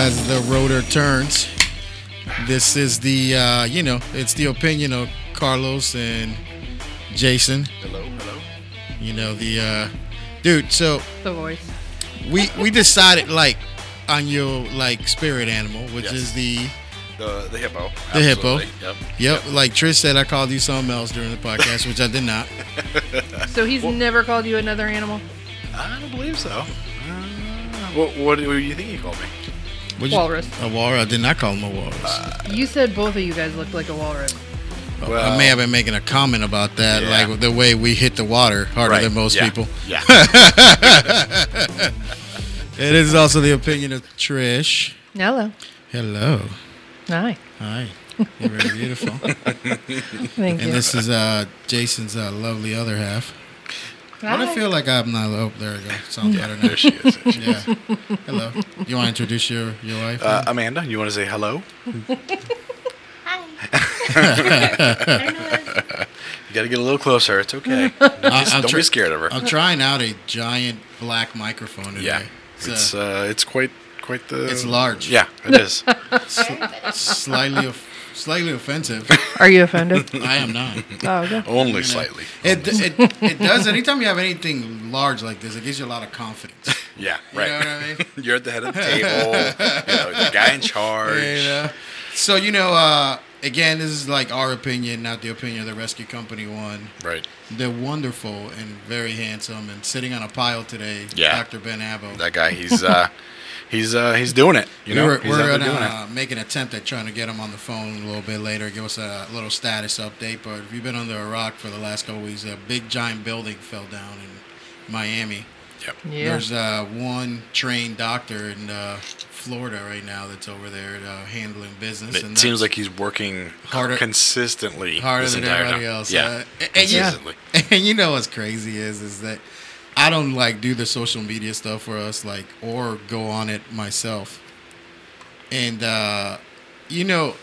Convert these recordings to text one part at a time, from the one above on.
to As the Rotor Turns. This is the, uh, you know, it's the opinion of Carlos and Jason. Hello, hello. You know, the, uh, dude, so The voice. we, we decided, like, on your, like, spirit animal, which Yes. is the, The the hippo. The hippo. Absolutely. Yep. yep, like Trish said, I called you something else during the podcast, which I did not. So he's never called you another animal? I don't believe so. Uh, what, what do you think he called me? What'd you- Walrus. A walrus. I did not call him a walrus. You said both of you guys looked like a walrus. I may have been making a comment about that, Yeah. like the way we hit the water harder Right, than most yeah, people. Yeah. It is also the opinion of Trish. Hello. Hello. Hi. Hi. You're very beautiful. Thank and you. And this is uh, Jason's uh, lovely other half. Why do I feel like I'm not? Oh, there we go. Sounds better now. there she is. There she is. Yeah. Hello. You want to introduce your your wife? Uh, Amanda, you want to say hello? You got to get a little closer. It's okay. Don't, be, I- I'm don't tr- be scared of her. I'm trying out a giant black microphone today. yeah. It's, It's uh, uh, it's quite quite the. It's large. Yeah, it is. slightly of- slightly offensive. Are you offended? I am not. oh, okay. Only slightly. It, it it does. Anytime you have anything large like this, it gives you a lot of confidence. Yeah, You right. know what I mean? You're at the head of the table. you know, the guy in charge. You know? So you know, uh, again, this is like our opinion, not the opinion of the rescue company one. Right. They're wonderful and very handsome, and sitting on a pile today. Yeah. Dr. Ben Abo. That guy, he's uh, he's uh, he's doing it. You know, we were, he's we're gonna uh, make an attempt at trying to get him on the phone a little bit later, give us a little status update. But if you've been under a rock for the last couple weeks, a big giant building fell down in Miami. Yep. Yeah. There's uh, one trained doctor in uh, Florida right now that's over there uh, handling business. It and seems like he's working Harder- consistently harder this than everybody time. else. Yeah, Uh, and- and you- consistently. And you know what's crazy is is that I don't like do the social media stuff for us like or go on it myself. And uh you know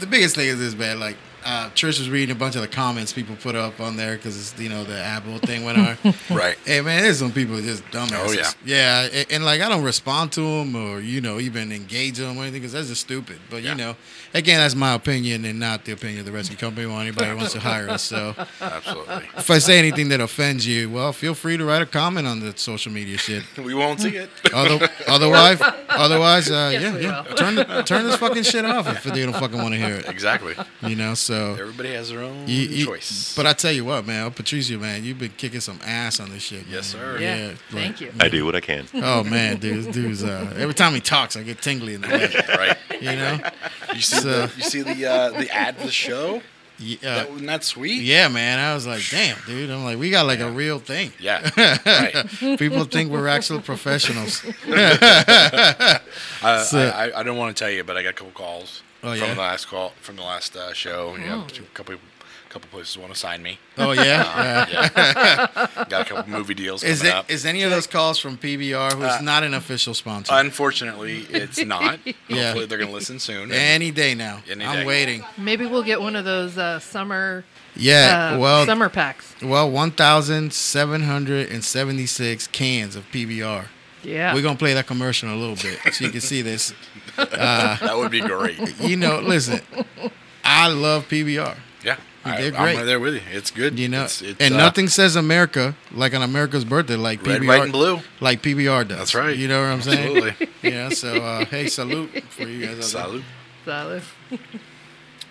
the biggest thing is this man like uh, Trish was reading a bunch of the comments people put up on there because you know the Apple thing went on. Right. Hey man, there's some people just dumbasses. Oh, yeah. yeah, and, and, like I don't respond to them or you know even engage them or anything because that's just stupid. But Yeah. you know, again, that's my opinion and not the opinion of the rescue company or anybody who wants to hire us. So Absolutely. if I say anything that offends you, well, feel free to write a comment on the social media shit. we won't see it. Other, otherwise, otherwise, uh, Yes, yeah, yeah, will. turn the, turn this fucking shit off if they don't fucking want to hear it. exactly. You know, so. Everybody has their own You- you- choice. but I tell you what, man, Patricia, man, you've been kicking some ass on this shit. Yes, man. sir. Yeah, like, thank you. I do what I can. Oh man, dude, this dude's uh, every time he talks, I get tingly in the head. right. You know? You see So- the you see the uh, the ad for the show. Yeah, That wasn't that sweet. yeah, man. I was like, damn, dude. I'm like, we got like a real thing. Yeah. Right. People think we're actual professionals. Uh, So- I, I, I don't want to tell you, but I got a couple calls Oh, yeah? from the last call from the last uh, show. You know, a couple couple places want to sign me. Oh yeah. yeah. Yeah. got a couple movie deals Is coming it up. is any of those calls from PBR, who's Uh, not an official sponsor? Unfortunately, it's not. Yeah. Hopefully, they're gonna listen soon. Any day now. Any I'm day. waiting. Maybe we'll get one of those uh, summer Yeah. uh, well, summer packs. well, one thousand seven hundred and seventy six cans of PBR. Yeah. We're gonna play that commercial in a little bit so you can see this. That would be great. You know, listen, I love PBR. Yeah, I, They're I'm right there with you. It's good. You know, It's- it's, and uh, nothing says America like on America's birthday like Red, PBR, white, and blue. like PBR does. That's right. You know what I'm saying? Absolutely. Yeah. So uh, hey, salute for you guys. Salute. there. Salud. Salad.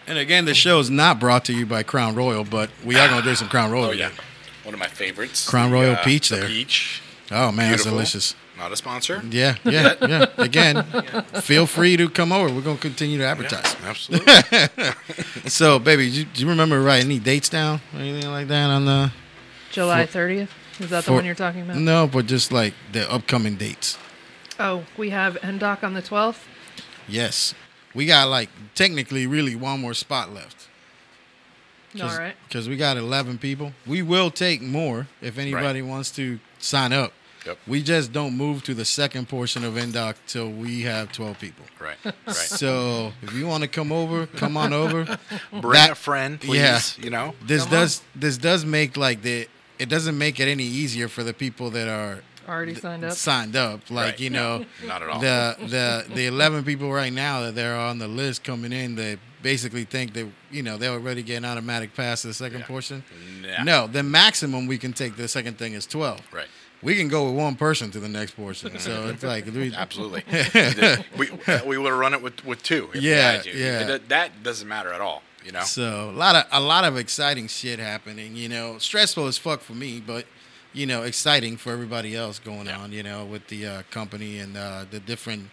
And again, the show is not brought to you by Crown Royal, but we are gonna drink some Crown Royal. Oh yeah, today. one of my favorites. Crown The, Royal uh, peach the there. Peach. Oh man, that's delicious. Not a sponsor. Yeah, yeah, yeah. Again, feel free to come over. We're gonna continue to advertise. Yeah, absolutely. So, baby, do you, do you remember writing any dates down or anything like that on the? July 30th. Is that the one you're talking about? No, but just like the upcoming dates. Oh, we have NDOC on the 12th. Yes, we got like technically really one more spot left. All right. Because we got 11 people. We will take more if anybody wants to sign up. Yep. We just don't move to the second portion of NDOC till we have 12 people. Right. Right. So if you want to come over, come on over. Bring That- a friend, please. yeah. You know. This Come on. does this does make like the it doesn't make it any easier for the people that are Already signed up. signed up. Like Right. you know, Not at all. the the the eleven people right now that they're on the list coming in, they basically think that you know they're already getting automatic pass to the second Yeah. portion. Nah. No, the maximum we can take the second thing is twelve. Right. We can go with one person to the next portion. So it's like we, Absolutely. we we would have run it with, with two. Yeah, yeah. That, that doesn't matter at all. You know. So a lot of a lot of exciting shit happening. You know, stressful as fuck for me, but you know, exciting for everybody else going Yeah. on. You know, with the uh, company and uh, the different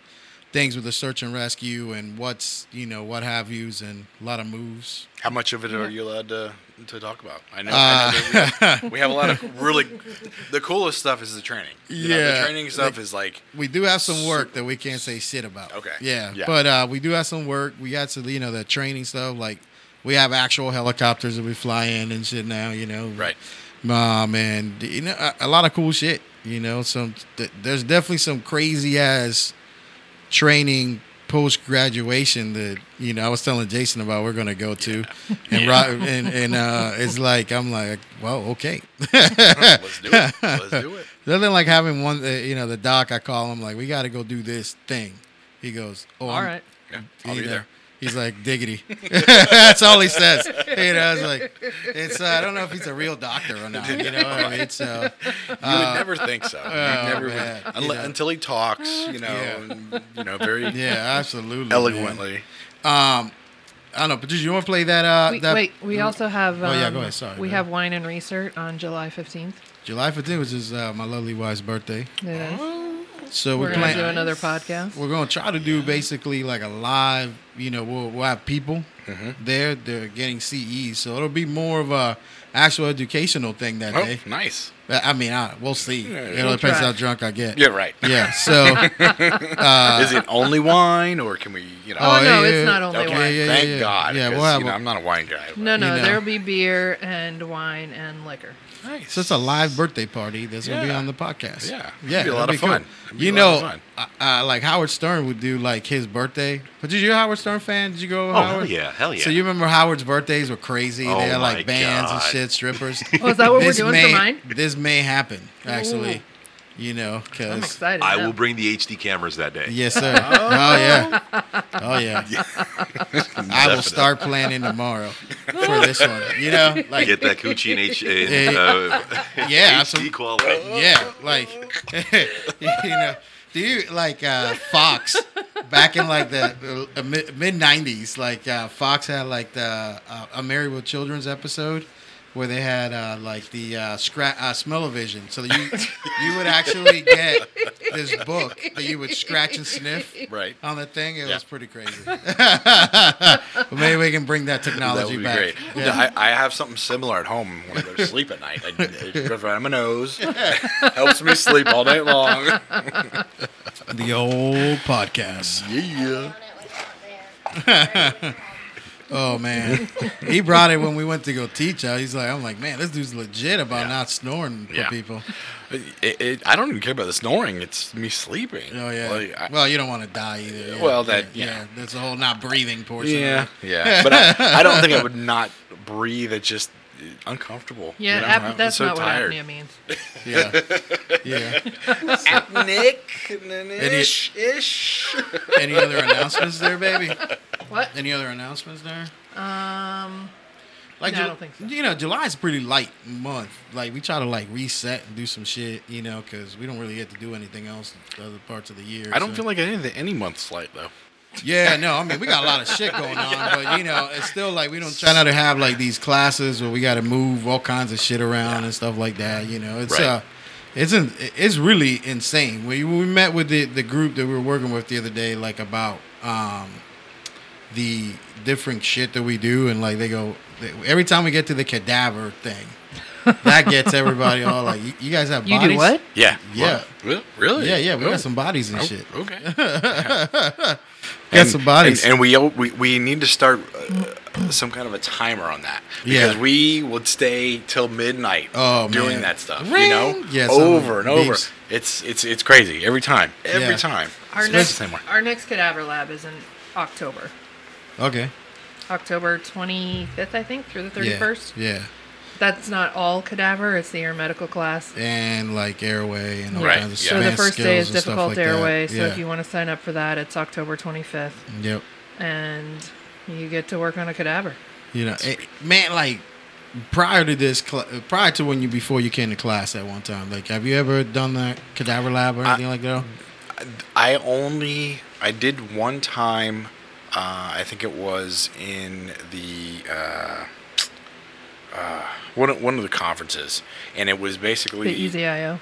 things with the search and rescue and what's you know what have yous and a lot of moves. How much of it are you allowed to, to talk about? I know, I know we, have, we have a lot of really. The coolest stuff is the training. You know, Yeah, the training stuff like- is like We do have some work that we can't say shit about. Okay. Yeah. Yeah. But uh, we do have some work. We got some, you know, the training stuff. Like we have actual helicopters that we fly in and shit now. You know. right. Um, and you know, a, a lot of cool shit. You know, some th- there's definitely some crazy ass training post graduation that you know I was telling Jason about we're gonna go to, and Ro- and and uh, it's like I'm like, well, okay. Let's do it. Let's do it. Nothing like having one, uh, you know, the doc. I call him like, we got to go do this thing. He goes, oh, All I'm- right. Yeah, I'll be know, there. He's like diggity. That's all he says. You know, it's like it's. Uh, I don't know if he's a real doctor or not. You know, I mean, it's. Uh, You would never think so. Oh, never man. Unle- You know. until he talks, you know, Yeah. and, you know, very yeah, absolutely. man. eloquently. Um, I don't know, but did you want to play that? Uh, We, that wait, we also have. Um, Oh, yeah, go ahead. Sorry, We go have ahead. wine and research on July fifteenth. July 15th, which is uh, my lovely wife's birthday. So We're we're, gonna playing. do another podcast. We're gonna try to do basically like a live. You know, we'll, we'll have people Mm-hmm. there. They're getting CEs, so it'll be more of a actual educational thing that Oh, day. nice. I mean, I, we'll see. It We'll depends try. how drunk I get. Yeah, right. Yeah. So. uh, Is it only wine, or can we, you know? Oh, no, yeah, it's not only okay, wine. Yeah, yeah, thank yeah. God. Yeah, 'cause, we'll have you know, a- I'm not a wine guy. but- No, no, You know. there'll be beer and wine and liquor. Nice. So it's a live birthday party that's gonna be on the podcast. Yeah. yeah, It'd be a it'll lot of cool. fun. It'd be You a lot of know, fun. uh, uh, like Howard Stern would do like his birthday. But did you a Howard Stern fan? Did you go? with Oh, Howard? hell yeah, hell yeah. So you remember Howard's birthdays were crazy? Oh, they had like bands and shit, strippers. Oh, is that what we're doing may, for mine? This may happen actually. Ooh. You know, I'm because excited. I now. will bring the HD cameras that day. yes, sir. Oh, yeah. Oh yeah. I will Definitely. start planning tomorrow for this one. You know, like Get that coochie in, H, in Yeah. uh, yeah, HD absolutely. quality. Yeah, like you know, do you like uh, Fox back in like the uh, mid '90s? Like uh, Fox had like the uh, a Married with Children's episode where they had uh, like the uh, scra- uh, smell-o-vision, so that you you would actually get this book that you would scratch and sniff Right. on the thing. It Yeah. was pretty crazy. but maybe we can bring that That technology would be back. great. Yeah. I, I have something similar at home when I go to sleep at night. I, it goes right on my nose, helps me sleep all night long. the old podcast. Yeah. Oh man, he brought it when we went to go teach out. He's like, I'm like, man, this dude's legit about Yeah. not snoring for Yeah. people. It, it, I don't even care about the snoring. It's me sleeping. Oh yeah. Like, I- well, you don't want to die either. Yeah. Well, that- yeah, yeah. That's the whole not breathing portion. yeah, Of it. yeah. But I, I don't think I would not breathe. It's just uncomfortable. Yeah, you know? ap- that's so not tired. what apnea means. Yeah. Yeah. Apnic, ish, ish. Any other announcements there, baby? What? Any other announcements there? Um, Like No, I don't think so. You know, July's a pretty light month. Like we try to like reset and do some shit. You know, because we don't really get to do anything else the other parts of the year. I don't so- feel like any any month's light though. Yeah, no, I mean we got a lot of shit going on, but you know, it's still like we don't try not to have like these classes where we got to move all kinds of shit around and stuff like that. You know, it's Right. uh, it's in, it's really insane. We we met with the the group that we were working with the other day, like about um the different shit that we do, and like they go every time we get to the cadaver thing, that gets everybody all like, you, you guys have you bodies? do what? Yeah. Yeah. What? Really? Yeah, yeah, we Oh. got some bodies and Oh, shit. Okay. Got And- some bodies. and, and we we we need to start uh, some kind of a timer on that because Yeah. we would stay till midnight Oh, doing man. that stuff. Ring. You know, Yeah, over and over. beeps. It's it's it's crazy every time. Every Yeah. time. Our It's next, same way. our next cadaver lab is in October. Okay. October 25th, I think, through the 31st. Yeah. that's not all cadaver. It's the air medical class. and like airway and all Right, kinds of yeah. So the first day is skills and stuff difficult like that. airway. So yeah. if you want to sign up for that, it's October 25th, Yep. and you get to work on a cadaver. You know, it, man, like prior to this, cl- prior to when you before you came to class at one time, like, have you ever done that cadaver lab or anything like that? I only I did one time. Uh, I think it was in the uh, uh, one of, one of the conferences, and it was basically The EZ-IO.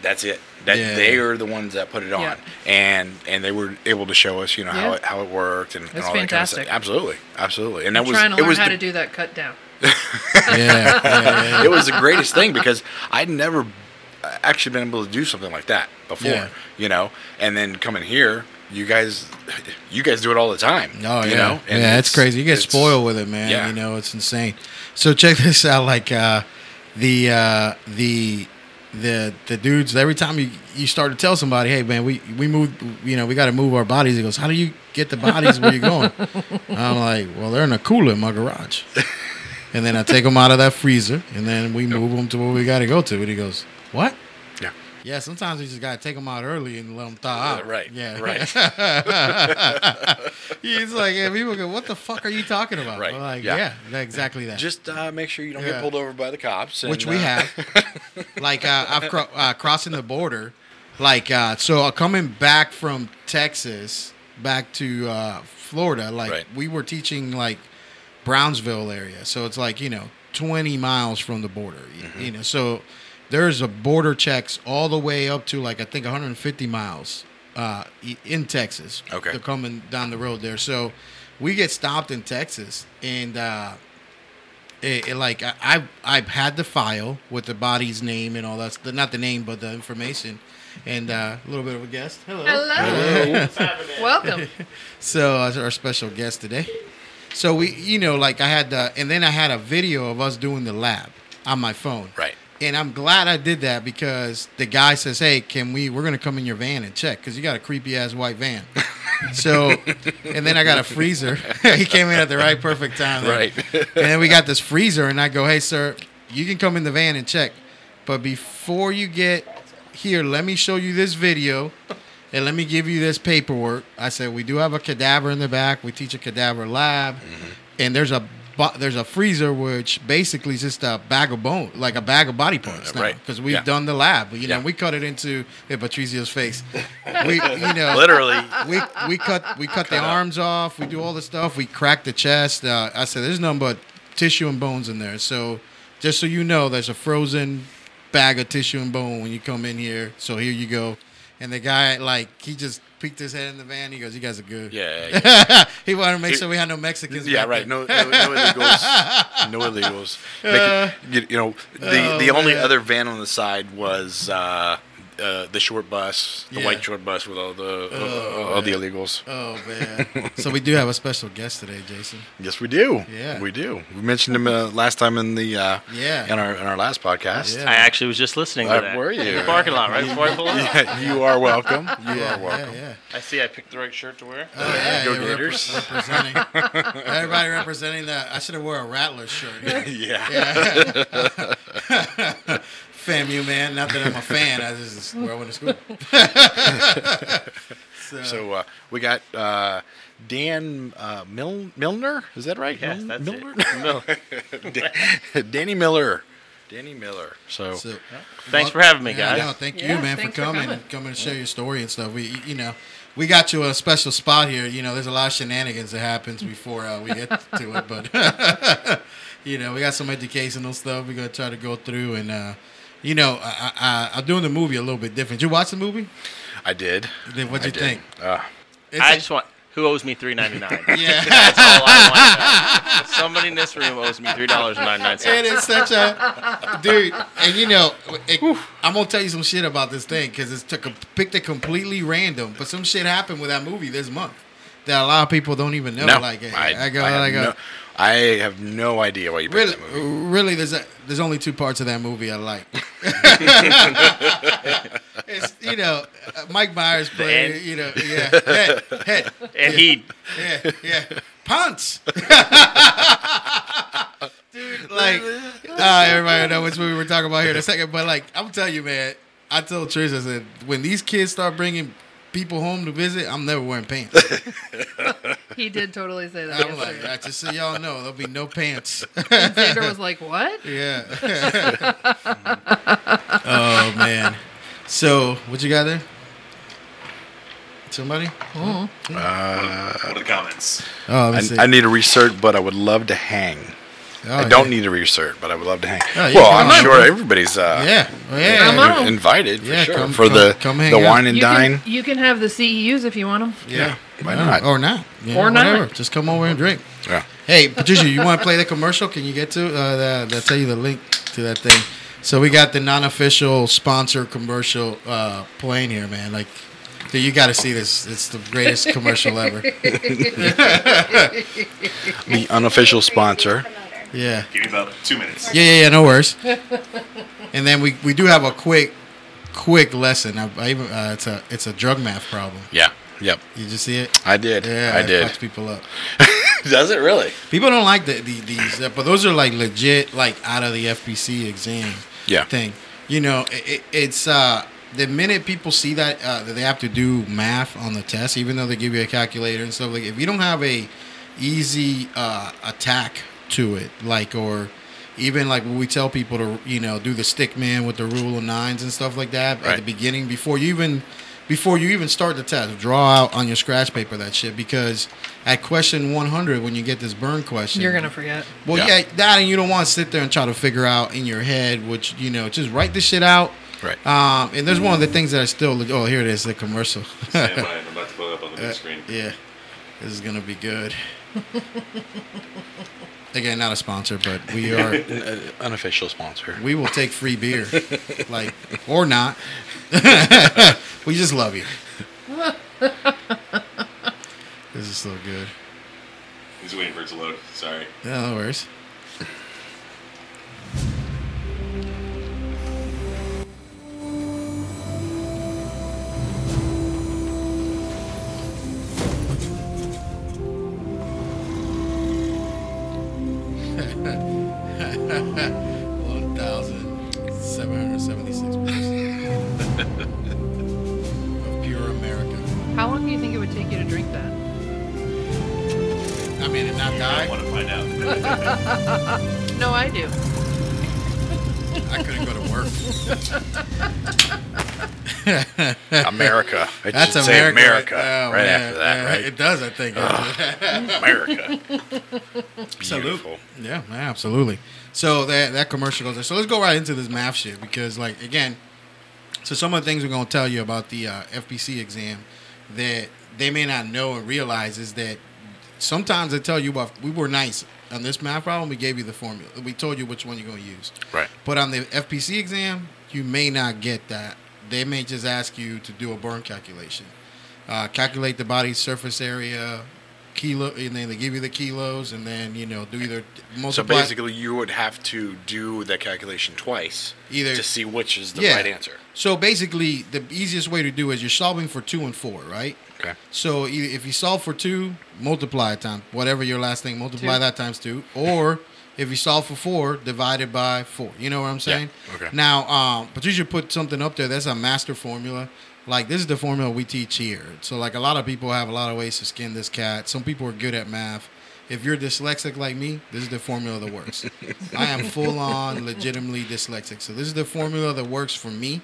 That's it. That Yeah. they are the ones that put it on, Yeah. and and they were able to show us, you know, how it how it worked and, and It's all that kind of stuff. fantastic. Absolutely, absolutely. And that I'm was trying to it learn was how the, to do that cut down. yeah, yeah, yeah, it was the greatest thing because I'd never actually been able to do something like that before, Yeah. you know. And then coming here, you guys, you guys do it all the time. Oh you yeah, know? And yeah, it's, crazy. You get spoiled with it, man. yeah. You know, it's insane. So check this out. Like uh, the uh, the the the dudes. Every time you you start to tell somebody, hey man, we we move. You know, we got to move our bodies. He goes, how do you get the bodies where you're going? I'm like, well, they're in a cooler in my garage. And then I take them out of that freezer, and then we move them to where we got to go to. And he goes, what? Yeah. Yeah, sometimes we just gotta take them out early and let them thaw out. right, Yeah. right. He's like, yeah, people go, what the fuck are you talking about? Right, I'm like, yeah. yeah, exactly that. Just uh, make sure you don't Yeah. get pulled over by the cops. and, Which we uh, have. like, uh, I've cro- uh, crossing the border. Like, uh, so uh, coming back from Texas back to uh, Florida, like, Right. we were teaching, like, Brownsville area. So it's like, you know, 20 miles from the border. Mm-hmm. You know, so there's a border checks all the way up to, like, I think 150 miles uh, in Texas. Okay. They're coming down the road there. So we get stopped in Texas and, uh, it, it, like I, I've I've had the file with the body's name and all that. st- Not the name, but the information, and uh, a little bit of a guest. Hello. Hello. Welcome. So uh, our special guest today. So we, you know, like I had the, and then I had a video of us doing the lab on my phone. Right. And I'm glad I did that because the guy says, "Hey, can we? We're gonna come in your van and check because you got a creepy ass white van." so, and then I got a freezer. he came in at the right perfect time. there. Right. and then we got this freezer, and I go, "Hey, sir, you can come in the van and check, but before you get here, let me show you this video." And let me give you this paperwork. I said we do have a cadaver in the back. We teach a cadaver lab, mm-hmm. and there's a there's a freezer which basically is just a bag of bone, like a bag of body parts, right. Because we've Yeah. done the lab. You know, Yeah. we cut it into hey, Patricio's face. we you know Literally. we we cut we cut the arms off. We do all the stuff. We crack the chest. Uh, I said there's nothing but tissue and bones in there. So just so you know, there's a frozen bag of tissue and bone when you come in here. So here you go. And the guy like he just peeked his head in the van. He goes, "You guys are good." Yeah. yeah, he wanted to make sure we had no Mexicans. Yeah, right. No, no, no illegals. No illegals. It- you, you know, the oh, the only man. other van on the side was uh, uh, the short bus, the Yeah. white short bus with all the Oh, uh, all the illegals. Oh man! so we do have a special guest today, Jason. Yes, we do. Yeah. we do. We mentioned him uh, last time in the uh, Yeah. in our in our last podcast. Yeah. I actually was just listening to Uh, that. were you? In the parking lot, right before I pulled up. Yeah, you are welcome. You yeah, are welcome. Yeah, yeah. I see I picked the right shirt to wear. Oh yeah, Go you're repre- Gators. representing everybody representing that. I should have wore a Rattler shirt. yeah. FAMU man. Not that I'm a fan. I just is where I went to school. so, So uh, we got uh, Dan uh, Mil- Milner. Is that right? Yes, Mil- that's Milner? it. Mil- Dan- Danny Miller. Danny Miller. So, so Thanks for having me, yeah, guys. No, thank Yeah, you, man, for thanks for coming, coming. coming and share your story and stuff. We, you know, we got you a special spot here. You know, there's a lot of shenanigans that happens before uh, we get to it, but you know, we got some educational stuff we're gonna try to go through, and uh, you know, I, I, I'm doing the movie a little bit different. Did you watch the movie? I did. Then what'd I you did. think? Uh, It's I a- just want who owes me three ninety nine. yeah. That's all I want. Somebody in this room owes me three dollars and ninety nine It cents. is such a dude, and you know, it, I'm gonna tell you some shit about this thing because it's took a, picked it completely random, but some shit happened with that movie this month that a lot of people don't even know. no, like, I, I, go, I, I go, no, I have no idea why you picked really, that movie. really, there's a, there's only two parts of that movie I like. it's you know, uh, Mike Myers played, you know, yeah, head, head, And he yeah, yeah, punch. Dude, like, uh, everybody know which movie we're talking about here in a second. But like, I'm telling you, man, I told Trish, I said, when these kids start bringing people home to visit, I'm never wearing pants. He did totally say that. I'm like, yesterday. I just so y'all know, there'll be no pants. And Xander was like, "What?" yeah. oh man. So what you got there? Somebody? Uh, What are the comments? Oh, let me see. I, I need a recert, but I would love to hang. Oh, I don't yeah. need a recert, but I would love to hang. Oh, well, come I'm on. sure everybody's uh, Yeah. Yeah. Come on. invited for Yeah, sure come- for come- the come the out. wine and You dine. can, you can have the CEUs if you want them. Yeah. why Yeah, not? Or not. You Or know, not. whatever. Just come over and drink. Yeah. Hey, Patricia, you want to play the commercial? Can you get to uh, the, I'll tell you the link to that thing. So we got the non-official sponsor commercial uh, playing here, man. Like, dude, you got to see this. It's the greatest commercial ever. The unofficial sponsor. Yeah. Give me about two minutes. Yeah, yeah, yeah. No worries. and then we, we do have a quick quick lesson. I, I even uh, it's a it's a drug math problem. Yeah. Yep. You just see it? I did. Yeah, I did. fucks people up. Does it really? People don't like the, the these, uh, but those are like legit, like out of the FPC exam Yeah. thing. You know, it, it- it's uh, the minute people see that uh, that they have to do math on the test, even though they give you a calculator and stuff. Like if you don't have a easy uh, attack to it, like or even like when we tell people to you know do the stick man with the rule of nines and stuff like that at the beginning before you even before you even start the test draw out on your scratch paper that shit because at question 100 when you get this burn question You're gonna forget. well, Yeah. yeah. that and you don't want to sit there and try to figure out in your head, which you know, just write this shit out. Right. Um, and there's one of the things that I still. Oh, here it is, the commercial. Stand by. I'm about to pull it up on the big screen. yeah, this is gonna be good. Again, not a sponsor, but we are. An uh, unofficial sponsor. We will take free beer, like or not. we just love you. this is so good. He's waiting for it to load. Sorry. Yeah, no worries. One thousand seven hundred seventy-six of pure America. How long do you think it would take you to drink that? I mean, and not I die. want to find out. No, I do. I couldn't go to work. America. It That's should say America. America Oh, right man. after that, Yeah, right? It does, I think. America. Salute. Beautiful. Yeah, man, absolutely. So that that commercial goes there. So let's go right into this math shit because, like, again, so some of the things we're gonna tell you about the uh, FPC exam that they may not know and realize is that sometimes they tell you, "Well, we were nice on this math problem. We gave you the formula. We told you which one you're gonna use." Right. But on the FPC exam, you may not get that. They may just ask you to do a burn calculation, uh, calculate the body surface area, kilo, and then they give you the kilos, and then you know do either So basically, you would have to do that calculation twice Either- to see which is the Yeah. right answer. So basically, the easiest way to do is you're solving for two and four, right? Okay. So if you solve for two, multiply it times whatever your last thing, multiply Two. that times two. Or if you solve for four, divide it by four. You know what I'm saying? okay. Now, um, Patricia put something up there. That's a master formula. Like this is the formula we teach here. So like a lot of people have a lot of ways to skin this cat. Some people are good at math. If you're dyslexic like me, this is the formula that works. I am full on legitimately dyslexic. So this is the formula that works for me.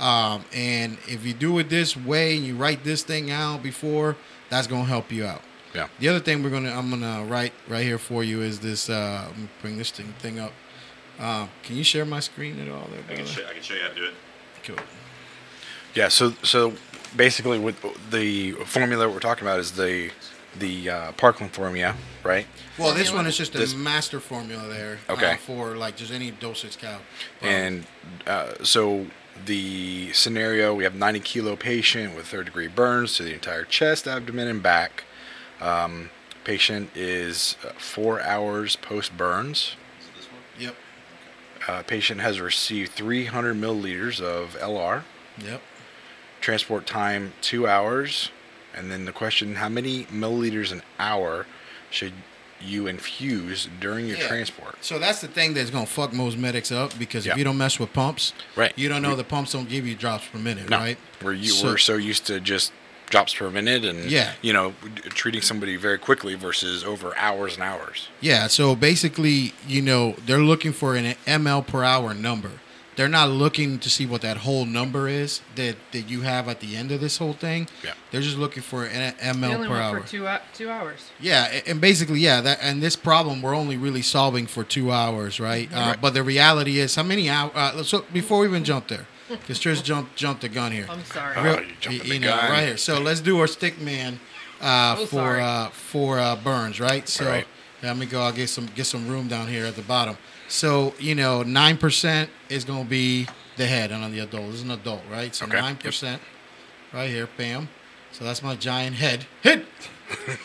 Um, and if you do it this way and you write this thing out before, that's gonna help you out. Yeah. The other thing we're gonna I'm gonna write right here for you is this. Uh, let me bring this thing thing up. Uh, can you share my screen at all there, I can, brother? show, I can show you how to do it. Cool. Yeah. So so basically, with the formula we're talking about is the the uh, Parkland formula, right? Well, this one is just a This- master formula there. uh, Okay. for like just any dosage cow. And uh, so the scenario we have 90 kilo patient with third degree burns to the entire chest, abdomen, and back. Um, patient is uh, four hours post burns. Yep. Uh, patient has received 300 milliliters of LR. Yep. Transport time two hours. And then the question: How many milliliters an hour should you infuse during your Yeah. transport. So that's the thing that's gonna fuck most medics up because Yeah. if you don't mess with pumps, Right. You don't know the pumps don't give you drops per minute, No, right? we're you, So- we're so used to just drops per minute and Yeah. you know treating somebody very quickly versus over hours and hours. Yeah, so basically, you know, they're looking for an ml per hour number. They're not looking to see what that whole number is that, that you have at the end of this whole thing. Yeah. They're just looking for an ml only per went hour. for two, two hours. Yeah, and basically, yeah, that and this problem we're only really solving for two hours, right? Uh, Right. but the reality is, how many hours? Uh, so before we even jump there, because Trish jumped jumped the gun here. I'm sorry. Oh, you jumping you the know, gun. right here. So let's do our stick man uh, Oh, for uh, for uh, Burns, right? So Right. let me go. I'll get some get some room down here at the bottom. So you know, nine percent is going to be the head on the adult. This is an adult, right? So Okay. nine percent, right here, bam. So that's my giant head. Hit.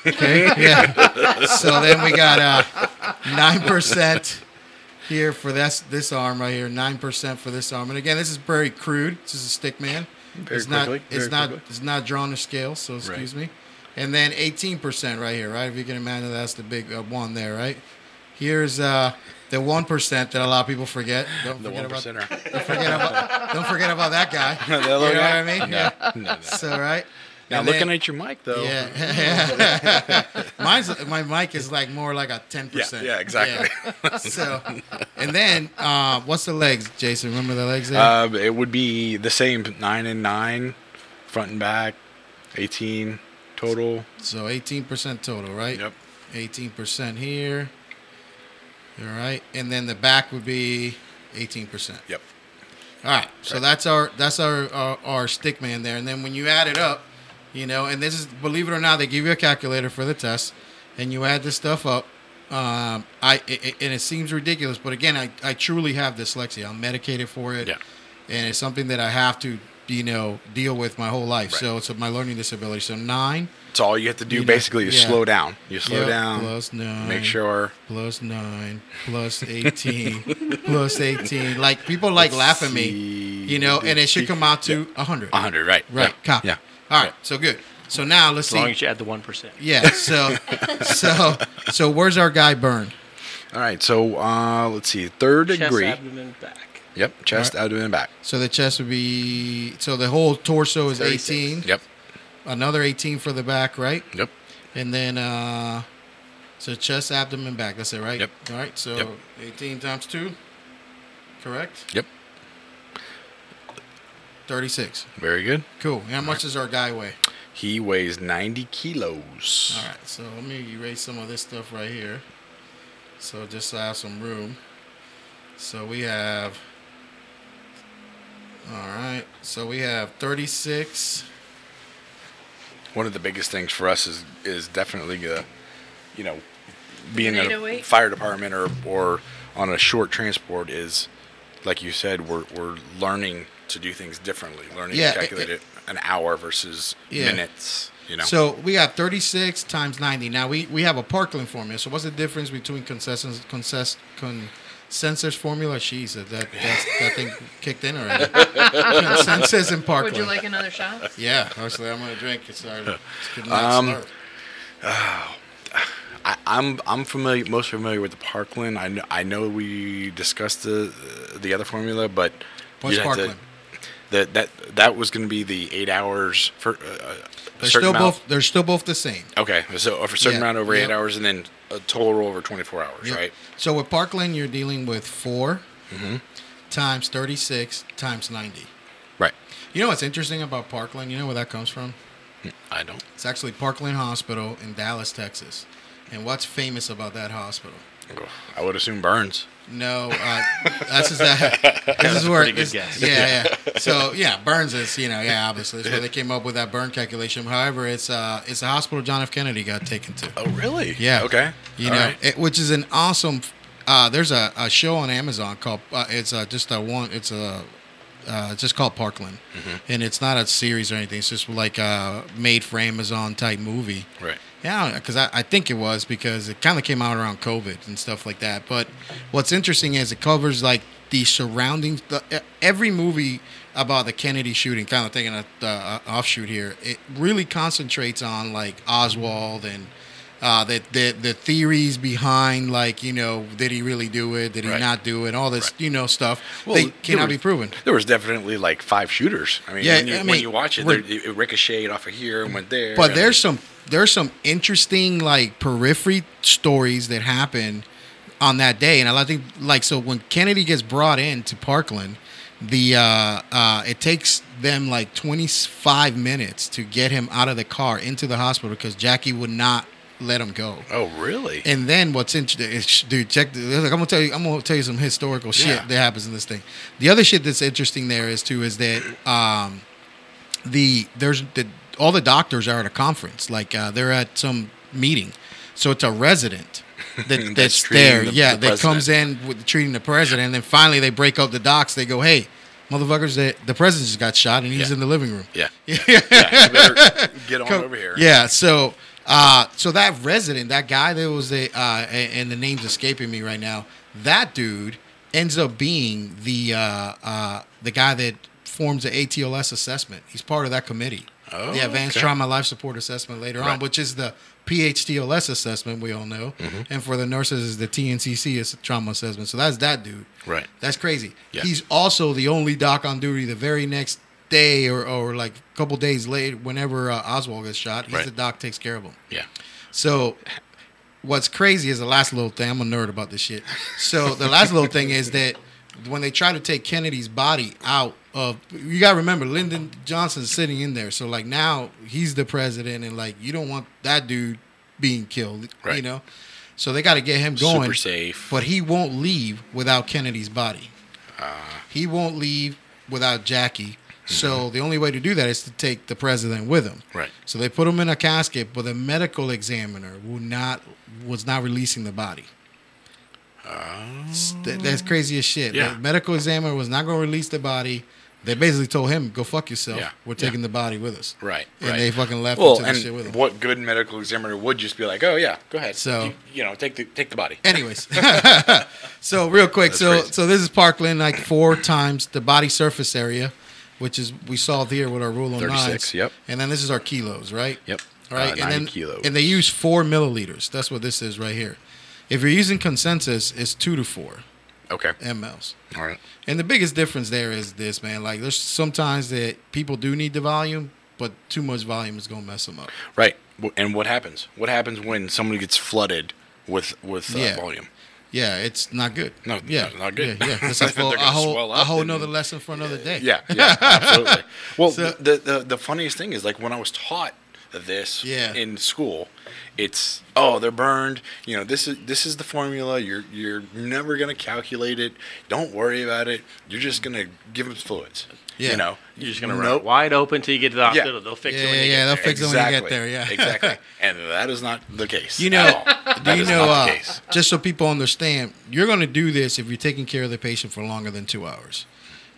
Okay. Yeah. so then we got uh nine percent here for this this arm right here. Nine percent for this arm. And again, this is very crude. This is a stick man. Very it's not. quickly, It's very not. quickly. It's not drawn to scale. So excuse me. And then eighteen percent right here, right? If you can imagine, that's the big uh, one there, right? Here's uh the one percent that a lot of people forget. Don't The forget one about. Don't forget about. Don't forget about that guy. You know little what? I mean? No, Yeah. no, no. So right. Now And looking then- at your mic though. yeah. Mine's my mic is like more like a ten Yeah, percent. yeah, exactly. So, and then uh, what's the legs, Jason? Remember the legs there? Uh, it would be the same nine and nine, front and back, eighteen total. so eighteen percent total, right? Yep. Eighteen percent here. All right, and then the back would be eighteen percent. Yep. All right, so that's our that's our, our our stick man there, and then when you add it up, you know, and this is believe it or not, they give you a calculator for the test, and you add this stuff up. Um, I it, and it seems ridiculous, but again, I, I truly have dyslexia. I'm medicated for it, Yeah. and it's something that I have to you know deal with my whole life. Right. So it's my learning disability. So nine, It's all you have to do You know, basically is yeah. slow down. You slow Yep, down. plus nine, Make sure. plus nine, plus eighteen, plus eighteen. Like people like laugh at me, you know, and it should come out to a hundred. A hundred, right? Right. Yeah. Copy. Yeah. All right. So good. So now let's see. As long as you add the one percent. Yeah. So, so, so where's our guy Burn? All right. So uh, let's see. Third Chest, degree. abdomen, back. Yep. Chest, All abdomen, back. So the chest would be. So the whole torso is 36. eighteen. Yep. Another eighteen for the back, right? Yep. And then, uh so chest, abdomen, back. That's it, right? Yep. All right. So Yep. eighteen times two. Correct. Yep. Thirty-six. Very good. Cool. How much does our guy weigh? He weighs 90 kilos. All right, so let me erase some of this stuff right here. So just so I have some room. So we have. All right, so we have 36. One of the biggest things for us is is definitely the, you know, being in a 808? fire department or or on a short transport is, like you said, we're we're learning to do things differently. Learning Yeah, to it- calculate it, an hour versus Yeah. minutes. You know. So we got 36 times 90. Now we, we have a Parkland formula. So what's the difference between consensus consensus consensus formula? Jeez, that that that's, that thing kicked in already. consensus and Parkland. Would you like another shot? Yeah, actually, I'm gonna drink. It's sorry. It's good Um, slurp. I, I'm I'm familiar, most familiar with the Parkland. I know, I know we discussed the the other formula, but What's you'd have to- Parkland? That that that was going to be the eight hours for uh, a They're certain still amount. both. They're still both the same. Okay, so for a certain Yeah, amount over yep. eight hours, and then a total over 24 hours, Yep. right? So with Parkland, you're dealing with 4 Mm-hmm. times 36 times 90. Right. You know what's interesting about Parkland? You know where that comes from? I don't. It's actually Parkland Hospital in Dallas, Texas. And what's famous about that hospital? I would assume Burns. No, uh, that's just that. This is where this- guess. Yeah, yeah. So yeah, Burns is you know yeah obviously that's where they came up with that burn calculation. However, it's uh it's a hospital John F Kennedy got taken to. Oh, really? Yeah. Okay. You All know, right. it, which is an awesome. Uh, there's a, a show on Amazon called uh, it's uh, just a one. It's a uh, it's just called Parkland, Mm-hmm. and it's not a series or anything. It's just like a made for Amazon type movie. Right. Yeah, because I, I think it was because it kind of came out around COVID and stuff like that. But what's interesting is it covers like the surroundings. The, every movie about the Kennedy shooting, kind of taking a uh, offshoot here, it really concentrates on like Oswald and uh, that the the theories behind like you know did he really do it? Did he Right. not do it? All this Right. you know stuff Well, they cannot was- be proven. There was definitely like five shooters. I mean, Yeah, when, you, I when you watch it, it ricocheted off of here and went there. But there's some there's some interesting like periphery stories that happen on that day, and I think like so when Kennedy gets brought in to Parkland, the uh, uh, it takes them like 25 minutes to get him out of the car into the hospital because Jackie would not let him go. Oh, really? And then what's interesting is, dude, check. The, like, I'm gonna tell you. I'm gonna tell you some historical shit Yeah. that happens in this thing. The other shit that's interesting there is too is that um, the there's the all the doctors are at a conference. Like uh, they're at some meeting, so it's a resident that, That's that's, there. the- yeah, the that comes in with treating the president. And then finally they break up the docs. They go, hey. Motherfuckers, the, the president just got shot and he's Yeah. in the living room. yeah. yeah. You better get on Come- over here. Yeah. So, uh, so that resident, that guy that was a, uh, and, and the name's escaping me right now. That dude ends up being the uh, uh, the guy that forms the ATLS assessment. He's part of that committee, Oh, the Advanced okay. Trauma Life Support Assessment later on, which is the PHTLS assessment we all know, Mm-hmm. and for the nurses is the TNCC is trauma assessment. So that's that dude. Right. That's crazy. Yeah. He's also the only doc on duty the very next day or, or like a couple days later, whenever uh, Oswald gets shot, he's Right. the doc takes care of him. Yeah. So what's crazy is the last little thing. I'm a nerd about this shit. So the last little thing is that when they try to take Kennedy's body out of, you got to remember Lyndon Johnson's sitting in there. So like now he's the president, and like you don't want that dude being killed, Right. you know. So they got to get him going. Super safe. But he won't leave without Kennedy's body. Ah. he won't leave without Jackie. Mm-hmm. So the only way to do that is to take the president with him. Right. So they put him in a casket, but the medical examiner will not was not releasing the body. That- that's crazy as shit. Yeah. The medical examiner was not going to release the body. They basically told him, "Go fuck yourself. Yeah. We're taking the body with us." Right. And right. they fucking left well, the shit with and him. what good medical examiner would just be like, oh yeah, go ahead. So- you, you know, take the take the body. Anyways, so real quick, That's so crazy. so this is Parkland, like four times the body surface area, which is we solved here with our rule on 36, nines. yep. And then this is our kilos, right? Yep. All right, Uh, and then kilos. and they use four milliliters. That's what this is right here. If you're using consensus, it's two to four Okay. mLs. All right. And the biggest difference there is this, man. Like, there's sometimes that people do need the volume, but too much volume is gonna mess them up. Right. And what happens? What happens when somebody gets flooded with with uh, Yeah. volume? Yeah, it's not good. No, yeah, not good. Yeah, yeah. That's a, full, a whole, swell a whole another lesson for another day. Yeah, yeah, absolutely. Well, So- the, the the funniest thing is like when I was taught this Yeah. in school, it's oh they're burned. You know this is this is the formula. You're you're never gonna calculate it. Don't worry about it. You're just gonna give them fluids. Yeah. You know You're just gonna Nope. run wide open till you get to the hospital. They'll fix Yeah, it when yeah, you yeah, get they'll there. fix it when you get there, yeah. exactly. And that is not the case. You know, do you know? Uh, just so people understand, you're going to do this if you're taking care of the patient for longer than two hours.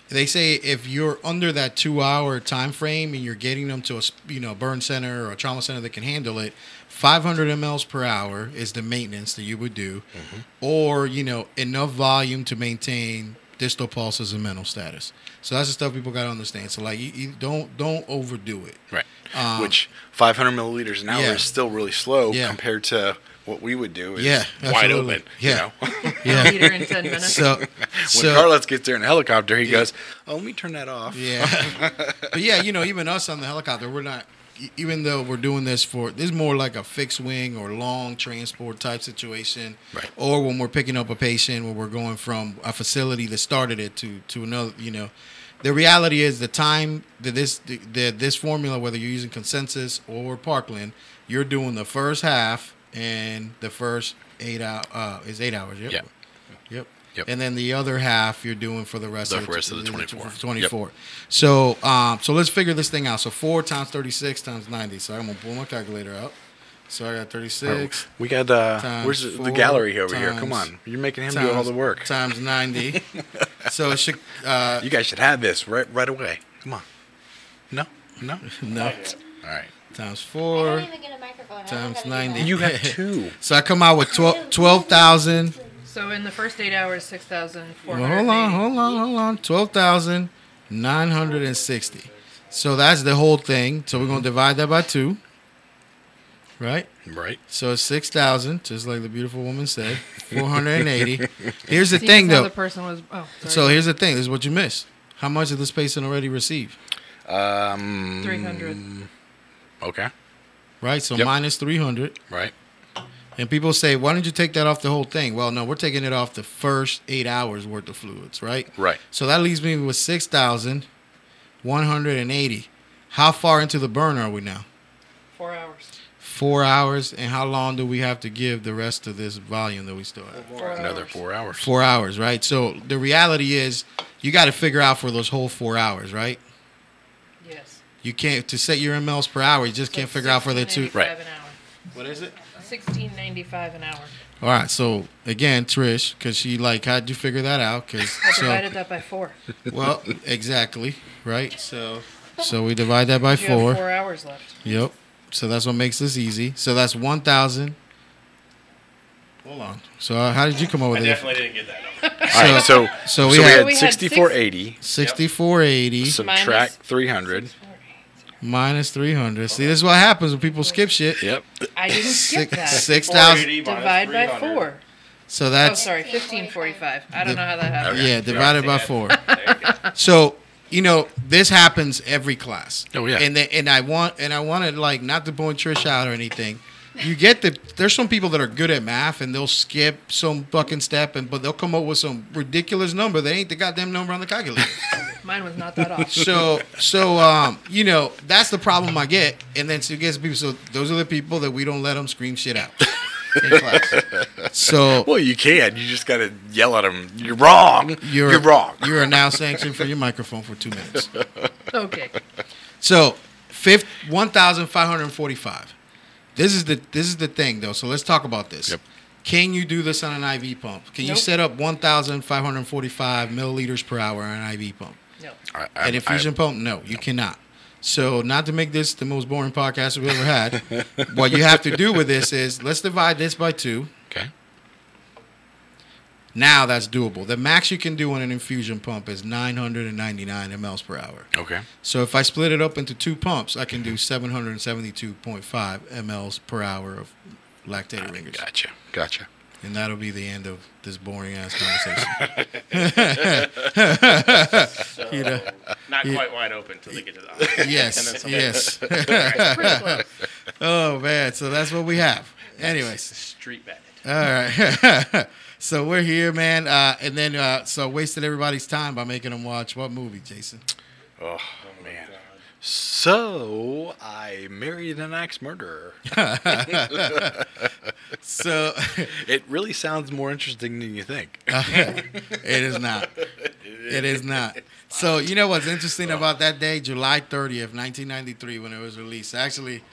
They say if you're under that two-hour time frame and you're getting them to a you know burn center or a trauma center that can handle it, 500 mLs per hour is the maintenance that you would do, Mm-hmm. or you know enough volume to maintain distal pulses and mental status. So that's the stuff people got to understand. So like, you, you don't don't overdo it. Right. Um, Which 500 milliliters an hour yeah. is still really slow Yeah. compared to what we would do. Is Yeah, wide open. Yeah. You know? Yeah. Meter in 10 minutes. So, when so Carlos gets there in a helicopter, he goes, "Oh, let me turn that off." Yeah, but yeah, you know, even us on the helicopter, we're not. Even though we're doing this for, this is more like a fixed wing or long transport type situation, Right. Or when we're picking up a patient, when we're going from a facility that started it to to another, you know. The reality is the time that this that this formula, whether you're using consensus or Parkland, you're doing the first half and the first eight hour uh, is eight hours. Yep. Yeah. Yep. Yep. And then the other half you're doing for the rest The of the, rest of the 24. 24. So um, so let's figure this thing out. So four times 36 times 90. So I'm gonna pull my calculator out. So I got 36 We got uh, where's the, the gallery over here? Come on, you're making him do all the work. times 90. so it should uh, You guys should have this right right away. Come on. No, no. no All right. times I four. don't even get a microphone. Times 90. You have two. So I come out with 12 12,000. So in the first eight hours, 6,400. Well, hold on, hold on, hold on. 12,960. So that's the whole thing. So we're going to divide that by two. right? Right. So it's six thousand, just like the beautiful woman said. Four hundred and eighty. Here's the See, thing, though. The person was. Oh, sorry. So here's the thing. This is what you missed. How much did this patient already receive? Um. 300. Okay. Right. So Yep. minus three hundred. Right. And people say, why don't you take that off the whole thing? Well, no, we're taking it off the first eight hours worth of fluids, right? Right. So that leaves me with 6,180. How far into the burn are we now? Four hours. Four hours. And how long do we have to give the rest of this volume that we still have? Four Another hours. four hours. Four hours, right? So the reality is you got to figure out for those whole four hours, right? Yes. You can't, to set your mLs per hour, you just can't figure out for the two. Right. An. What is it? Sixteen ninety five an hour. All right. So again, Trish, because she like, how'd you figure that out? Because I so, divided that by four. Well, exactly, right? So so we divide that by You have four. four hours left. Yep. So that's what makes this easy. So that's 1,000. Hold on. So uh, how did you come up I with it? definitely didn't get that. All right. So so so we we, had- had We had 6480. 6480 Subtract Minus- 300. Minus 300. See, this is what happens when people skip shit. Yep. I didn't skip that. 6,000. Divide by four. So Oh, that's, sorry, fifteen forty-five. I don't know how that happened. yeah, divided by four. There you go. So, you know, this happens every class. Oh, yeah. And then, and I want and I wanted like not to point Trish out or anything. You get the there's some people that are good at math and they'll skip some fucking step and but they'll come up with some ridiculous number that ain't the goddamn number on the calculator. Mine was not that off. so so um you know that's the problem I get and then so it gets people so those are the people that we don't let them scream shit out in class. So Well, you can. You just got to yell at them. You're wrong. You're, wrong. You are now sanctioned for your microphone for two minutes. Okay. So, fifth one thousand five hundred forty-five. This is the this is the thing though. So let's talk about this. Yep. Can you do this on an IV pump? Can you set up one thousand five hundred forty-five milliliters per hour on an IV pump? No. I, I, An infusion pump? No, you cannot. So, not to make this the most boring podcast we've ever had, what you have to do with this is let's divide this by two. okay. Now that's doable. The max you can do on an infusion pump is 999 mLs per hour. Okay. So if I split it up into two pumps, I can do 772.5 mLs per hour of lactated ah, ringers. Gotcha. Gotcha. And that'll be the end of this boring ass conversation. So, You know, not you- quite wide open until they get to the opposite. yes, yes. Pretty oh man, so that's what we have. Anyways, Street bandit. all right. So we're here, man, uh, and then uh, so wasted everybody's time by making them watch what movie, Jason? Oh, man. So I married an axe murderer. So It really sounds more interesting than you think. it is not. It is not. So you know what's interesting about that day, July 30th, 1993, when it was released. Actually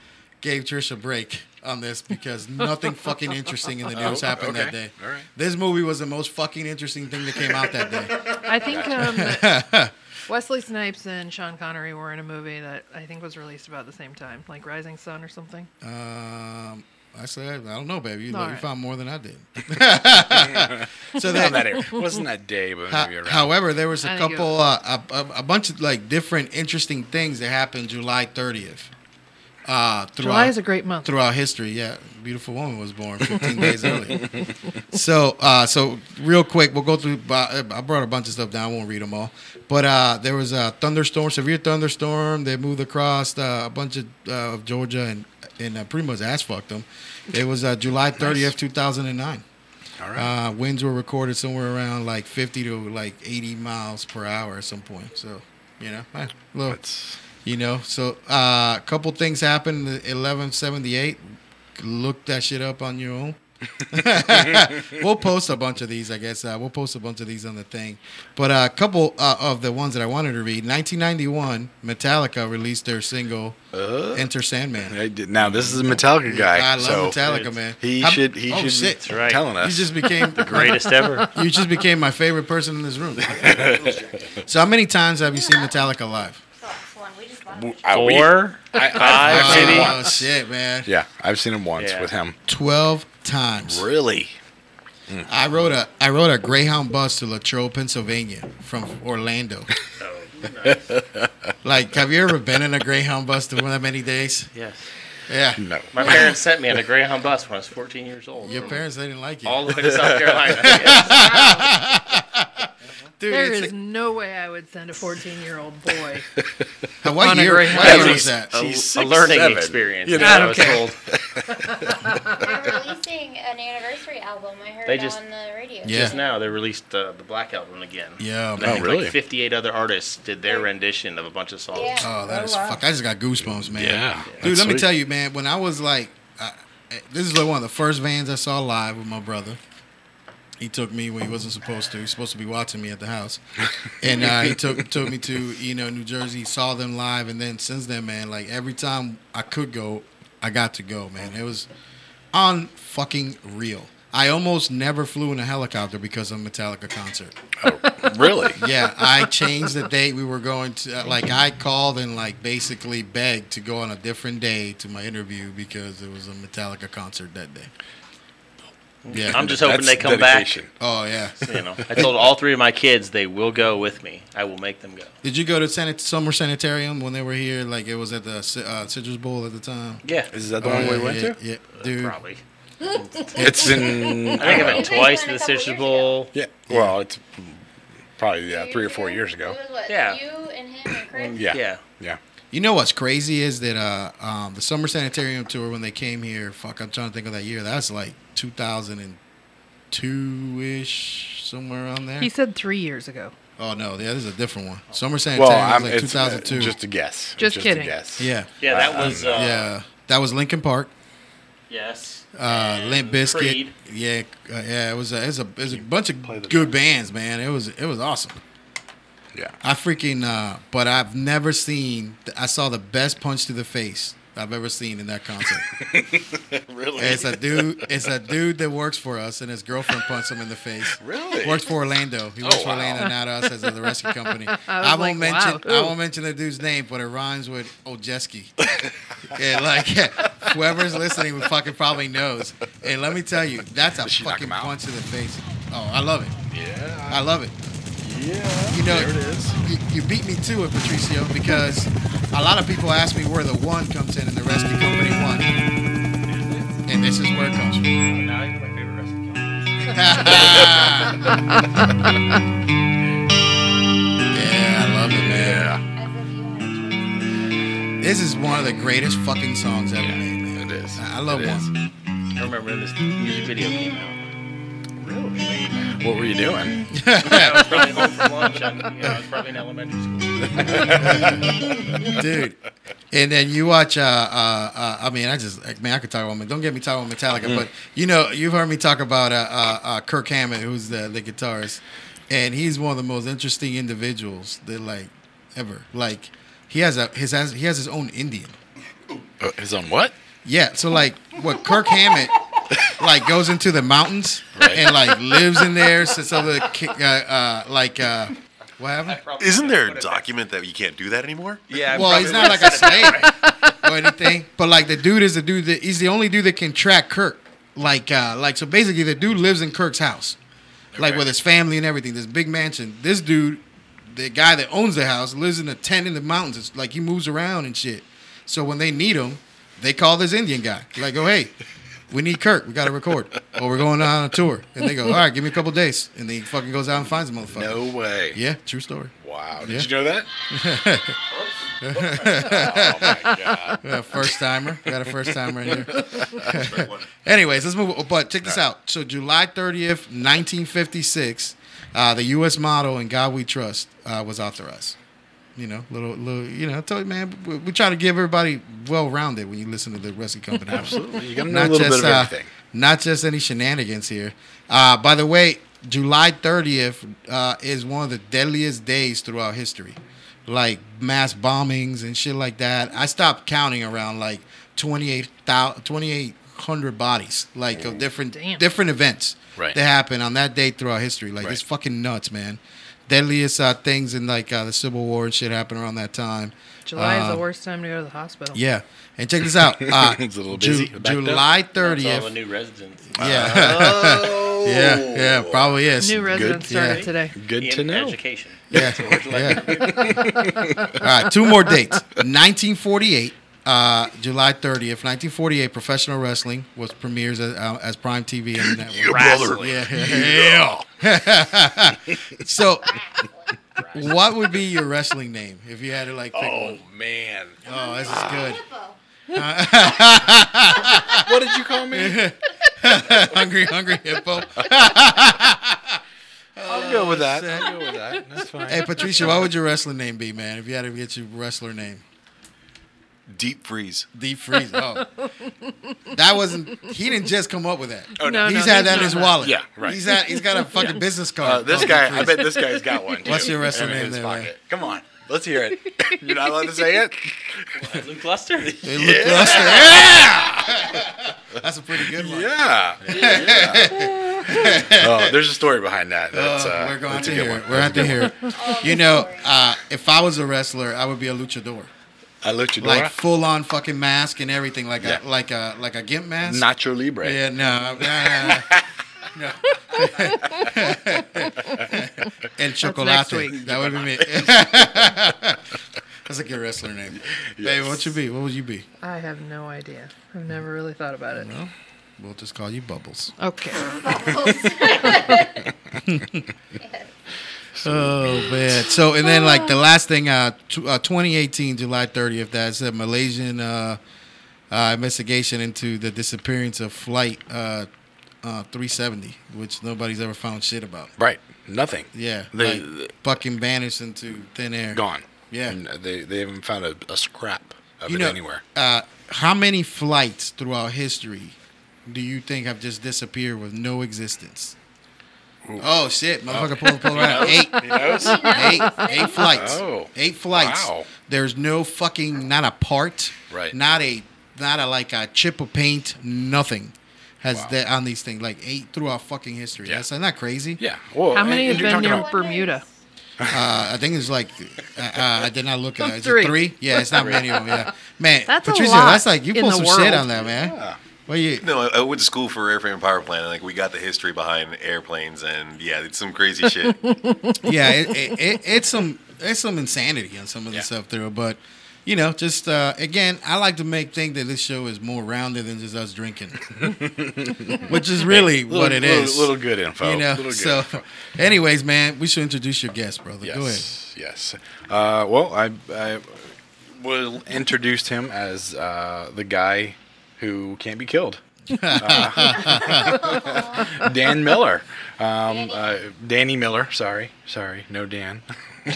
gave Trish a break on this because nothing fucking interesting in the news Oh, happened that day. All right. This movie was the most fucking interesting thing that came out that day. I think um, Wesley Snipes and Sean Connery were in a movie that I think was released about the same time, like Rising Sun or something. Um, I said, I don't know, baby. You, All you found more than I did. so Not that, that wasn't that day, but Ho- maybe however, there was a I think it couple, uh, a, a, a bunch of like different interesting things that happened July 30th. Uh, throughout, July is a great month. throughout history. Yeah, beautiful woman was born 15 days early. So, uh, so real quick, we'll go through. Uh, I brought a bunch of stuff down. I won't read them all. But uh, there was a thunderstorm, severe thunderstorm. They moved across uh, a bunch of, uh, of Georgia and and uh, pretty much ass fucked them. It was uh, July 30th, 2009. All right. Uh, winds were recorded somewhere around like 50 to like 80 miles per hour at some point. So, you know, eh, little, That's you know. So, uh, a couple things happened. in 1178. Look that shit up on your own. we'll post a bunch of these, I guess. Uh, we'll post a bunch of these on the thing. But uh, a couple uh, of the ones that I wanted to read. 1991, Metallica released their single uh, "Enter Sandman." Did- now this is a Metallica guy. I love so Metallica, man. He How- should he oh, should shit. be right. telling You us. just became the Greatest ever. You just became my favorite person in this room. so, how many times have you seen Metallica live? W- uh, we- Four, I, five, I've seen him maybe. Oh once. shit, man! Yeah, I've seen him once Yeah. with him. Twelve times. Really? I rode a I rode a Greyhound bus to Latrobe, Pennsylvania, from Orlando. Oh, Like, have you ever been in a Greyhound bus to that many days? Yes. Yeah. No. My parents sent me on a Greyhound bus when I was 14 years old. Your parents, they didn't like you. All the way to South Carolina. Yes. Dude, There it's is no way I would send a 14 year old boy. a, what on year, Greyhound. what year was that? A, She's a learning seven. experience. You know. what I I was don't told. They're releasing an anniversary album. I heard They just- on the radio. Yeah. Just now, they released uh, the Black Album again. Yeah, And man. I really? Like 58 other artists did their rendition of a bunch of songs. Yeah. Oh, that Oh, is wow. fuck. I just got goosebumps, man. Yeah, Dude, that's let me tell you, man, when I was like, uh, this is like one of the first bands I saw live with my brother. He took me when he wasn't supposed to. He was supposed to be watching me at the house, and uh, he took took me to you know New Jersey. Saw them live, and then since then, man, like every time I could go, I got to go, man. It was on fucking real. I almost never flew in a helicopter because of a Metallica concert. Really? Yeah, I changed the date we were going to. uh, Like, I called and like basically begged to go on a different day to my interview because it was a Metallica concert that day. Yeah. I'm just hoping That's they come dedication. oh yeah. You know, I told all three of my kids they will go with me. I will make them go. Did you go to Sanit- Summer Sanitarium when they were here? Like it was at the uh, Citrus Bowl at the time. Yeah, Is that the Oh, one we yeah, went yeah, to? Yeah, dude. probably. It's in. I think I You went guys twice to a the couple Citrus years Bowl. Yeah. Well, it's probably yeah, three or four years ago. It was what, Yeah. You and him and Chris. Yeah. Yeah. Yeah. You know what's crazy is that uh, um, the Summer Sanitarium tour when they came here. Fuck, I'm trying to think of that year. That's like 2002 ish, somewhere around there. He said three years ago. Oh no, yeah, this is a different one. Summer Well, Sanitarium I'm was like it's, uh, 2002. just a guess. Just a kidding. guess. yeah, Yeah, that was. Uh, yeah. That was Linkin Park. Yes. Uh, And Limp Bizkit. Creed. Yeah, uh, yeah. It was a, it was a, it was a bunch of the good bands, man. It was it was awesome. Yeah. I freaking. Uh, but I've never seen. I saw the best punch to the face I've ever seen in that concert. Really? it's a dude. It's a dude that works for us, and his girlfriend punched him in the face. Really? Works for Orlando. He works Oh, for wow. Orlando, not us, as the rescue company. I I, won't like, mention. wow, I won't mention the dude's name, but it rhymes with Ojeski. yeah, like whoever's listening would fucking probably knows. And let me tell you, that's a Did she knock fucking punch in the face. Oh, I love it. Yeah. I love it. Yeah. You know, there it is. You, you beat me to it, Patricio, because a lot of people ask me where the one comes in and the rescue company one. And this is where it comes from. Oh, now you're my favorite wrestling yeah, I love it, man. Yeah. As if you had a choice. This is one of the greatest fucking songs ever made, man. It is. I I love It is. one. I remember when this music video came out. What were you doing? I was probably home from lunch. I, you know, I was probably in elementary school. dude. And then you watch. Uh, uh, uh, I mean, I just like, man, I could talk about. Don't get me talking about Metallica, Mm. but you know, you've heard me talk about uh, uh, uh, Kirk Hammett, who's the the guitarist, and he's one of the most interesting individuals that like ever. Like he has a his has he has his own Indian. Uh, His own what? Yeah, so like what Kirk Hammett like goes into the mountains Right. and like lives in there. Since other ki- uh, uh, like uh, what happened? Isn't there a document that you can't do that anymore? Yeah. Well, he's not like a said it slave or anything, but like the dude is the dude that he's the only dude that can track Kirk. Like, uh, like so basically, the dude lives in Kirk's house, like with his family and everything. This big mansion. This dude, the guy that owns the house, lives in a tent in the mountains. It's like he moves around and shit. So when they need him, they call this Indian guy. Like, oh hey, we need Kirk. We got to record. Or we're going on a tour. And they go, all right, give me a couple days. And then he fucking goes out and finds the motherfucker. No way. Yeah, true story. Wow. Did Yeah. you know that? oh my god. First timer. Got a first timer in here. Anyways, let's move. On. But check this out. So July 30th, 1956, uh, the U.S. motto "In God We Trust" uh, was authorized. You know, little, little. You know, I tell you, man, we, we try to give everybody well-rounded when you listen to the Rescue Company. Absolutely. You got to know a little bit of uh, everything. not just any shenanigans here. Uh, by the way, July 30th uh, is one of the deadliest days throughout history. Like mass bombings and shit like that. I stopped counting around like 28,000 2,800 bodies, like of different Damn. different events Right. that happened on that day throughout history. Like it's fucking nuts, man. Deadliest uh, things in like uh, the Civil War and shit happened around that time. July is the worst time to go to the hospital. Yeah, and check this out. Uh, It's a little Ju- busy. Backed. July That's all the 30th. new residents. Yeah. Oh. Yeah, yeah, probably is. New residents started yeah. today. Good in to know. education. Yeah, yeah. All right, two more dates. 1948, Uh, July 30th, 1948, professional wrestling was premieres as, uh, as Prime TV on the network. brother. Yeah, yeah. so, what would be your wrestling name if you had to like pick Oh one? man, Oh, this is good. Hippo. what did you call me? hungry, hungry hippo. I'll go with that. I'll go with that. That's fine. Hey, Patricia, what would your wrestling name be, man? If you had to get your wrestler name, Deep freeze. Deep Freeze. Oh, that wasn't. He didn't just come up with that. Oh, no, he's no, had that in his that. wallet. Yeah, right. He's had. He's got a fucking business card. Uh, this guy, I bet this guy's got one. Too. What's your wrestler in name there, man? Come on, let's hear it. You're not allowed to say it. Luke Luster? Hey, Luke Luster. Yeah! That's a pretty good one. Yeah. oh, there's a story behind that. That's, Uh, uh, we're going that's to hear one. it. We're going to hear it. Oh, You know, uh, if I was a wrestler, I would be a luchador, I looked you like full on fucking mask and everything, like Yeah. a like a like a gimp mask. Nacho Libre. Yeah, no, no, no. El chocolate. next week. That would be me. That's a good wrestler name. Hey, what you be? What would you be? I have no idea. I've never really thought about it. No, we'll just call you Bubbles. Okay. Oh man. So and then like the last thing, uh, t- uh 2018 July 30th, that's a Malaysian uh, uh, investigation into the disappearance of flight uh, uh 370, which nobody's ever found shit about. Right. Nothing. Yeah, They- like fucking vanished into thin air. Gone. Yeah. And they they haven't found a, a scrap of You it know, anywhere. uh, how many flights throughout history do you think have just disappeared with no existence? Oh shit, motherfucker, pull, pull around. Eight, eight, eight flights. Oh. Eight flights. Wow. There's no fucking, not a part, Right. Not a, not a like a chip of paint. Nothing has Wow. that on these things. Like eight throughout fucking history. Yeah. That's not that crazy. Yeah. Well, How many and have been talking near about- Bermuda? Uh, I think it's like, uh, uh, I did not look at it. Is Three. it three? Yeah, it's not many of them. Yeah, man. That's a Patricia, lot that's like you in pull the some shit on that, man. Yeah. Well, you, No, I, I went to school for airframe and power plant, and like we got the history behind airplanes, and yeah, it's some crazy shit. yeah, it, it, it, it's some it's some insanity on some of the Yeah. stuff there, but you know, just uh, again, I like to make think that this show is more rounded than just us drinking, which is really Little, what it little, is. Little good info. you know. Good So, info. anyways, man, we should introduce your guest, brother. Yes. Go ahead. Yes. Uh, well, I, I will introduced him as uh, the guy who can't be killed. Uh, Dan Miller. Um, uh, Danny Miller. Sorry. Sorry. No Dan.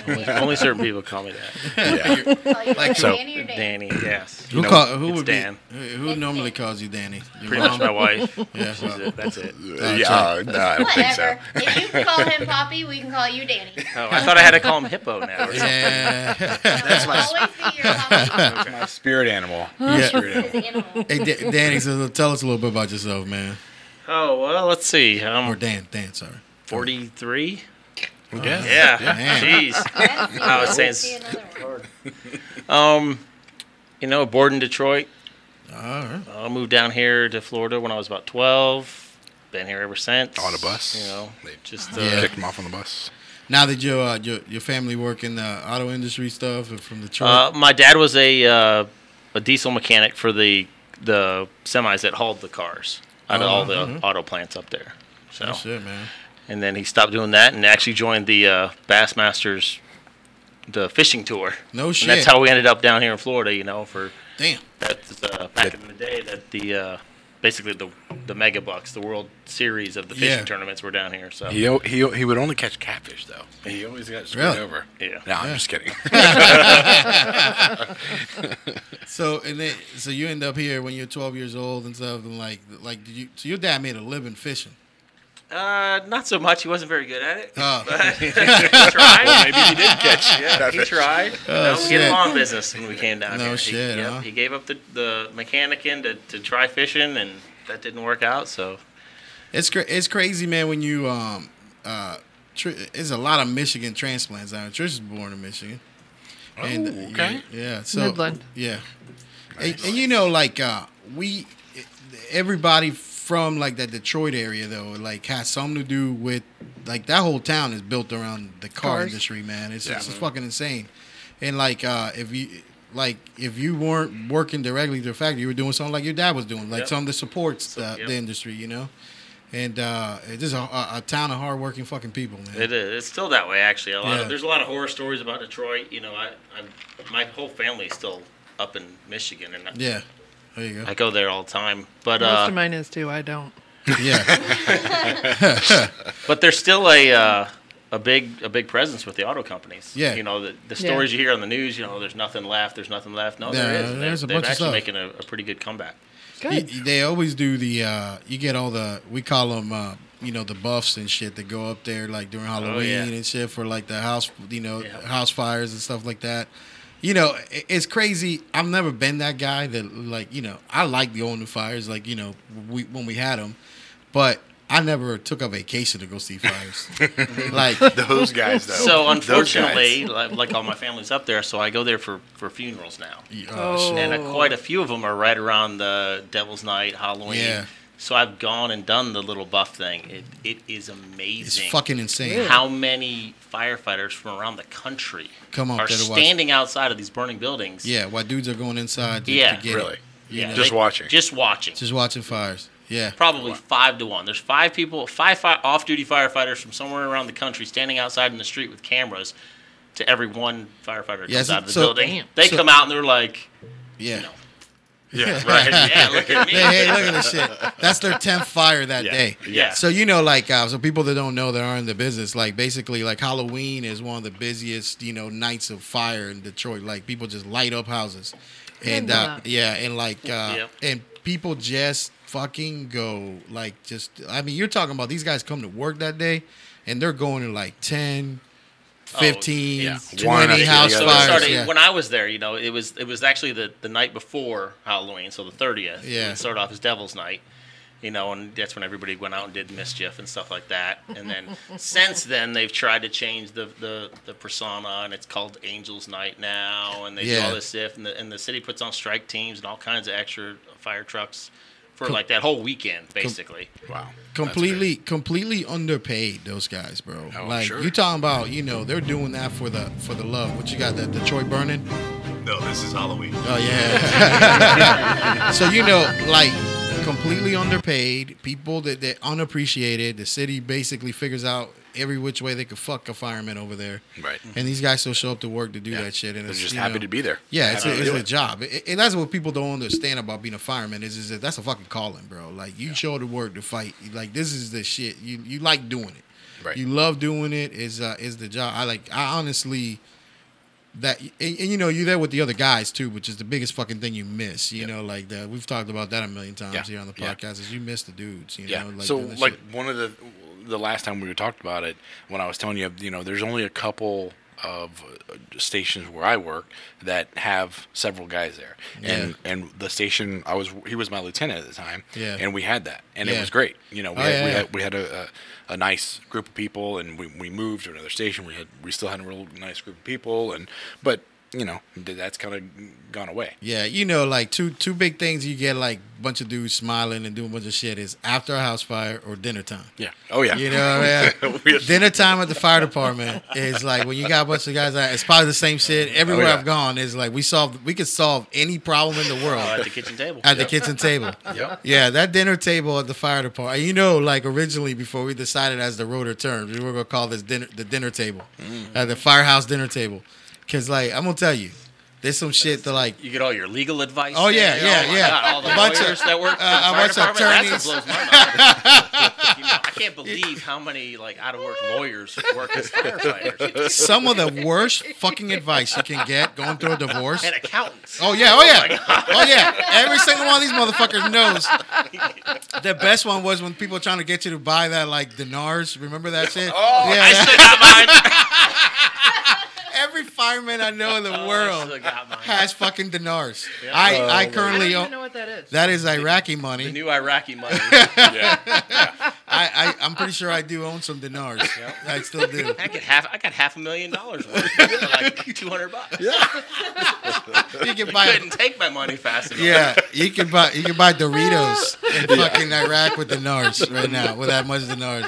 only, only certain people call me that. yeah. Call Like so- Danny or Dan? Danny, yes. Who know, call, who it's would Dan. be who, who normally calls you Danny? Your Pretty much my wife. Yeah, She's well, it. That's it. yeah. uh, no, I don't think so. Whatever. If you can call him Poppy, we can call you Danny. Oh, I thought I had to call him Hippo now. Or something. yeah. That's my, Always be your that's my spirit animal. Yeah. Spirit animal. Hey, Da- Danny, so tell us a little bit about yourself, man. Oh well, let's see. Or I'm Dan, Dan, sorry. 43. Yeah. Yeah. Jeez. I was let's saying- see another one. Um, you know, born in Detroit. All right. I moved down here to Florida when I was about 12. Been here ever since. On a bus. You know, They just uh, Yeah. Kicked him off on the bus. Now that your uh, your your family work in the auto industry stuff and from Detroit, Uh, my dad was a uh, a diesel mechanic for the the semis that hauled the cars out of all the Mhm. auto plants up there. So, oh shit, man. And then he stopped doing that and actually joined the uh, Bassmasters, the fishing tour. No shit. And that's how we ended up down here in Florida. You know, for Damn. that's uh, back in the day that the uh, basically the the mega bucks, the World Series of the fishing Yeah. tournaments were down here. So He, o- he, o- he would only catch catfish, though. He always got screwed Really? over. yeah. No, I'm just kidding. So and then so you end up here when you're 12 years old and stuff, and like like did you? So your dad made a living fishing. Uh, not so much. He wasn't very good at it. Oh. But he tried. Maybe he did catch Yeah, he tried. Oh, no, we shit. get lawn business when we came down No here. shit, he, yep, he gave up the, the mechanicing to, to try fishing, and that didn't work out. So It's cra- it's crazy, man. When you um uh, tr- there's a lot of Michigan transplants out. Trish is born in Michigan. And, uh, Oh, okay. Yeah. So Midland. Yeah. And, and you know, like uh, we, everybody from like that Detroit area though, like has something to do with like that whole town is built around the car Cars. industry, man. It's Yeah. it's, fucking insane. And like uh, if you like if you weren't working directly to the factory, you were doing something like your dad was doing, like Yep. something that supports uh, Yep. the industry, you know. And uh, it's just a, a, a town of hardworking fucking people, man. It is. It's still that way, actually. A lot Yeah. of, there's a lot of horror stories about Detroit. You know, I, I my whole family's still up in Michigan, and I, Yeah, there you I go. go there all the time. But Most uh, of mine is too. I don't. Yeah, but there's still a uh, a big a big presence with the auto companies. Yeah. You know, the, the Yeah. stories you hear on the news. You know, there's nothing left. There's nothing left. No, there Yeah, is. They're, there's a they're bunch of actually stuff. making a, a pretty good comeback. Good. You- they always do the. Uh, you get all the. We call them. Uh, you know the buffs and shit that go up there like during Halloween Oh, yeah. and shit for like the house. You know Yeah. house fires and stuff like that. You know, it's crazy. I've never been that guy that like you know. I like going to fires like you know we when we had them, but I never took a vacation to go see fires. like Those guys, though. So unfortunately, like, like all my family's up there, so I go there for, for funerals now. oh, and uh, quite a few of them are right around the Devil's Night, Halloween. Yeah. So I've gone and done the little buff thing. It, it is amazing. it's fucking insane. how many firefighters from around the country Come up are there to watch. standing outside of these burning buildings. Yeah, while dudes are going inside to, Yeah. to get Really? it. Yeah, Just they- watching. Just watching. Just watching fires. Yeah. Probably five to one. There's five people, five fi- off-duty firefighters from somewhere around the country standing outside in the street with cameras to every one firefighter that Yeah, comes so- out of the so- building. They so- come out and they're like, Yeah. know, Yeah. right, yeah, look at me. Hey, hey, look at this shit. That's their tenth fire that Yeah. day. Yeah. So you know, like, uh, so people that don't know that are in the business, like, basically, like Halloween is one of the busiest, you know, nights of fire in Detroit. Like, people just light up houses, and uh, Yeah. yeah, and like, uh, Yep. and people just fucking go, like, just. I mean, you're talking about these guys come to work that day, and they're going to like 10, 15, yeah. 20 One house So other. fires. started yeah. when I was there. You know, it was it was actually the, the night before Halloween, so the thirtieth. Yeah. It started off as Devil's Night. You know, and that's when everybody went out and did mischief and stuff like that. And then since then, they've tried to change the, the, the persona, and it's called Angels Night now. And they do Yeah. all this stuff, and the, and the city puts on strike teams and all kinds of extra fire trucks for like that whole weekend, basically. Wow. completely completely underpaid those guys bro Oh, like sure. you talking about you know they're doing that for the for the love what you got that detroit burning No, this is Halloween. oh yeah so you know like completely underpaid people that that unappreciated the city basically figures out every which way they could fuck a fireman over there Right. and these guys still show up to work to do Yeah. that shit and They're it's just happy know, to be there. yeah, it's, a, it's a job, It- and that's what people don't understand about being a fireman. Is, is that that's a fucking calling, bro. Like you show up to work to fight. Like this is the shit. You you like doing it. Right. You love doing it. Is uh, is the job. I like. I honestly. That and, and you know you're there with the other guys too, which is the biggest fucking thing you miss. You Yep. know, like that we've talked about that a million times Yeah. here on the Yeah. podcast. Is you miss the dudes. You Yeah. know, like so like shit. one of the the last time we talked about it, when I was telling you, you know, there's only a couple of uh, stations where I work that have several guys there, and and the station I was he was my lieutenant at the time, Yeah. and we had that, and Yeah. it was great. You know, we Oh, had, yeah, we yeah. had we had a, a a nice group of people, and we we moved to another station. We had we still had a real nice group of people, and but you know that's kind of gone away. Yeah, you know, like two two big things you get like a bunch of dudes smiling and doing a bunch of shit is after a house fire or dinner time. Yeah. Oh yeah. You know, what I mean? Dinner time at the fire department is like when you got a bunch of guys. It's probably the same shit everywhere Oh, yeah. I've gone. Is like we solve, we could solve any problem in the Uh, world at the kitchen table. at the kitchen table. Yep. Yeah, that dinner table at the fire department. You know, like originally before we decided as the rotor terms, we were gonna call this dinner the dinner table, Mm. at the firehouse dinner table, because like I'm gonna tell you, there's some shit to like. You get all your legal advice. Oh, yeah, there. yeah, my yeah. God, all the A bunch of- lawyers that work uh, bunch of attorneys. That's what blows my mind. you know, I can't believe how many like out of work lawyers work as firefighters Some of the worst fucking advice you can get going through a divorce. and accountants. Oh yeah, oh yeah, oh yeah. Every single one of these motherfuckers knows. The best one was when people were trying to get you to buy that like dinars. Remember that shit? Oh, yeah. I that- still got mine. Every fireman I know in the Oh, world still got mine. has fucking dinars. Yeah. I Oh, I I don't currently even own, know what that is. that is Iraqi money. The new Iraqi money. Yeah. I, I I'm pretty sure I do own some dinars. I still do. I get half. I got half a million dollars worth for like two hundred bucks. Yeah. You can buy Couldn't take my money fast enough. Yeah, you can buy you can buy Doritos in fucking Iraq with dinars right now with that much dinars.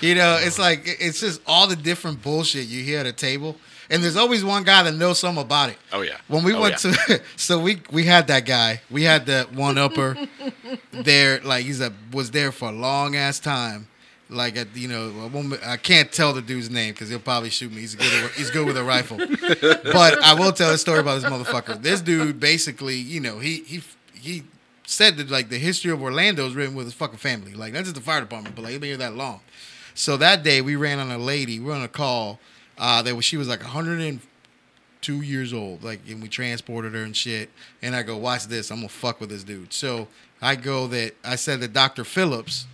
You know, it's like it's just all the different bullshit you hear at a table. And there's always one guy that knows something about it. Oh, yeah. When we Oh, went to, so we we had that guy. We had that one upper there. Like he's a was there for a long ass time. Like at you know, I, won't, I can't tell the dude's name because he'll probably shoot me. He's good. He's good with a rifle. but I will tell a story about this motherfucker. This dude basically, you know, he he he said that like the history of Orlando is written with his fucking family. Like not just the fire department, but like he's been here that long. So that day we ran on a lady. We were on a call. Uh, that was she was like 102 years old. Like and we transported her and shit. And I go, watch this. I'm gonna fuck with this dude. So I go that I said that Dr. Phillips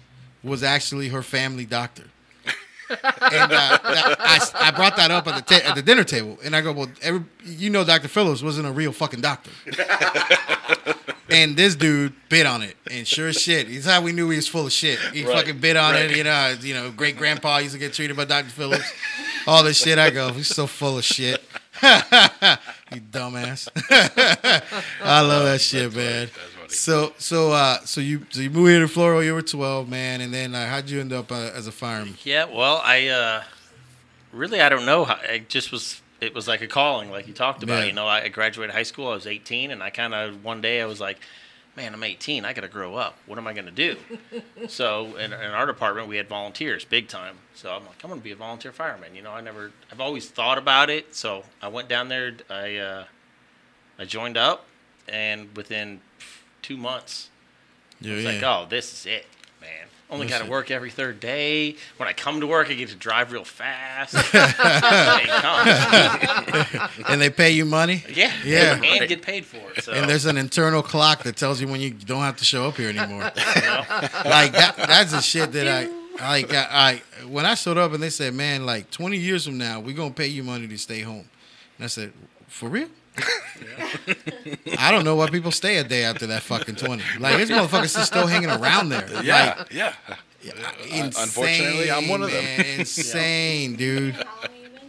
was actually her family doctor. and uh, that- I, I brought that up at the ta- at the dinner table, and I go, "Well, every, you know, Dr. Phillips wasn't a real fucking doctor." and this dude bit on it, and sure as shit, he's how we knew he was full of shit. He Right, fucking bit on right. it, you know. You know, great grandpa used to get treated by Dr. Phillips. All this shit, I go, he's so full of shit. you dumbass. I love that shit, man. So, so, uh, so you, so you moved here to Florida. when You were twelve, man, and then uh, how'd you end up uh, as a fireman? Yeah, well, I uh, really I don't know. How, I just was. It was like a calling, like you talked about. Yeah. You know, I graduated high school. I was 18, and I kind of one day I was like, "Man, I'm 18. I got to grow up. What am I going to do?" so in, in our department, we had volunteers, big time. So I'm like, I'm going to be a volunteer fireman. You know, I never, I've always thought about it. So I went down there. I uh, I joined up, and within two months, Yeah, it's like, oh, this is it, man. Only got to work every third day. When I come to work, I get to drive real fast. And they pay you money. yeah, Yeah. and get paid for it. So. And there's an internal clock that tells you when you don't have to show up here anymore. you like that, that's the shit that I like. I, I when I showed up and they said, "Man, like 20 years from now, we're gonna pay you money to stay home," and I said, "For real?" I don't know why people stay a day after that fucking 20. Like this motherfucker's just still hanging around there. Yeah, Like, yeah. insane, uh, unfortunately, I'm one of them. man. Insane, dude. How long have you been?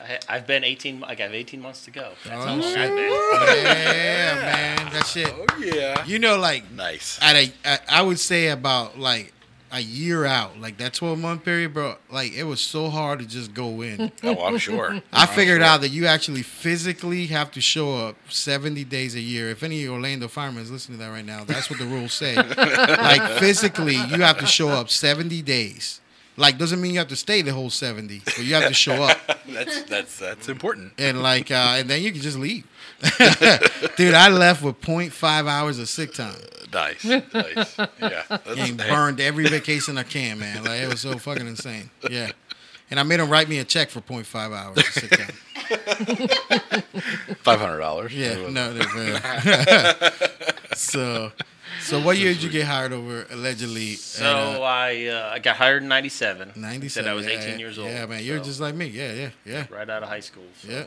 I, ha- I've been 18. Like I have 18 months to go. That's Oh, how long shit. I've been. Yeah, man. That shit. Oh yeah. You know, like Nice. at a, I I would say about like a year out, like that 12 month period, bro. Like it was so hard to just go in. Oh, I'm sure. I figured out that you actually physically have to show up 70 days a year. If any Orlando firemen is listening to that right now, that's what the rules say. like physically, you have to show up 70 days. Like doesn't mean you have to stay the whole 70, but you have to show up. That's that's that's important. And like uh, and then you can just leave. Dude, I left with 0.5 hours of sick time. Nice, nice. Yeah. That's, and hey, burned every vacation I can, man. Like it was so fucking insane. Yeah. And I made him write me a check for 0.5 hours. of sick time. Five hundred dollars. Yeah, no, no, man. so, so what year did you get hired over allegedly? So at, uh, I uh, I got hired in 97. 97. Said I was yeah, 18 yeah, years old. Yeah, man, you're so just like me. Yeah, yeah, yeah, right out of high school. So yeah.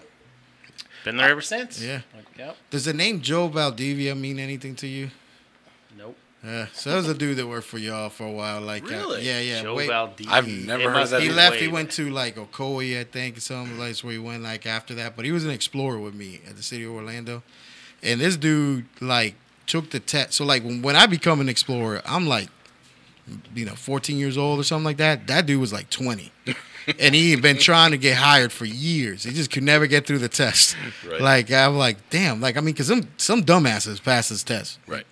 Been there ever since. Yeah. Like, yep. Does the name Joe Valdivia mean anything to you? Nope. Yeah. So that was a dude that worked for y'all for a while. Like, uh, yeah, yeah. Joe wait- Valdivia. I've never It heard of that He Way left. He went to like Ocoee, I think, some place where he went like after that. But he was an explorer with me at the city of Orlando, and this dude like took the test. So like when, when I become an explorer, I'm like, you know, 14 years old or something like that. That dude was like 20. and he had been trying to get hired for years. He just could never get through the test. Right. Like I'm like, damn. Like I mean, because some some dumbasses pass this test, Right.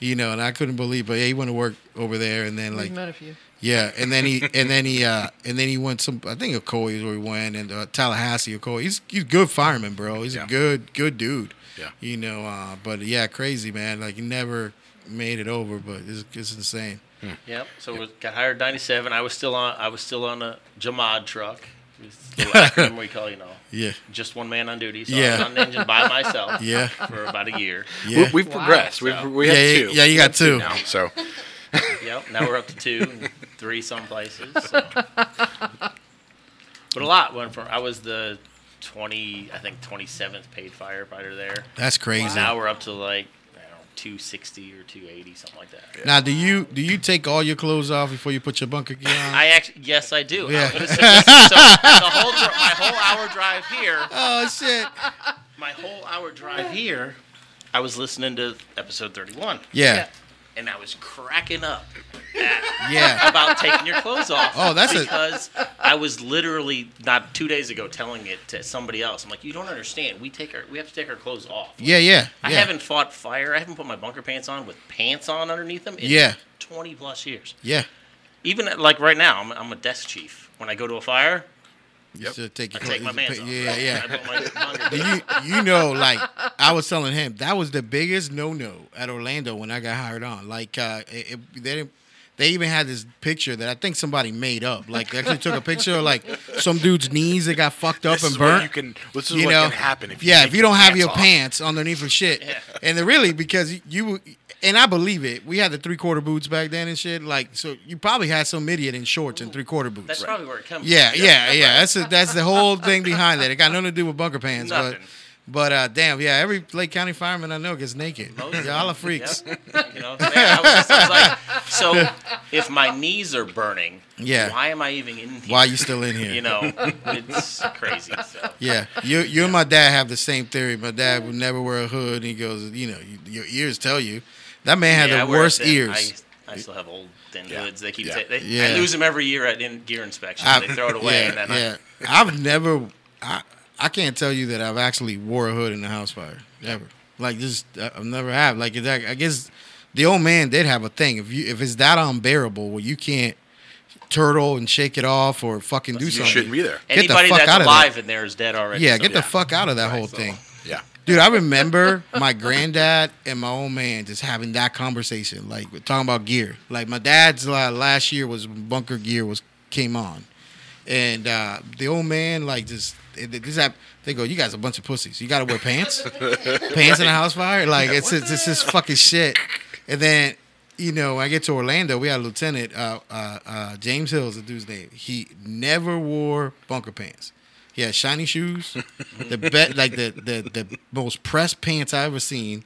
You know. And I couldn't believe, but yeah, he went to work over there, and then We've like met a few. yeah, and then he and then he uh and then he went some I think Ocoee is where he went and uh, Tallahassee Ocoee. He's he's a good fireman, bro. He's Yeah. a good good dude. Yeah. You know, uh but yeah, crazy man. Like he never made it over, but it's it's insane. Yep. So was, got hired 97. I was still on. I was still on a Jamad truck. It's a little acronym we call, you know, Yeah. just one man on duty. So Yeah. I was on the engine by myself. Yeah. For about a year. Yeah. We, have Wow. progressed. We've, So- we yeah, have yeah, two. yeah, you got two. now. So Yep. Now we're up to two and three some places. So. But a lot went from. I was the 20, I think 27th paid firefighter there. That's crazy. Now we're up to like I don't know 260 or 280, something like that. Now, do you do you take all your clothes off before you put your bunker gear on? I actually, yes, I do. Yeah. Listen, listen, so the whole, my whole hour drive here, oh shit. my whole hour drive here, I was listening to episode 31. Yeah. And I was cracking up at Yeah. about taking your clothes off. Oh, that's because I was literally not two days ago telling it to somebody else. I'm like, you don't understand. We take our we have to take our clothes off. Yeah, yeah. I yeah. haven't fought fire. I haven't put my bunker pants on with pants on underneath them. In Yeah. twenty plus years. Yeah. Even at- like right now, I'm, I'm a desk chief. When I go to a fire, You should take, I your take my pants. Yeah, yeah. I put my bunker Do you you know like I was telling him that was the biggest no no at Orlando when I got hired on. Like uh, it, it- they didn't. They even had this picture that I think somebody made up. Like they actually took a picture of like some dude's knees that got fucked up This and burnt. you can. This is you what know, can happen if you yeah, if you don't have your off. pants underneath of shit, Yeah. and really because you and I believe it, we had the three quarter boots back then and shit. Like, so you probably had some idiot in shorts and three quarter boots. That's probably where it comes Yeah, from. yeah, yeah. That's a, that's the whole thing behind that. It got nothing to do with bunker pants, Nothing. but but uh, damn, yeah. Every Lake County fireman I know gets naked. Most- Y'all are freaks. Yep. You know, man, I was I was like, so if my knees are burning, Yeah. why am I even in here? Why are you still in here? You know, it's crazy. So. Yeah, you you and my dad have the same theory. My dad would never wear a hood. And he goes, you know, you, your ears tell you. That man had Yeah, I the worst thin- ears. I, I still have old thin Yeah. hoods. They keep Yeah. ta- they, Yeah. I lose them every year at in gear inspection. I- they throw it away, yeah, and then yeah. I've never. I I can't tell you that I've actually wore a hood in a house fire. Never. Like just I- I've never have. Like it's like- I guess the old man did have a thing. If you if it's that unbearable where you can't turtle and shake it off or fucking do You something. shouldn't be there. I, Get the anybody fuck that's out of alive in there is dead already. Yeah, so- get the fuck out of that whole so- thing. Yeah. Dude, I remember my granddad and my old man just having that conversation, like we're talking about gear. Like my dad's uh, last year was bunker gear was came on, and uh, the old man like just it, it- this hap- they go, you guys are a bunch of pussies. You got to wear pants, pants in a house fire. Like it's it's, it's just fucking shit. And then you know, when I get to Orlando, we had a lieutenant, uh, uh, uh, James Hill is the dude's name. He never wore bunker pants. He had shiny shoes, the bet like the, the the most pressed pants I ever seen,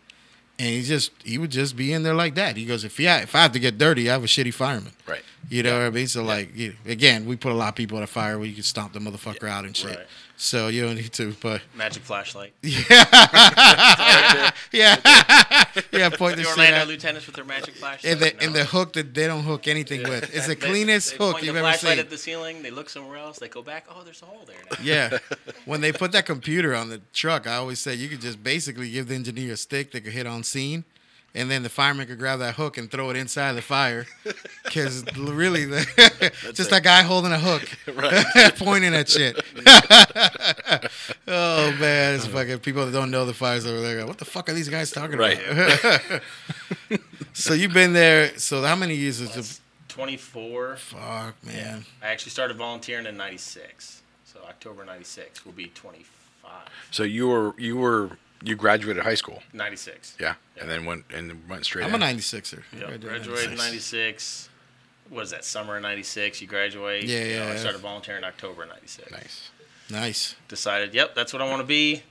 and he just he would just be in there like that. He goes, if yeah, if I have to get dirty, I have a shitty fireman. Right. You know what I mean? So like, you again, we put a lot of people in a fire where you can stomp the motherfucker out and shit. Right. So you don't need to, but Magic flashlight. yeah, yeah, yeah. point The the Orlando out. lieutenants with their magic flashlight. And the and No. the hook that they don't hook anything with. It's the They- cleanest they hook point you've the ever flashlight seen. at the ceiling. They look somewhere else. They go back. Oh, there's a hole there now. Yeah. When they put that computer on the truck, I always say you could just basically give the engineer a stick that could hit on scene. And then the fireman could grab that hook and throw it inside the fire. Because really, the, just that guy holding a hook, pointing at shit. oh, man. It's uh-huh. fucking people that don't know the fires over there. go, What the fuck are these guys talking Right. about? so you've been there. So how many years is it 24. fuck, man? I actually started volunteering in 96. So October 96 will be 25. So you were you were you graduated high school. 96. Yeah. And then went and went straight. I'm a in. 96er. Yep. Graduated in 96. 96. What is that? Summer of 96. You graduate. Yeah, You know, yeah, I yeah. started volunteering in October 96. Nice. Nice. Decided, yep, that's what I want to be.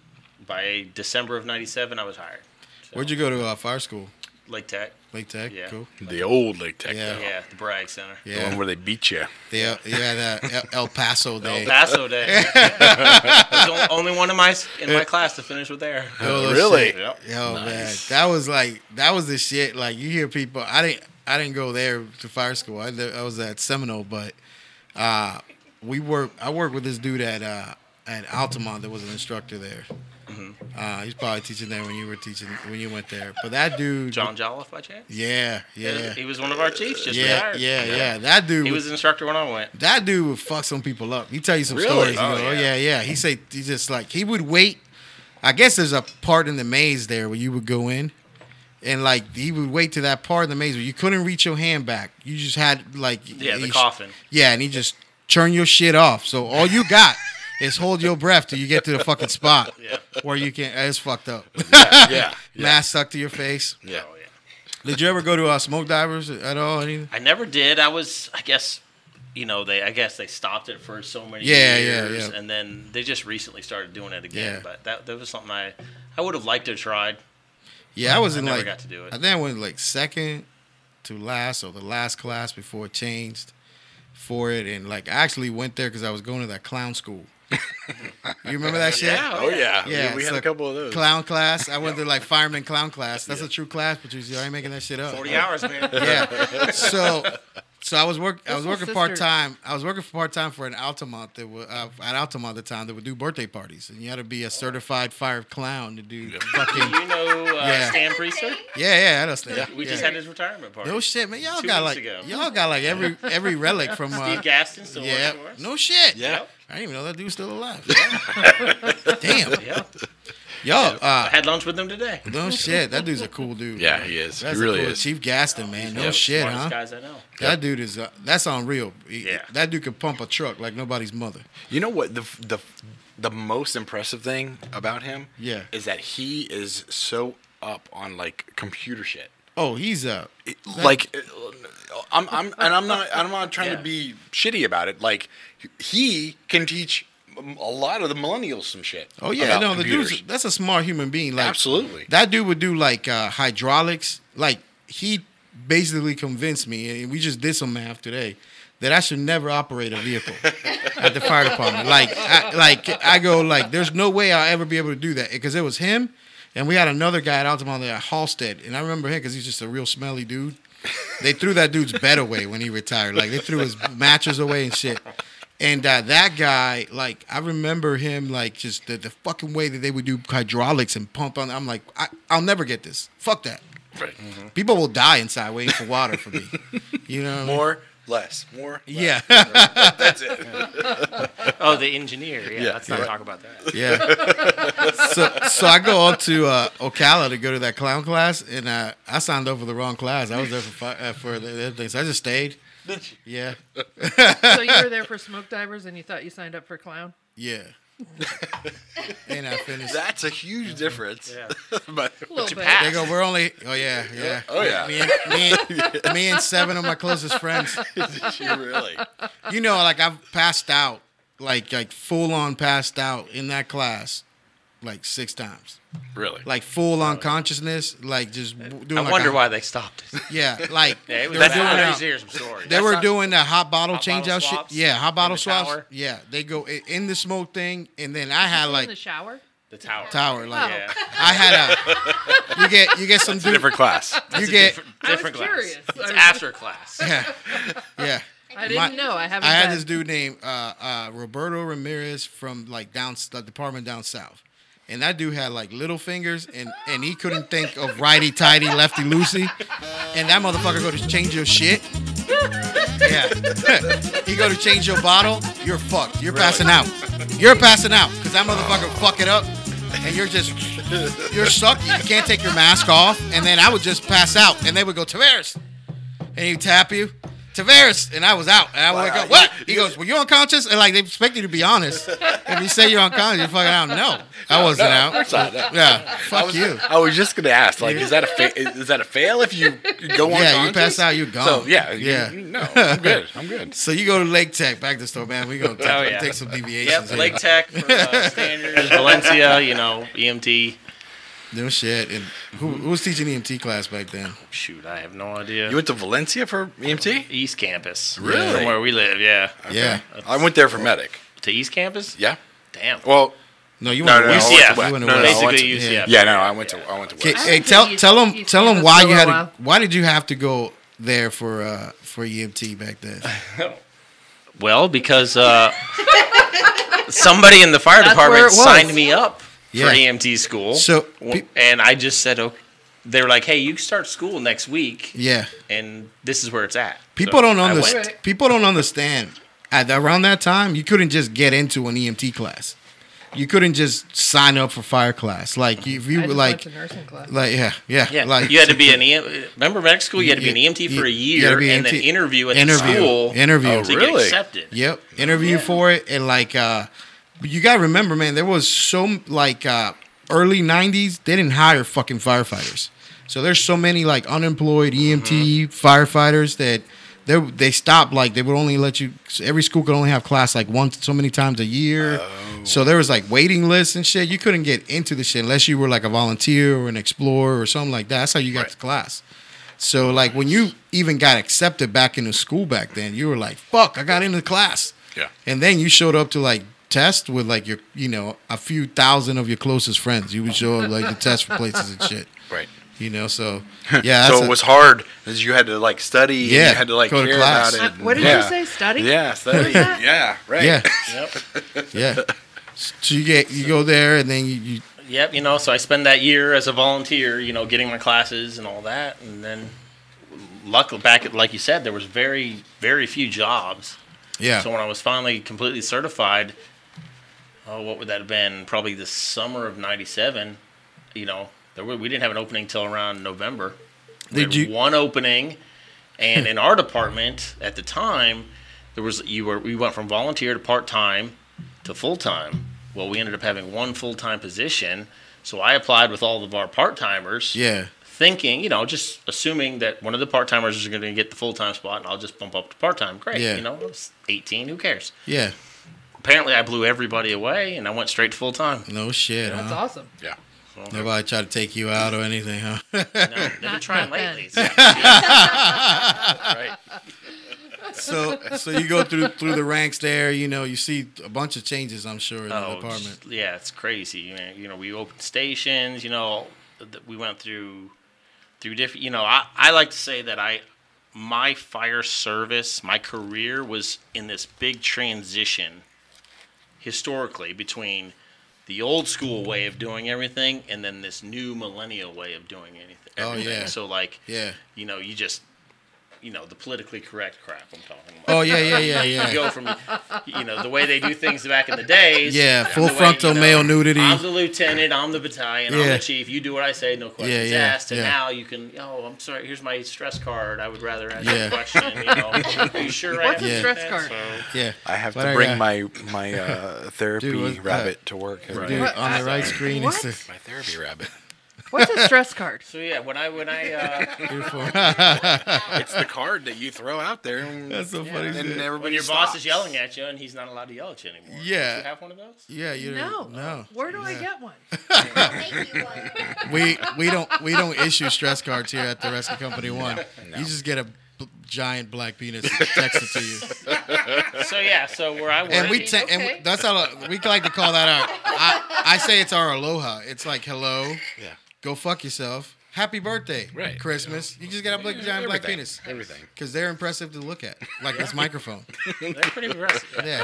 By December of 97, I was hired. So, Where'd you go to uh, fire school? Lake Tech. Lake Tech. Yeah. Cool. The old Lake Tech. Yeah. though. Yeah, the Bragg Center. The Yeah. one where they beat you. The El, yeah, the El, El Paso day. El Paso Day. I the only one in my in my class to finish with there. Oh, Really? shit. Yep. Yo, Nice. man, that was like that was the shit. Like you hear people. I didn't. I didn't go there to fire school. I, I was at Seminole, but uh, we work. I worked with this dude at uh, at Altamonte There was an instructor there. Mm-hmm. Uh, he's probably teaching there when you were teaching when you went there. But that dude, John Jolliffe by chance? yeah, yeah, He was one of our chiefs, just yeah, retired. yeah, yeah. That dude He was an instructor when I went. That dude would fuck some people up. He tell you some Really? stories. Oh, go, oh yeah. yeah, yeah. He say he just like he would wait. I guess there's a part in the maze there where you would go in, and like he would wait to that part of the maze where you couldn't reach your hand back. You just had like Yeah, the coffin. Yeah, and he just turn your shit off. So all you got is hold your breath till you get to the fucking spot Yeah. where you can. It's fucked up. Yeah. yeah. Mask stuck to your face. Yeah. Oh, yeah. Did you ever go to uh, smoke divers at all? Anything? I never did. I was, I guess, you know, they, I guess they stopped it for so many Yeah, yeah, years, yeah. and then they just recently started doing it again. Yeah. But that, that was something I, I would have liked to have tried. Yeah, I was I in never like got to do it. I think I went like second to last or the last class before it changed for it, and like I actually went there because I was going to that clown school You remember that shit? Yeah. Oh yeah, Yeah, We had a couple of those. Clown class. I went to like fireman clown class. That's a true class, but you I ain't making that shit up. Forty hours, man. Yeah. So, so I was work. I was working part time. I was working part time for an Altamonte that would uh, at Altamonte at the time that would do birthday parties, and you had to be a certified fire clown to do fucking. You know uh, Yeah. Stan Priester? Yeah, yeah, I understand. We just had his retirement party. No shit, man. Y'all Two got like ago. y'all got like every every relic from uh, Steve Gaston still yeah. for us. No shit. Yeah. I didn't even know that dude's still alive. Damn. Yeah. Yo, I uh, had lunch with him today. no shit. That dude's a cool dude. Yeah, man. he is. He That's a really cool- is. Chief Gaston, man. No Yeah, shit, huh? guys I know. That dude is uh, that's unreal. He- Yeah. That dude can pump a truck like nobody's mother. You know what the the the most impressive thing about him? Yeah. is that he is so up on like computer shit. Oh, he's uh Like, uh, I'm I'm and I'm not I'm not trying Yeah. to be shitty about it. Like, he can teach a lot of the millennials some shit. Oh yeah, no, the computers. dude's that's a smart human being. Like Absolutely. that dude would do like uh, hydraulics. Like he basically convinced me, and we just did some math today, that I should never operate a vehicle at the fire department. Like, I, like I go like, there's no way I'll ever be able to do that because it was him, and we had another guy at Altamonte there at Halstead, and I remember him because he's just a real smelly dude. They threw that dude's bed away when he retired. Like they threw his mattress away and shit. And uh, that guy, like, I remember him, like, just the, the fucking way that they would do hydraulics and pump on. I'm like, I, I'll never get this. Fuck that. Right. People will die inside waiting for water for me. You know? what I mean? More, less, more. less. Yeah. That's it. Oh, the engineer. Yeah, Yeah, let's not yeah. talk about that. yeah. So, so I go up to uh, Ocala to go to that clown class, and uh, I signed up for the wrong class. I was there for fi- uh, for the other things. I just stayed. Yeah. so you were there for smoke divers, and you thought you signed up for clown. Yeah. and I finished. That's a huge difference. Yeah. but A little you bit. passed. They go, we're only. Oh yeah, yeah. Oh, yeah. Me and, me, and, me and seven of my closest friends. she really. You know, like I've passed out, like like full on passed out in that class, like six times. Really. Like full on consciousness, like just doing. I like wonder a- why they stopped it. Yeah, like Yeah, it was they were bad. doing. I used hear some stories. they That's were not- doing the hot bottle Hot change bottle out shit. Yeah, hot bottle the swaps. tower? Yeah, they go in the smoke thing, and then I had in like the shower. the tower. tower. Like Oh. Yeah. I had a. You get you get some dude. Different class. You It's a get different, I was different class. curious. It's after class. yeah, yeah. I didn't My- know. I haven't. I had been. this dude named uh, uh, Roberto Ramirez from like down the department down south, and that dude had like little fingers, and and he couldn't think of righty tighty, lefty loosey, and that motherfucker go to change your shit. Yeah, he go to change your bottle, you're fucked. You're passing out. You're passing out because that motherfucker fuck it up, and you're just you're stuck. You can't take your mask off, and then I would just pass out, and they would go Tavares, and he'd tap you. Tavares, and I was out. And I would wake up. What? He goes, "Were you unconscious?" And like they expect you to be honest. If you say you're unconscious, you're fucking out. No, I wasn't out. Yeah, I fuck was, you. I was just gonna ask, like, is that a fa- is that a fail if you go on? Yeah, you pass out, you're gone. So yeah, Yeah. you- no, I'm good. I'm good. So you go to Lake Tech, back to the store, man. We gonna take, Oh, yeah. take some deviations. Yep, here. Lake Tech for uh, standards, Valencia, you know, EMT. No shit. And who, who was teaching EMT class back then? Shoot, I have no idea. You went to Valencia for EMT? East Campus. Really? From where we live, yeah. Yeah. I went there for medic. To East Campus? Yeah. Damn. Well, No, you went no, to no, West. I UCF. went to went No, no, West. Went Basically to- UCF. yeah, no, I went to I went to West. hey, tell tell them tell them why you had while. to, why did you have to go there for uh for EMT back then? Well, because uh, somebody in the fire That's department where it was. signed me up Yeah. for EMT school. So, pe- and I just said, okay. They were like, "Hey, you start school next week, Yeah. and this is where it's at." People So don't understand. People don't understand. At around that time, you couldn't just get into an EMT class. You couldn't just sign up for fire class. Like if you I just like, went to nursing class. like yeah, yeah, Yeah, like you had to be an EM. Remember medical school? You had to be an You- EMT you- for a you gotta year be and then interview at Interview. the school. Interview. Oh, to really? get accepted. Yep, interview for it, and like, uh, but you gotta remember, man, there was so like uh, early '90s, they didn't hire fucking firefighters, so there's so many like unemployed EMT firefighters that they they stopped. Like they would only let you. Every school could only have class like once so many times a year. So there was like waiting lists and shit. You couldn't get into the shit unless you were like a volunteer or an explorer or something like that. That's how you got Right. to class. So like when you even got accepted back into school back then, you were like, "Fuck, I got into the class." Yeah. And then you showed up to like test with like your, you know, a few thousand of your closest friends. You would show up like the test for places and shit. Right. You know, so yeah. so it a- was hard because you had to like study. Yeah, And you had to like go to care class. about Uh, what did yeah. you say? Study? Yeah, study. yeah, right. Yeah, Yep. yeah. So you get you go there and then you, you Yep, you know, so I spend that year as a volunteer, you know, getting my classes and all that, and then, luckily, back at, like you said, there was very, very few jobs. yeah. So when I was finally completely certified, oh, what would that have been? Probably the summer of '97. You know, there were, we didn't have an opening till around November. We Did had you- one opening, and in our department at the time, there was you were we went from volunteer to part time to full time. Well, we ended up having one full time position, so I applied with all of our part timers yeah. thinking, you know, just assuming that one of the part timers is going to get the full time spot, and I'll just bump up to part time. Great, Yeah. you know, I was 18. Who cares? Yeah. Apparently, I blew everybody away, and I went straight to full time. No shit. That's huh? awesome. Yeah. Nobody tried to take you out or anything, huh? No, never trying lately. right. so so you go through through the ranks there. You know, you see a bunch of changes. I'm sure in the Oh, department. just- yeah, it's crazy. You know, you know, we opened stations. You know, we went through through different. You know, I I like to say that I my fire service, my career was in this big transition historically between the old school way of doing everything and then this new millennial way of doing anything. Oh, yeah. So like, Yeah. you know, you just you know the politically correct crap I'm talking about. Oh yeah, yeah, yeah, You yeah. go from, you know, the way they do things back in the days. Yeah, full way, frontal you know, male nudity. I'm the lieutenant. I'm the battalion. I'm the chief. You do what I say. No questions yeah, asked. And yeah. now you can. Oh, I'm sorry. Here's my stress card. I would rather ask Yeah. a question. You know, are you sure? I What's have a stress card? So- Yeah. I have What to I bring got- my my uh, therapy Dude, what's that? rabbit to work. every Dude, on the right screen What? is My therapy rabbit. What's a stress card? So yeah, when I when I uh. It's the card that you throw out there. And, That's so funny. and shit. everybody when your boss is yelling at you and he's not allowed to yell at you anymore. Yeah. Do you have one of those? Yeah, you No. no. Where do I get one? Thank you. one. We we don't we don't issue stress cards here at the Rescue Company One. You just get a giant black penis texted to you, So yeah, so where I work, and we ta- Okay. and that's how we like to call that our. I, I say it's our aloha. It's like hello, Yeah. Go fuck yourself, happy birthday, Right. Christmas. You just get a black, giant black penis Everything. because they're impressive to look at, like this microphone. they're pretty aggressive. Yeah.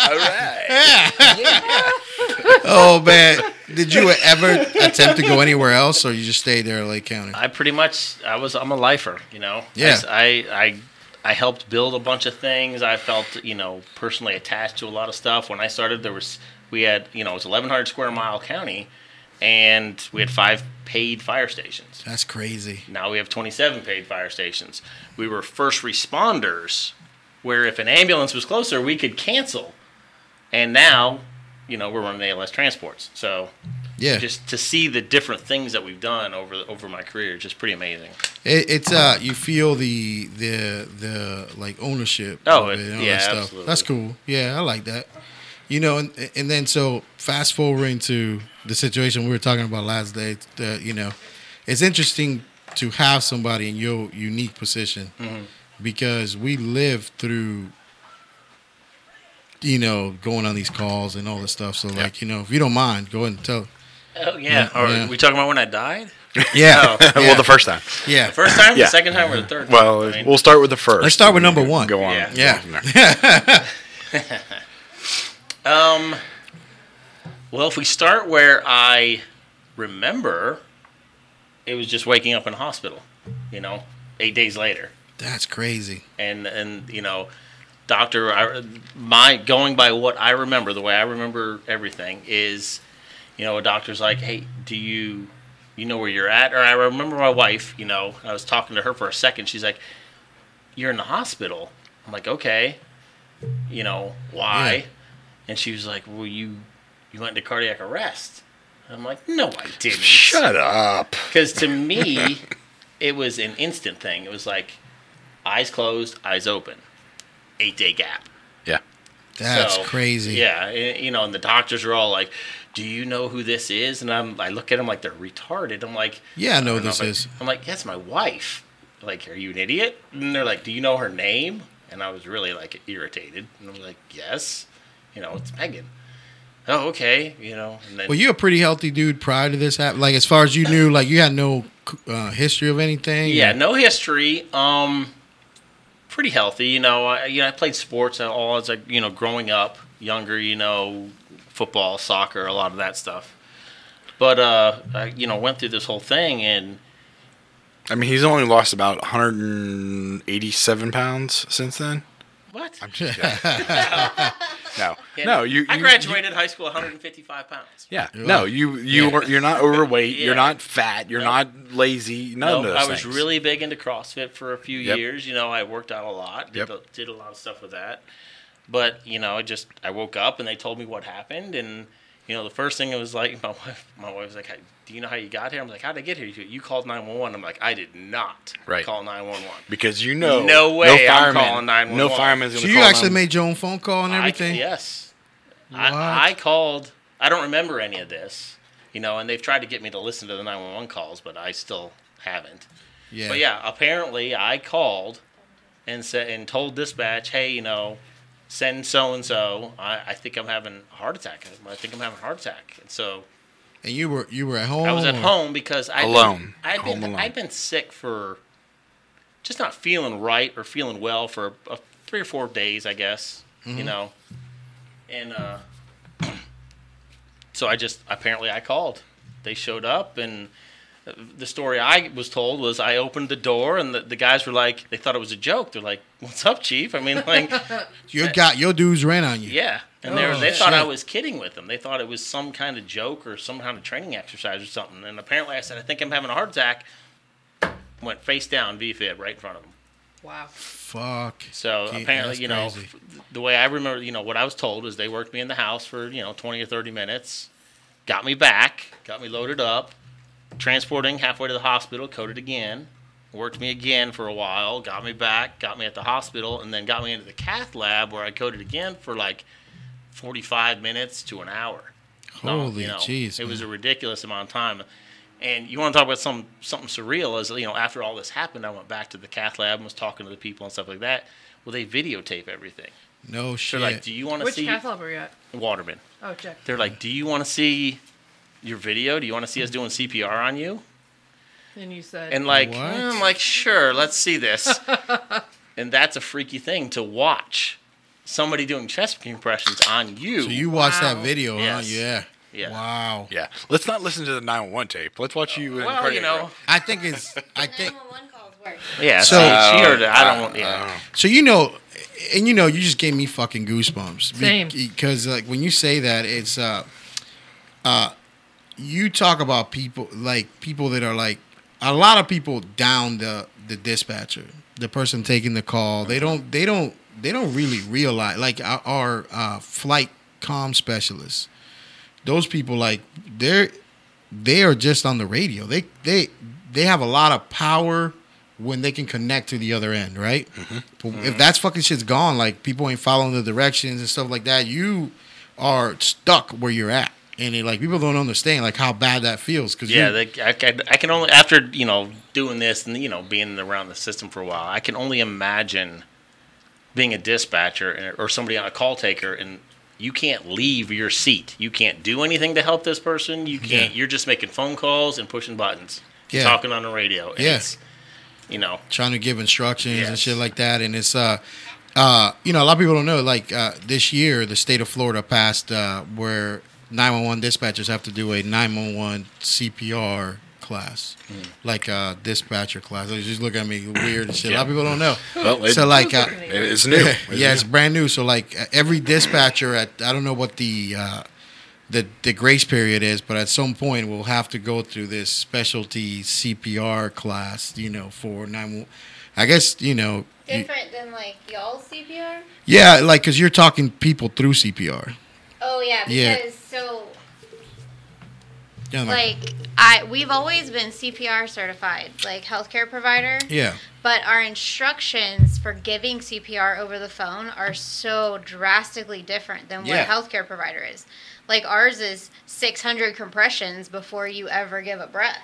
All right. Oh man, did you ever attempt to go anywhere else, or you just stayed there in Lake County? I pretty much I was I'm a lifer, you know. Yeah. I I I helped build a bunch of things. I felt you know personally attached to a lot of stuff. When I started, there was we had you know it was 1,100 square mile county, and we had five paid fire stations. That's crazy. Now we have 27 paid fire stations. We were first responders, where if an ambulance was closer, we could cancel. And now, you know, we're running ALS transports. So Yeah, just to see the different things that we've done over over my career, is just pretty amazing. it, it's uh, you feel the the the like ownership. Oh, of it- yeah, that stuff. absolutely. That's cool. Yeah, I like that. You know, and and then so fast forwarding to the situation we were talking about last day. The, you know, it's interesting to have somebody in your unique position Mm-hmm. because we live through you know going on these calls and all this stuff so like you know if you don't mind go ahead and tell Oh yeah. Yeah, Or yeah. we talking about when I died? yeah Oh. well, the first time. yeah First time, Yeah. the second time, or the third? Well, time? I mean, we'll start with the first. Let's start with number one. Go on. Yeah. yeah Um, well, if we start where I remember, it was just waking up in hospital. You know, eight days later, that's crazy and and you know, doctor, I, my going by what I remember, the way I remember everything is, you know, a doctor's like, hey, do you, you know where you're at? Or I remember my wife. You know, I was talking to her for a second. She's like, you're in the hospital. I'm like, okay. You know why? Yeah. And she was like, well, you you went into cardiac arrest. I'm like, no, I didn't. Shut up. Because to me, it was an instant thing. It was like eyes closed, eyes open, eight day gap. Yeah. that's So, crazy Yeah, eh, you know, and the doctors are all like, "Do you know who this is?" And I'm, I look at them like they're retarded. I'm like, yeah i know don't this if I- is I'm like, that's my wife. Like, are you an idiot? And they're like, do you know her name? And I was really like irritated. And I'm like, yes, you know, it's Megan. Oh, okay, you know. And then Well, you're a pretty healthy dude prior to this happen. Like as far as you knew, like you had no uh, history of anything. Yeah, no history. Um, pretty healthy. You know, I, you know, I played sports and all as like you know, growing up, younger. You know, football, soccer, a lot of that stuff. But uh, I, you know, went through this whole thing, and I mean, he's only lost about 187 pounds since then. What? I'm just kidding. no, Yeah, no, you. I you- graduated high school 155 pounds. Yeah, no, you you Yeah. are you're not overweight. Yeah. You're not fat. You're No. not lazy. None of No, those I was things. really big into CrossFit for a few Yep. years. You know, I worked out a lot, did, Yep. a, did a lot of stuff with that. But you know, I just I woke up and they told me what happened, and you know, the first thing it was like my wife, my wife was like, "Hey, "Do you know how you got here?" I'm like, "How did I get here?" You- You called 911. I'm like, "I did not Right. call 911." because you know No way I'm calling 911. No fireman's gonna So you call actually made your own phone call and I- everything. yes, I, I called. I don't remember any of this, you know, and they've tried to get me to listen to the 911 calls, but I still haven't. yeah. But yeah, apparently I called and said and told dispatch, hey, you know, send so and so. I I think I'm having a heart attack. I think I'm having a heart attack. And so And you were you were at home. I was at home because I Alone. I'd Home been alone. I'd been sick for just not feeling right or feeling well for uh, three or four days, I guess. Mm-hmm. You know, and uh, so I just apparently I called. They showed up and. The story I was told was I opened the door and the, the guys were like they thought it was a joke. They're like, "What's up, chief?" I mean, like, Your got your dudes ran on you. yeah. And they, were, Oh, they thought I was kidding with them. They thought it was some kind of joke or some kind of training exercise or something. And apparently I said, I think I'm having a heart attack. Went face down, V-fib, right in front of them. Wow. Fuck. So Gee, apparently, you know, crazy. f- the way I remember, you know, what I was told is they worked me in the house for, you know, 20 or 30 minutes, got me back, got me loaded up, transporting halfway to the hospital, coded again, worked me again for a while, got me back, got me at the hospital, and then got me into the cath lab where I coded again for like 45 minutes to an hour. No, Holy you know, jeez. It was a ridiculous amount of time. And you want to talk about some something surreal? Is you know, after all this happened, I went back to the cath lab and was talking to the people and stuff like that. Well, they videotape everything. no shit. They're like, "Do you want to Which see cath lab were you at? Waterman?" Oh, check. They're like, "Do you want to see your video? Do you want to see us doing CPR on you?" And you said. And like, What? I'm like, "Sure, let's see this." and that's a freaky thing to watch somebody doing chest compressions on you. so you watched that Wow. video, huh? Yeah. Yeah. Wow. Yeah, let's not listen to the 911 tape. Let's watch you. in well, you know, arrest. I think it's. I think 911 calls work. yeah. So- So she heard it. I Uh, don't. Yeah. so. You know, and you know, you just gave me fucking goosebumps. Same. Because like when you say that, it's uh, uh, you talk about people like people that are like a lot of people down the the dispatcher, the person taking the call. They don't. They don't. They don't really realize like our, our uh, flight comm specialists. Those people like they're they are just on the radio. They they they have a lot of power when they can connect to the other end, right? But if that's fucking shit's gone, like people ain't following the directions and stuff like that, you are stuck where you're at, and it, like people don't understand like how bad that feels because Yeah, they, I, can, I can only after you know doing this and you know being around the system for a while, I can only imagine being a dispatcher or somebody on a call taker, and you can't leave your seat. You can't do anything to help this person. You can't. Yeah. You're just making phone calls and pushing buttons, Yeah. talking on the radio. And Yeah. it's, you know, trying to give instructions and shit like that. And it's uh, uh, you know, a lot of people don't know. Like uh, this year, the state of Florida passed uh, where 911 dispatchers have to do a 911 CPR class, like a dispatcher class. They just look at me weird and shit. A lot of people don't know. Well, it- so like, uh, it's new. yeah, It's yeah, it's brand new. So like every dispatcher at I don't know what the uh, the the grace period is, but at some point we'll have to go through this specialty CPR class. You know, for nine. I guess you know. you- Different than like y'all's CPR? yeah, like because you're talking people through CPR. Oh yeah, Yeah. Because so Yeah, like, like I we've always been CPR certified, like healthcare provider. yeah, But our instructions for giving CPR over the phone are so drastically different than what Yeah. a healthcare provider is. Like ours is 600 compressions before you ever give a breath.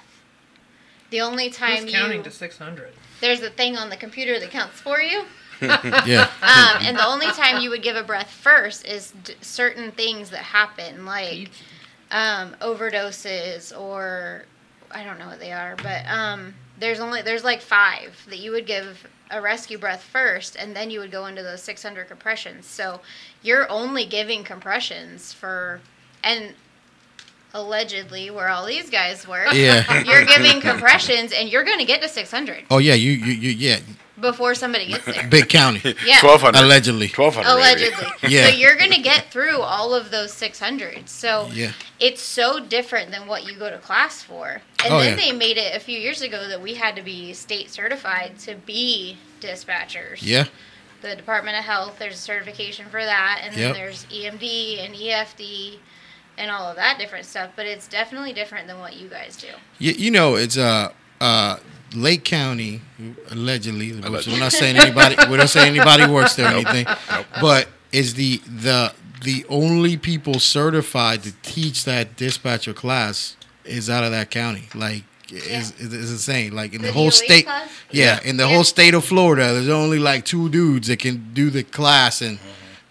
The only time Who's counting you to 600? there's a thing on the computer that counts for you. Yeah. Um, and the only time you would give a breath first is d- certain things that happen, like um, overdoses or I don't know what they are, but um, there's only there's like five that you would give a rescue breath first, and then you would go into those 600 compressions. So you're only giving compressions for and allegedly where all these guys work. Yeah. You're giving compressions, and you're going to get to 600 Oh yeah, you you, you yeah. before somebody gets there. Big county. Yeah. Twelve hundred. Allegedly. Twelve hundred. Allegedly. Yeah. So you're going to get through all of those 600. So Yeah. it's so different than what you go to class for. And Oh, then yeah. they made it a few years ago that we had to be state certified to be dispatchers. Yeah. The Department of Health, there's a certification for that. And then Yep. there's EMD and EFD and all of that different stuff. But it's definitely different than what you guys do. You, you know, it's uh uh Lake County allegedly. which We're not saying anybody. We're not saying anybody works there or anything. But is the the the only people certified to teach that dispatcher class is out of that county. Like is is, is insane. Like in the, The whole DOE state. class? Yeah, in the Yeah. whole state of Florida, there's only like two dudes that can do the class, and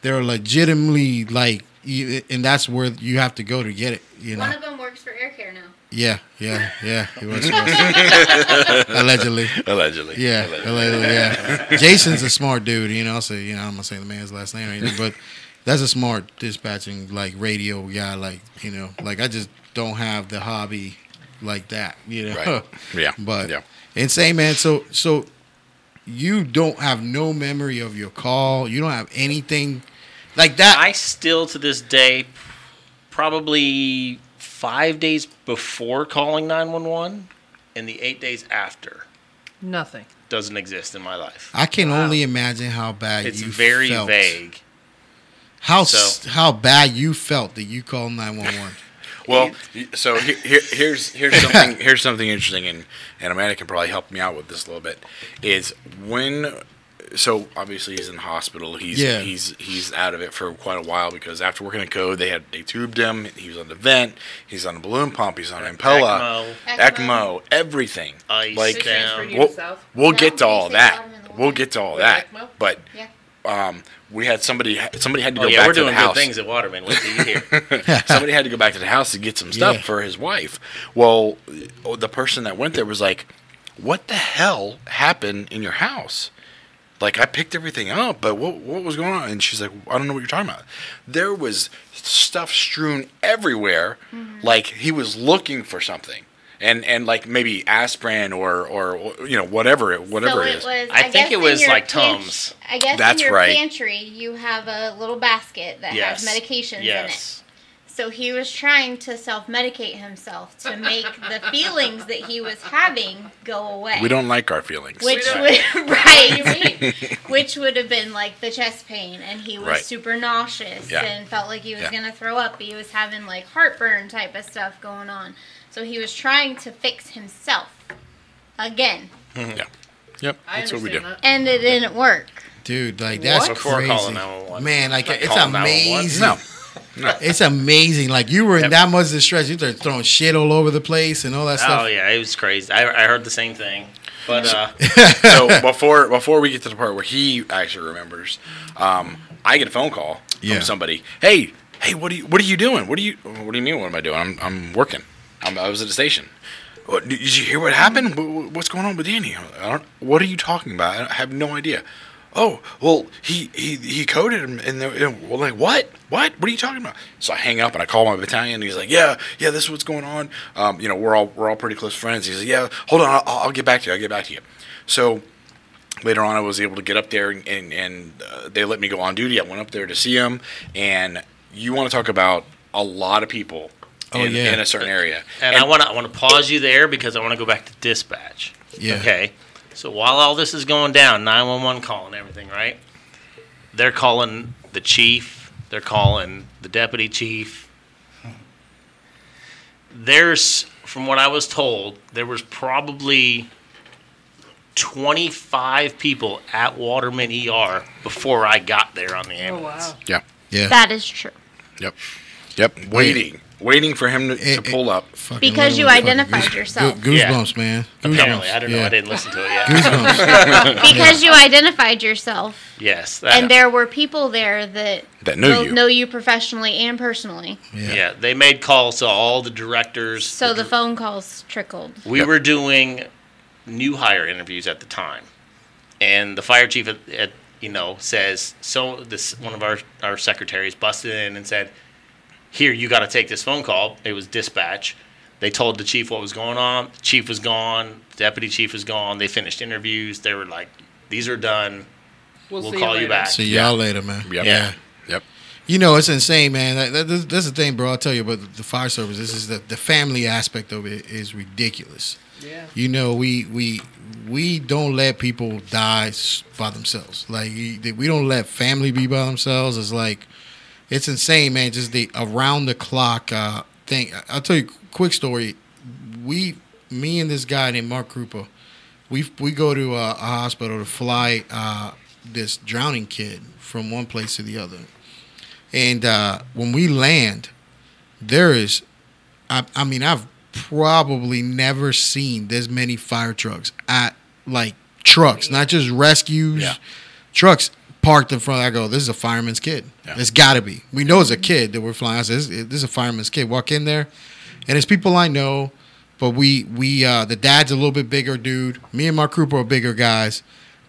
they're legitimately like, you- and that's where you have to go to get it. You know. One of them works for Air Care now. Yeah, yeah, yeah. He was supposed allegedly. Allegedly. Yeah, allegedly. Yeah. Jason's a smart dude. You know, so you know, I'm not saying the man's last name or anything, but that's a smart dispatching like radio guy. Like you know, like I just don't have the hobby like that. You know. Right. Yeah. But yeah. insane, man. So so you don't have no memory of your call. You don't have anything like that. I still to this day, probably five days before calling 911 and the eight days after Nothing. doesn't exist in my life. I can Wow. only imagine how bad It's you very felt. vague. How So- how bad you felt that you called nine one one. Well, so here, here, here's here's something here's something interesting, and and Amanda can probably help me out with this a little bit. Is when, so obviously he's in the hospital. He's Yeah. he's he's out of it for quite a while because after working at code, they had they tubed him. He was on the vent. He's on a balloon pump. He's on Impella, ECMO, ECMO, everything. ice Like down. we'll, we'll No, get to all that. bottom in the We'll get to all that. ECMO? But Yeah. um, we had somebody somebody had to go Oh go yeah, back we're doing good things at Waterman. What do you hear? somebody had to go back to the house to get some stuff Yeah. for his wife. Well, the person that went there was like, "What the hell happened in your house?" Like I picked everything up, but what what was going on? And she's like, "I don't know what you're talking about." There was stuff strewn everywhere, mm-hmm. like he was looking for something. And, and like maybe aspirin or, or you know whatever it whatever so it it is. was. I I, think it was like pan- Tums. I guess That's in your right. pantry you have a little basket that yes. has medications in it. Yes. So he was trying to self-medicate himself to make the feelings that he was having go away. We don't like our feelings. Which would right, which would have been like the chest pain, and he was Right. super nauseous Yeah. and felt like he was Yeah. gonna throw up. He was having like heartburn type of stuff going on. So he was trying to fix himself again, mm-hmm. Yeah, yep, I that's what we do. that. and it didn't work. Dude, like that's Before crazy. calling 911. Man, like it's calling 911. amazing. No, It's amazing. Like you were in Yep. that much distress. You started throwing shit all over the place and all that stuff. Oh yeah, it was crazy. I, I heard the same thing. But uh, so before before we get to the part where he actually remembers, um, I get a phone call Yeah. from somebody. Hey, hey, what are you what are you doing? What do you what do you mean? What am I doing? I'm I'm working. I'm, I was at the station. What, did you hear what happened? What- what- What's going on with Danny? I don't, what are you talking about? I have no idea. Oh, well, he he he coded him, and they're and we're like, what? What? What are you talking about? So I hang up and I call my battalion. And he's like, yeah, yeah, this is what's going on. Um, you know, we're all we're all pretty close friends. He's like, yeah, hold on, I'll, I'll get back to you. I'll get back to you. So later on, I was able to get up there, and and, and uh, they let me go on duty. I went up there to see him, and you want to talk about a lot of people Oh, in, yeah. in a certain area. and, I want to I want to pause you there because I want to go back to dispatch. Yeah. Okay. So while all this is going down, 911 calling everything, right? They're calling the chief. They're calling the deputy chief. There's, from what I was told, there was probably 25 people at Waterman ER before I got there on the Oh ambulance. wow. Yeah. Yeah. That is true. Yep. Yep. Waiting. Waiting for him to, It- to pull up. Fucking Because you literally fucking identified goose- yourself. goo- Goosebumps, man. Goosebumps. Apparently, I don't know. Yeah. I didn't listen to it yet. Goosebumps. Because you identified yourself. yes. That, And there were people there that, That knew both you. know you professionally and personally. yeah. yeah. They made calls to all the directors. So the dir- phone calls trickled. We were doing new hire interviews at the time, and the fire chief at, at you know says so. This one of our our secretaries busted in and said, "Here, you got to take this phone call." It was dispatch. They told the chief what was going on. The chief was gone. Deputy chief was gone. They finished interviews. They were like, "These are done. We'll see call you later. back." See y'all later, man. Yep. Yeah. Yep. You know, it's insane, man. That, that, this- that's the thing, bro. I'll tell you about the, the fire service. This is the, the family aspect of it is ridiculous. Yeah. You know, we we we don't let people die by themselves. Like we don't let family be by themselves. It's like it's insane, man. Just the around the clock uh, thing. I'll tell you a quick story. We, me and this guy named Mark Krupa, we we go to a, a hospital to fly uh, this drowning kid from one place to the other. And uh, when we land, there is, I, I mean, I've probably never seen this many fire trucks at like trucks, not just rescues, Yeah. trucks parked in front. I go, this is a fireman's kid. Yeah. It's got to be. We know it's a kid that we're flying. I said, this, this is a fireman's kid. Walk in there, and it's people I know. But we we uh, the dad's a little bit bigger dude. Me and my crew are bigger guys.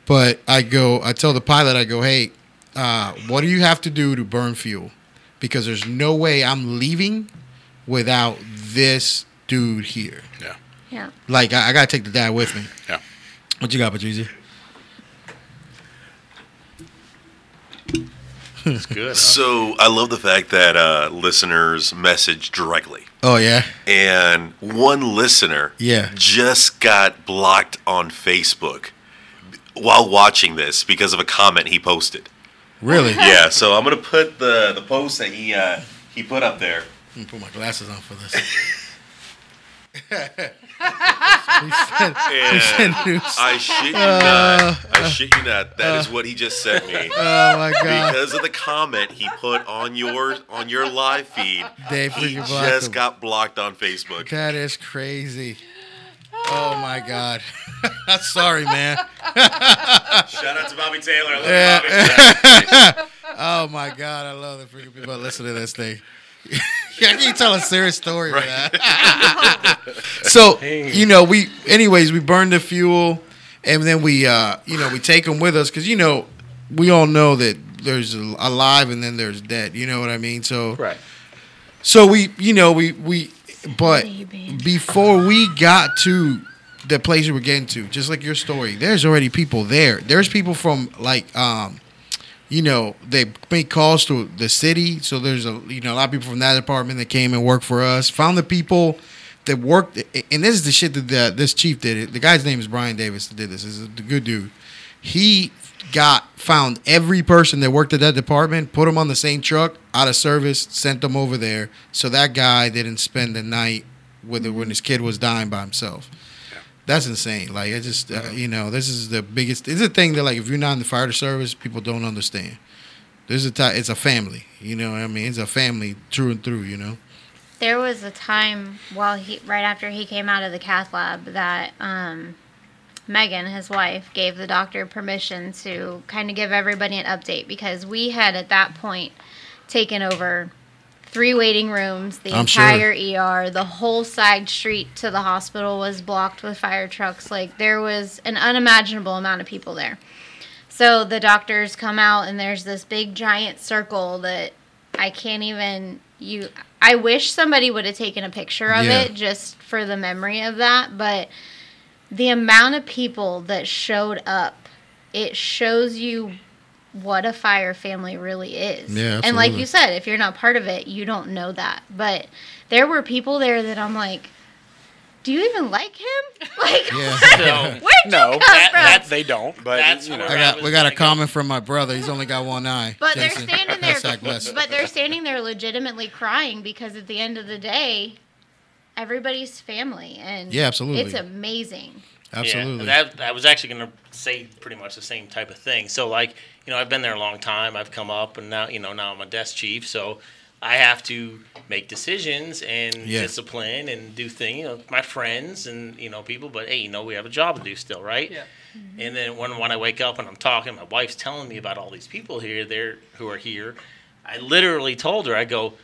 But I go, I tell the pilot, I go, hey, uh, what do you have to do to burn fuel? Because there's no way I'm leaving without this dude here. Yeah. Yeah. Like I, I gotta take the dad with me. Yeah. What you got, Patricia? It's good. Huh? So I love the fact that uh, listeners message directly. Oh yeah, And one listener Yeah. just got blocked on Facebook while watching this because of a comment he posted. really? Yeah, so I'm gonna put the the post that he uh, he put up there. Let me put my glasses on for this. We said- we said And news. I shit you not. I shit you not. That is what he just sent me. oh my god, Because of the comment he put on your on your live feed, Dave he just him. got blocked on Facebook. That is crazy. Oh my god. Sorry, man. Shout out to Bobby Taylor. I love Yeah. Bobby. Oh my god, I love the freaking people that listen to this thing. I can't tell a serious story for that. so you know, we anyways we burn the fuel, and then we uh you know we take them with us because you know we all know that there's alive and then there's dead. You know what I mean? So Right. so we you know we we but Baby. before we got to the place we were getting to, just like your story, there's already people there. There's people from like um you know, they make calls to the city. So there's a you know a lot of people from that department that came and worked for us. Found the people that worked, and this is the shit that the, this chief did. The guy's name is Brian Davis that did this. This is a good dude. He got found every person that worked at that department, put them on the same truck, out of service, sent them over there, so that guy didn't spend the night with it when his kid was dying by himself. That's insane. Like it just uh, you know this is the biggest. It's a thing that like if you're not in the fire service, people don't understand. There's a ti it's a family. You know what I mean? It's a family through and through. You know. There was a time while he right after he came out of the cath lab that um, Megan, his wife, gave the doctor permission to kind of give everybody an update because we had at that point taken over three waiting rooms, the I'm sure. entire ER, the whole side street to the hospital was blocked with fire trucks. Like there was an unimaginable amount of people there. So the doctors come out and there's this big giant circle that I can't even you I wish somebody would have taken a picture of Yeah. it just for the memory of that, but the amount of people that showed up, it shows you what a fire family really is. Yeah, and like you said, if you're not part of it, you don't know that. But there were people there that I'm like, do you even like him? Like, Yeah. So, where'd No, you come that- from? That they don't. But That's you know. I got was we got a comment from my brother. He's only got one eye. But Jason. they're standing there. But they're standing there legitimately crying because at the end of the day, everybody's family, and Yeah, absolutely. it's amazing. Absolutely. Yeah, that I was actually going to say pretty much the same type of thing. So like, you know, I've been there a long time. I've come up and now, you know, now I'm a desk chief. So I have to make decisions and Yeah. discipline and do things. You know, my friends and you know people, but hey, you know, we have a job to do still, right? Yeah. Mm-hmm. And then when when I wake up and I'm talking, my wife's telling me about all these people here, there who are here. I literally told her, I go,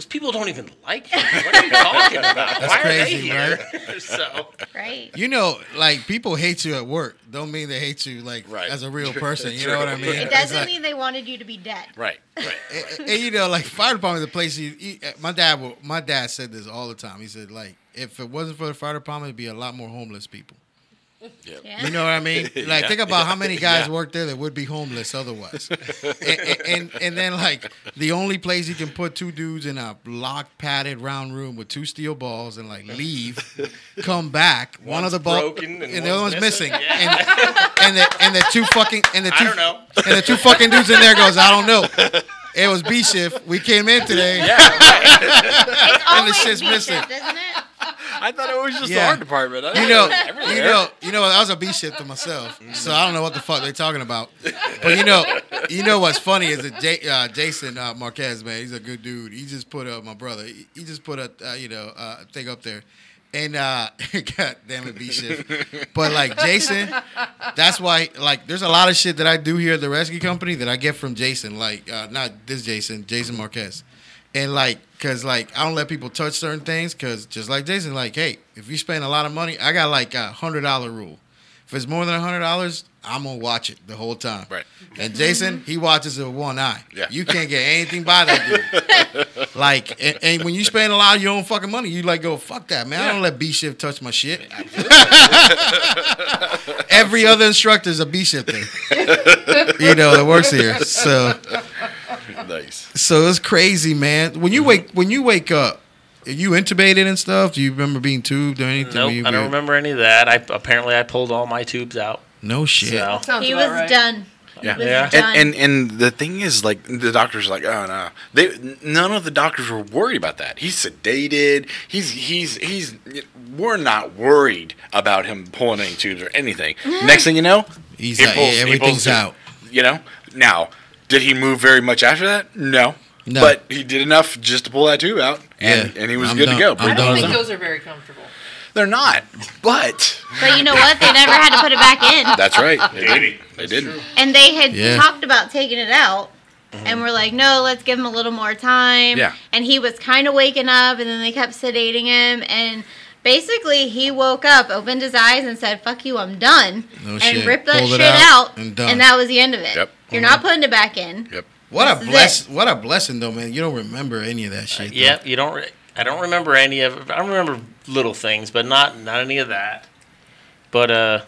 those people don't even like you. What are you talking about? Why crazy, are they here? so Right. You know, like people hate you at work. Don't mean they hate you like Right. as a real person. You know what I mean? It doesn't like- mean they wanted you to be dead. Right. Right. and, and, you know, like fire department, is the place you. you uh, my dad, will, my dad said this all the time. He said, like, if it wasn't for the fire department, it'd be a lot more homeless people. Yeah. You know what I mean? Like, Yeah. think about how many guys Yeah. work there that would be homeless otherwise. and, and and then like the only place you can put two dudes in a locked, padded, round room with two steel balls and like leave, come back. one of the balls broken and and the other one's one's missing. missing. And, and the and the two fucking and the I two don't know. and the two fucking dudes in there goes, I don't know. It was B shift. We came in today. It's always shit's B missing. shift, isn't it? I thought it was just Yeah. the art department. I You know, you know, you know. I was a B shifter myself, so I don't know what the fuck they're talking about. But you know, you know what's funny is that J, uh, Jason uh, Marquez, man, he's a good dude. He just put up my brother. He, he just put a uh, you know uh, thing up there, and uh, God damn it, B shift. But like Jason, that's why like there's a lot of shit that I do here at the rescue company that I get from Jason. Like uh, not this Jason, Jason Marquez. And like, cause like I don't let people touch certain things, cause just like Jason, like, hey, if you spend a lot of money, I got like a hundred dollar rule. If it's more than a hundred dollars, I'm gonna watch it the whole time. Right. And Jason, he watches it with one eye. Yeah. You can't get anything by that dude. like, and, and when you spend a lot of your own fucking money, you like go, fuck that, man. I don't let B shift touch my shit. Every other instructor is a B shifter. you know, that works here. So nice. so it's crazy, man. When you mm-hmm. wake when you wake up, are you intubated and stuff? Do you remember being tubed or anything? Nope, I don't remember any of that. I apparently I pulled all my tubes out. No shit. So Sounds He was right. done. Yeah. Yeah. And, and and the thing is, like the doctors, like, oh no, they none of the doctors were worried about that. He's sedated. He's he's he's. We're not worried about him pulling any tubes or anything. Mm-hmm. Next thing you know, He's he out- pulls- he everything's pulls out. You know. Now, did he move very much after that? No. No. But he did enough just to pull that tube out, and, Yeah. and he was I'm good done. to go. I'm I don't think that. those are very comfortable. They're not, but but you know what? They never had to put it back in. that's right. They didn't. They didn't. And they had Yeah. talked about taking it out. Mm-hmm. And we're like, no, let's give him a little more time. Yeah. And he was kind of waking up, and then they kept sedating him. And basically, he woke up, opened his eyes, and said, fuck you, I'm done. No and shit. ripped that Pulled shit out out. and done. that was the end of it. Yep. You're not putting it back in. Yep. What This a bless what a blessing though, man. You don't remember any of that shit. though. Yep, you don't. Re- I don't remember any of. it. I remember little things, but not not any of that. But uh,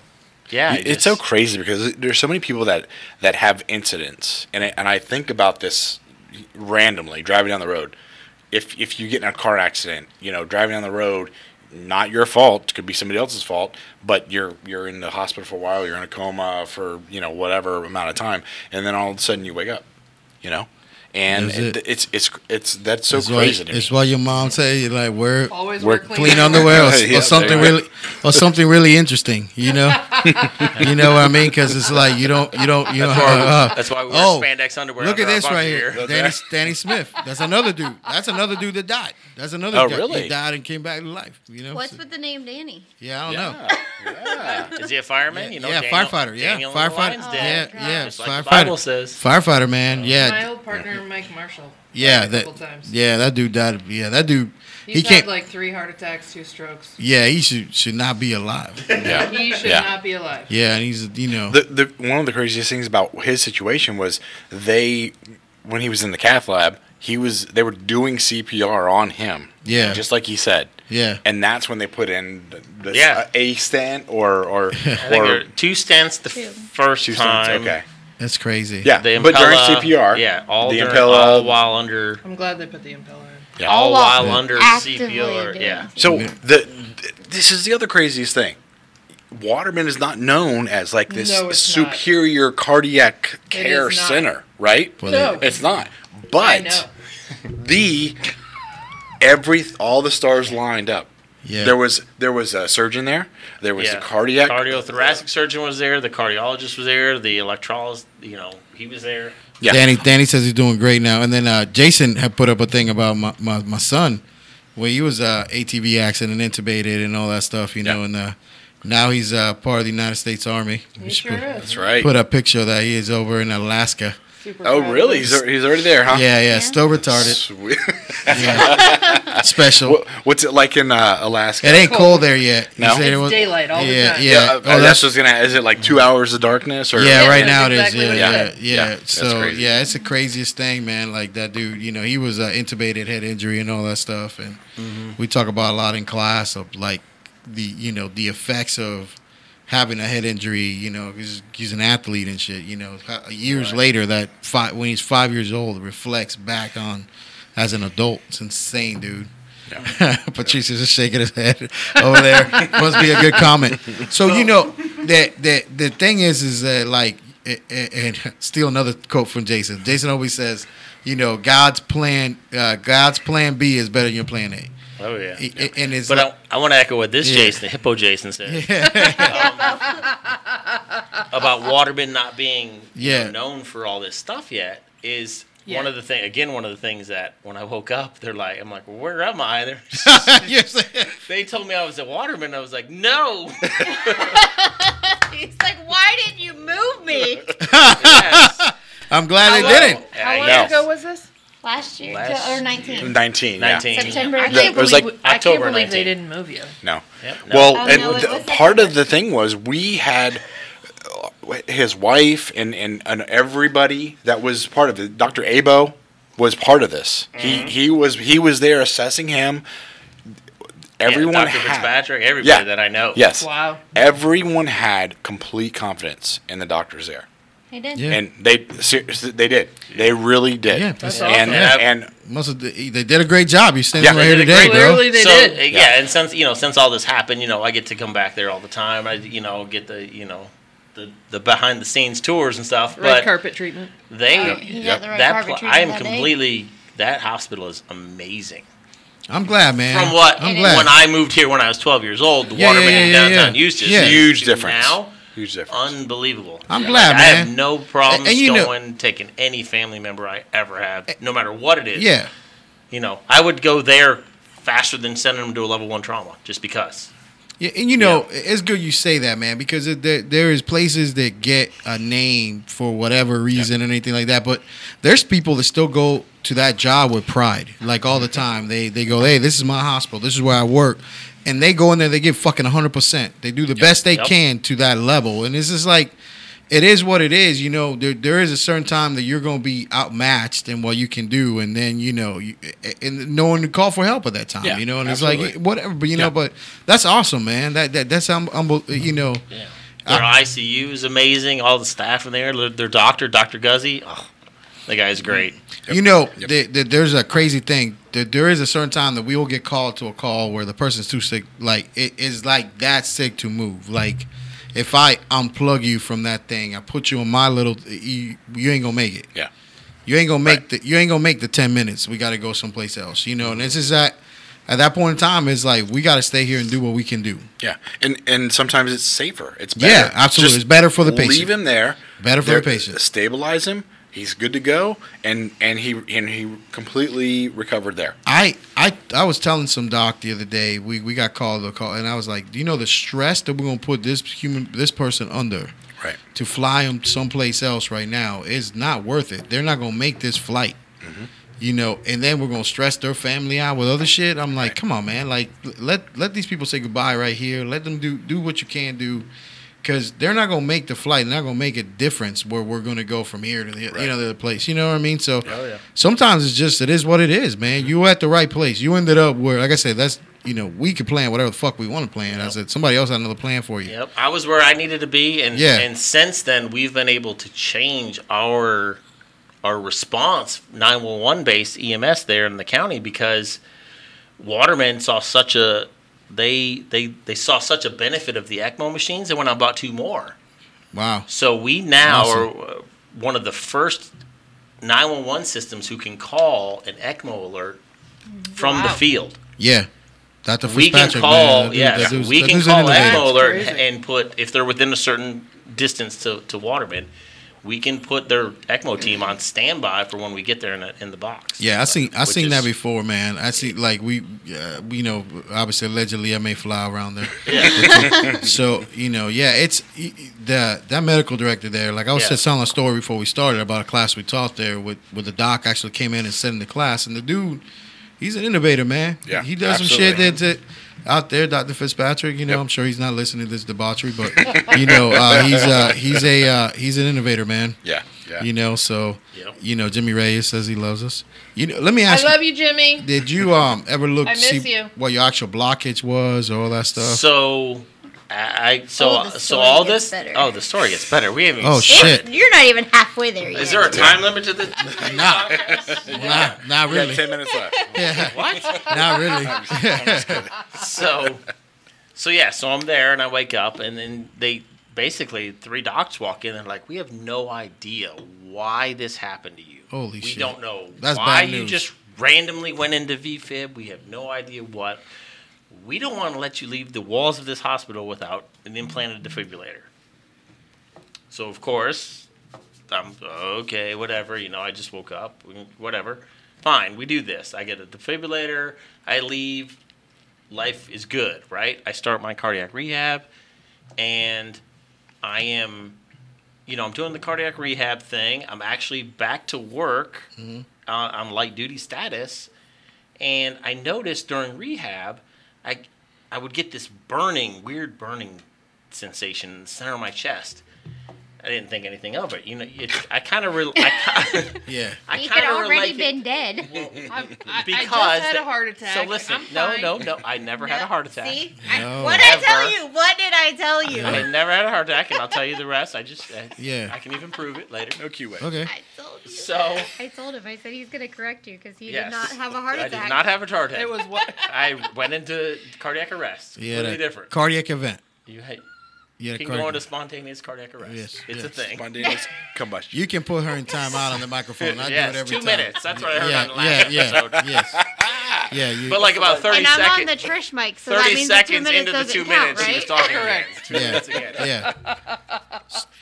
yeah, I it's so crazy because there's so many people that that have incidents, and I, and I think about this randomly driving down the road. If if you get in a car accident, you know, driving down the road, not your fault, could be somebody else's fault, but you're you're in the hospital for a while, you're in a coma for you know whatever amount of time, and then all of a sudden you wake up, you know, and it, it. it's it's it's that's so It's why, crazy to me. it's why your mom say you like wear Always We're wear clean, clean underwear or, or something really or something really interesting. You know, you know what I mean? Because it's like you don't you don't you know. That's why, we, uh, that's why we oh, wear spandex underwear. Look under at this right bunker here. Danny, Danny Smith. That's another dude. That's another dude that died. That's another. Oh, guy. really? He died and came back to life. You know. What's So- with the name Danny? yeah, I don't know. yeah. Is he a fireman? You know, yeah, Daniel, firefighter. Yeah, Daniel firefighter. Oh, Yeah, yeah, Just like the firefighter. Bible says. Firefighter, man. My Yeah, old partner, Mike Marshall. yeah, died a that. times. Yeah, that dude died. Yeah, that dude. He's he had can't. like three heart attacks, two strokes. yeah, he should should not be alive. yeah. He should Yeah. not be alive. Yeah, and he's you know. The, the one of the craziest things about his situation was they when he was in the cath lab he was they were doing CPR on him Yeah. just like he said Yeah. and that's when they put in the, the Yeah. a stent or or I or there two stents the Two. first two stents time. okay That's crazy. yeah The but during CPR yeah, all the during, Impella all while under, I'm glad they put the Impella in. yeah. all while while under actively CPR. doing Yeah, so the this is the other craziest thing Waterman is not known as like this No, it's not. superior cardiac care center, right? Well, No. they- It's not. But the every all the stars lined up Yeah. There was there was a surgeon there. There was yeah. a cardiac. cardiothoracic surgeon was there. The cardiologist was there. The electrologist, you know, he was there. Yeah. Danny Danny says he's doing great now. And then uh, Jason had put up a thing about my, my, my son where he was uh, ATV accident and intubated and all that stuff, you know, Yeah. and uh, now he's uh, part of the United States Army. He sure put, is. That's right. put a picture that he is over in Alaska. Super Oh, proud really? He's, he's already there, huh? Yeah, yeah, still retarded. Sweet. Special. What- What's it like in uh, Alaska? It ain't cold there yet. No? said It's was- daylight all the yeah, time. Yeah, Yeah, uh, Oh, that's that's what's gonna. Is it like two hours of darkness or? Yeah, Yeah, right now it is. exactly Yeah, what yeah, said. yeah. Yeah, So yeah, it's the craziest thing, man. Like that dude, you know, he was uh, intubated, head injury, and all that stuff. And Mm-hmm. we talk about a lot in class of like the, you know, the effects of having a head injury. You know, he's, he's an athlete and shit. You know, years later, that five, when he's five years old, reflects back on as an adult. It's insane, dude. Patricia's just shaking his head over there. Must be a good comment. So you know that that the thing is is that like and steal another quote from Jason. Jason always says, you know, God's plan, uh, God's plan B is better than your plan A. Oh yeah. I- I- And it's But like, I, I want to echo what this Yeah. Jason, the hippo Jason, said Um, about Waterman not being you know, known for all this stuff yet. Is Yeah. one of the thing again one of the things that when I woke up, they're like, I'm like, well, where am I? They're, Yes. they told me I was at Waterman. I was like, no. He's like, why didn't you move me? yes. I'm glad they didn't. How long yes. ago was this? Last year Last- or 19? 19. yeah. 19. September. I Yeah, can't it was believe, like I can't October believe they 19. didn't move you. No. Yep, no. Well, Oh, and no, it the- was part of September. the thing was we had uh, his wife and, and, and everybody that was part of it. Dr. Abo was part of this. Mm-hmm. He he was he was there assessing him. Everyone yeah, Dr. had Fitzpatrick, everybody Yeah. that I know. yes. Wow. Everyone had complete confidence in the doctors there, He did. Yeah. and they seriously they did. They really did. Yeah, That's and awesome. and Most of the, they did a great job. You're standing Yeah. right here today, great- bro. Clearly they so did. uh, yeah. and since you know, since all this happened, you know, I get to come back there all the time. I, you know, get the, you know, the the behind the scenes tours and stuff. Red but carpet treatment. they, he got the red that carpet pl- treatment I am that day. completely. That hospital is amazing. I'm glad, man. From what I'm glad. when I moved here when I was 12 years old, the Yeah, Waterman yeah, in yeah, yeah, downtown yeah. Eustis, Yeah. Huge difference. Now, huge difference. unbelievable. I'm Like, glad, I man. have no problems And you know- going taking any family member I ever have, no matter what it is. yeah. You know, I would go there faster than sending them to a level one trauma, just because. Yeah, and you know, it's good you say that, man, because it, there, there is places that get a name for whatever reason or anything like that. But there's people that still go to that job with pride, like all the time. They they go, hey, this is my hospital, this is where I work, and they go in there, they give fucking hundred percent. They do the best they Yep. can to that level, and it's just like. It is what it is, you know. There, there is a certain time that you're going to be outmatched in what you can do, and then you know, you, and no one to call for help at that time, Yeah, you know. And absolutely. it's like whatever, but you know, but that's awesome, man. That, that that's um, um, you know, Yeah. Their ICU is amazing. All the staff in there, their, their doctor, Dr. Guzzi, oh, the guy's mm-hmm. great. you know, Yep. the- the- there's a crazy thing. There, there is a certain time that we will get called to a call where the person's too sick, like it is like that sick to move. Like if I unplug you from that thing, I put you on my little, you, you ain't gonna make it. Yeah. You ain't gonna make the you ain't gonna make the ten minutes. We got to go someplace else. You know, and it's just that at that point in time, it's like we got to stay here and do what we can do. Yeah, and and sometimes it's safer. It's better. Yeah, absolutely. It's better for the patient. Leave him there. Better for There- the patient. Stabilize him. He's good to go, and and he and he completely recovered there. I, I I was telling some doc the other day. We we got called a call, and I was like, do you know the stress that we're gonna put this human this person under Right. to fly them someplace else right now is not worth it. They're not gonna make this flight. Mm-hmm. You know, and then we're gonna stress their family out with other shit. I'm like, come on, man. Like, let let these people say goodbye right here. Let them do do what you can do, because they're not gonna make the flight. They're not gonna make a difference where we're gonna go from here to the you know the place. You know what I mean? So Oh, yeah. sometimes it's just it is what it is, man. Mm-hmm. You at the right place. You ended up where, like I said, that's you know we could plan whatever the fuck we want to plan. I said somebody else had another plan for you. Yep, I was where I needed to be, and Yeah. and since then we've been able to change our our response 911 based EMS there in the county because Waterman saw such a they they they saw such a benefit of the ECMO machines and went out and bought two more. Wow. So we now Awesome. are uh, one of the first 911 systems who can call an ECMO alert from the field. Yeah. Dr. we can Fitzpatrick, call man, that dude- yes, we can dude's an call. ECMO alert and put if they're within a certain distance to, to Waterman, we can put their ECMO team on standby for when we get there in, a, in the box. Yeah, I seen I Which seen that before, man. I see like we, uh, you know, obviously allegedly I may fly around there. Yeah. so you know, yeah, it's the that medical director there. Like I was Yeah. just telling a story before we started about a class we taught there with with the doc actually came in and sat in the class, and the dude, he's an innovator, man. Yeah, he does some shit that. that out there, Dr. Fitzpatrick. You know, I'm sure he's not listening to this debauchery, but you know, uh, he's uh, he's a uh, he's an innovator, man. Yeah, yeah. You know, so Yep. you know, Jimmy Reyes says he loves us. You know, let me ask you. love you, Jimmy. Did you um ever look I miss see you. what your actual blockage was or all that stuff? So, I I- so Oh, the so all gets this. better. Oh, the story gets better. We haven't. oh even- shit! You're not even halfway there yet. Is there a time limit to this? Nah, nah, not really. ten minutes left. Yeah, what? not really. so so yeah so i'm there and i wake up and then they basically three docs walk in and like we have no idea why this happened to you Holy we shit. We don't know That's why bad you just randomly went into vfib we have no idea what we don't want to let you leave the walls of this hospital without an implanted defibrillator so of course i'm okay whatever you know i just woke up whatever fine we do this i get a defibrillator i leave life is good, right? I start my cardiac rehab and I am, you know, I'm doing the cardiac rehab thing. I'm actually back to work uh, on light duty status. And I noticed during rehab, I, I would get this burning, weird burning sensation in the center of my chest. I didn't think anything of it. You know, it, I kind of, re- I, Yeah. I He kind could of already relate it- been dead. I'm, I, because I just had a heart attack. So listen, I'm no, fine. no, no. I never had a heart attack. See? No. I, what did I tell you? What did I tell you? I never had a heart attack, and I'll tell you the rest. I just, I, Yeah. I can even prove it later. No QA. Okay. I told you. So I told him. I said he's gonna correct you because he yes, did not have a heart attack. I did not have a heart attack. It was what? I went into cardiac arrest. Yeah, Completely different. cardiac event. You had, Yeah, can cardiac- go into spontaneous cardiac arrest. Yes, it's yes. a thing. Spontaneous combustion. You can put her in timeout on the microphone. I yes, do it every two time. minutes. That's what I heard yeah, on the last yeah, episode. yeah, yes. Yeah, you. But like about thirty and I'm seconds. on the Trish mic, so that 30 means the two seconds minutes into the two count, minutes, she was talking again. Correct. Two yeah, minutes again. yeah,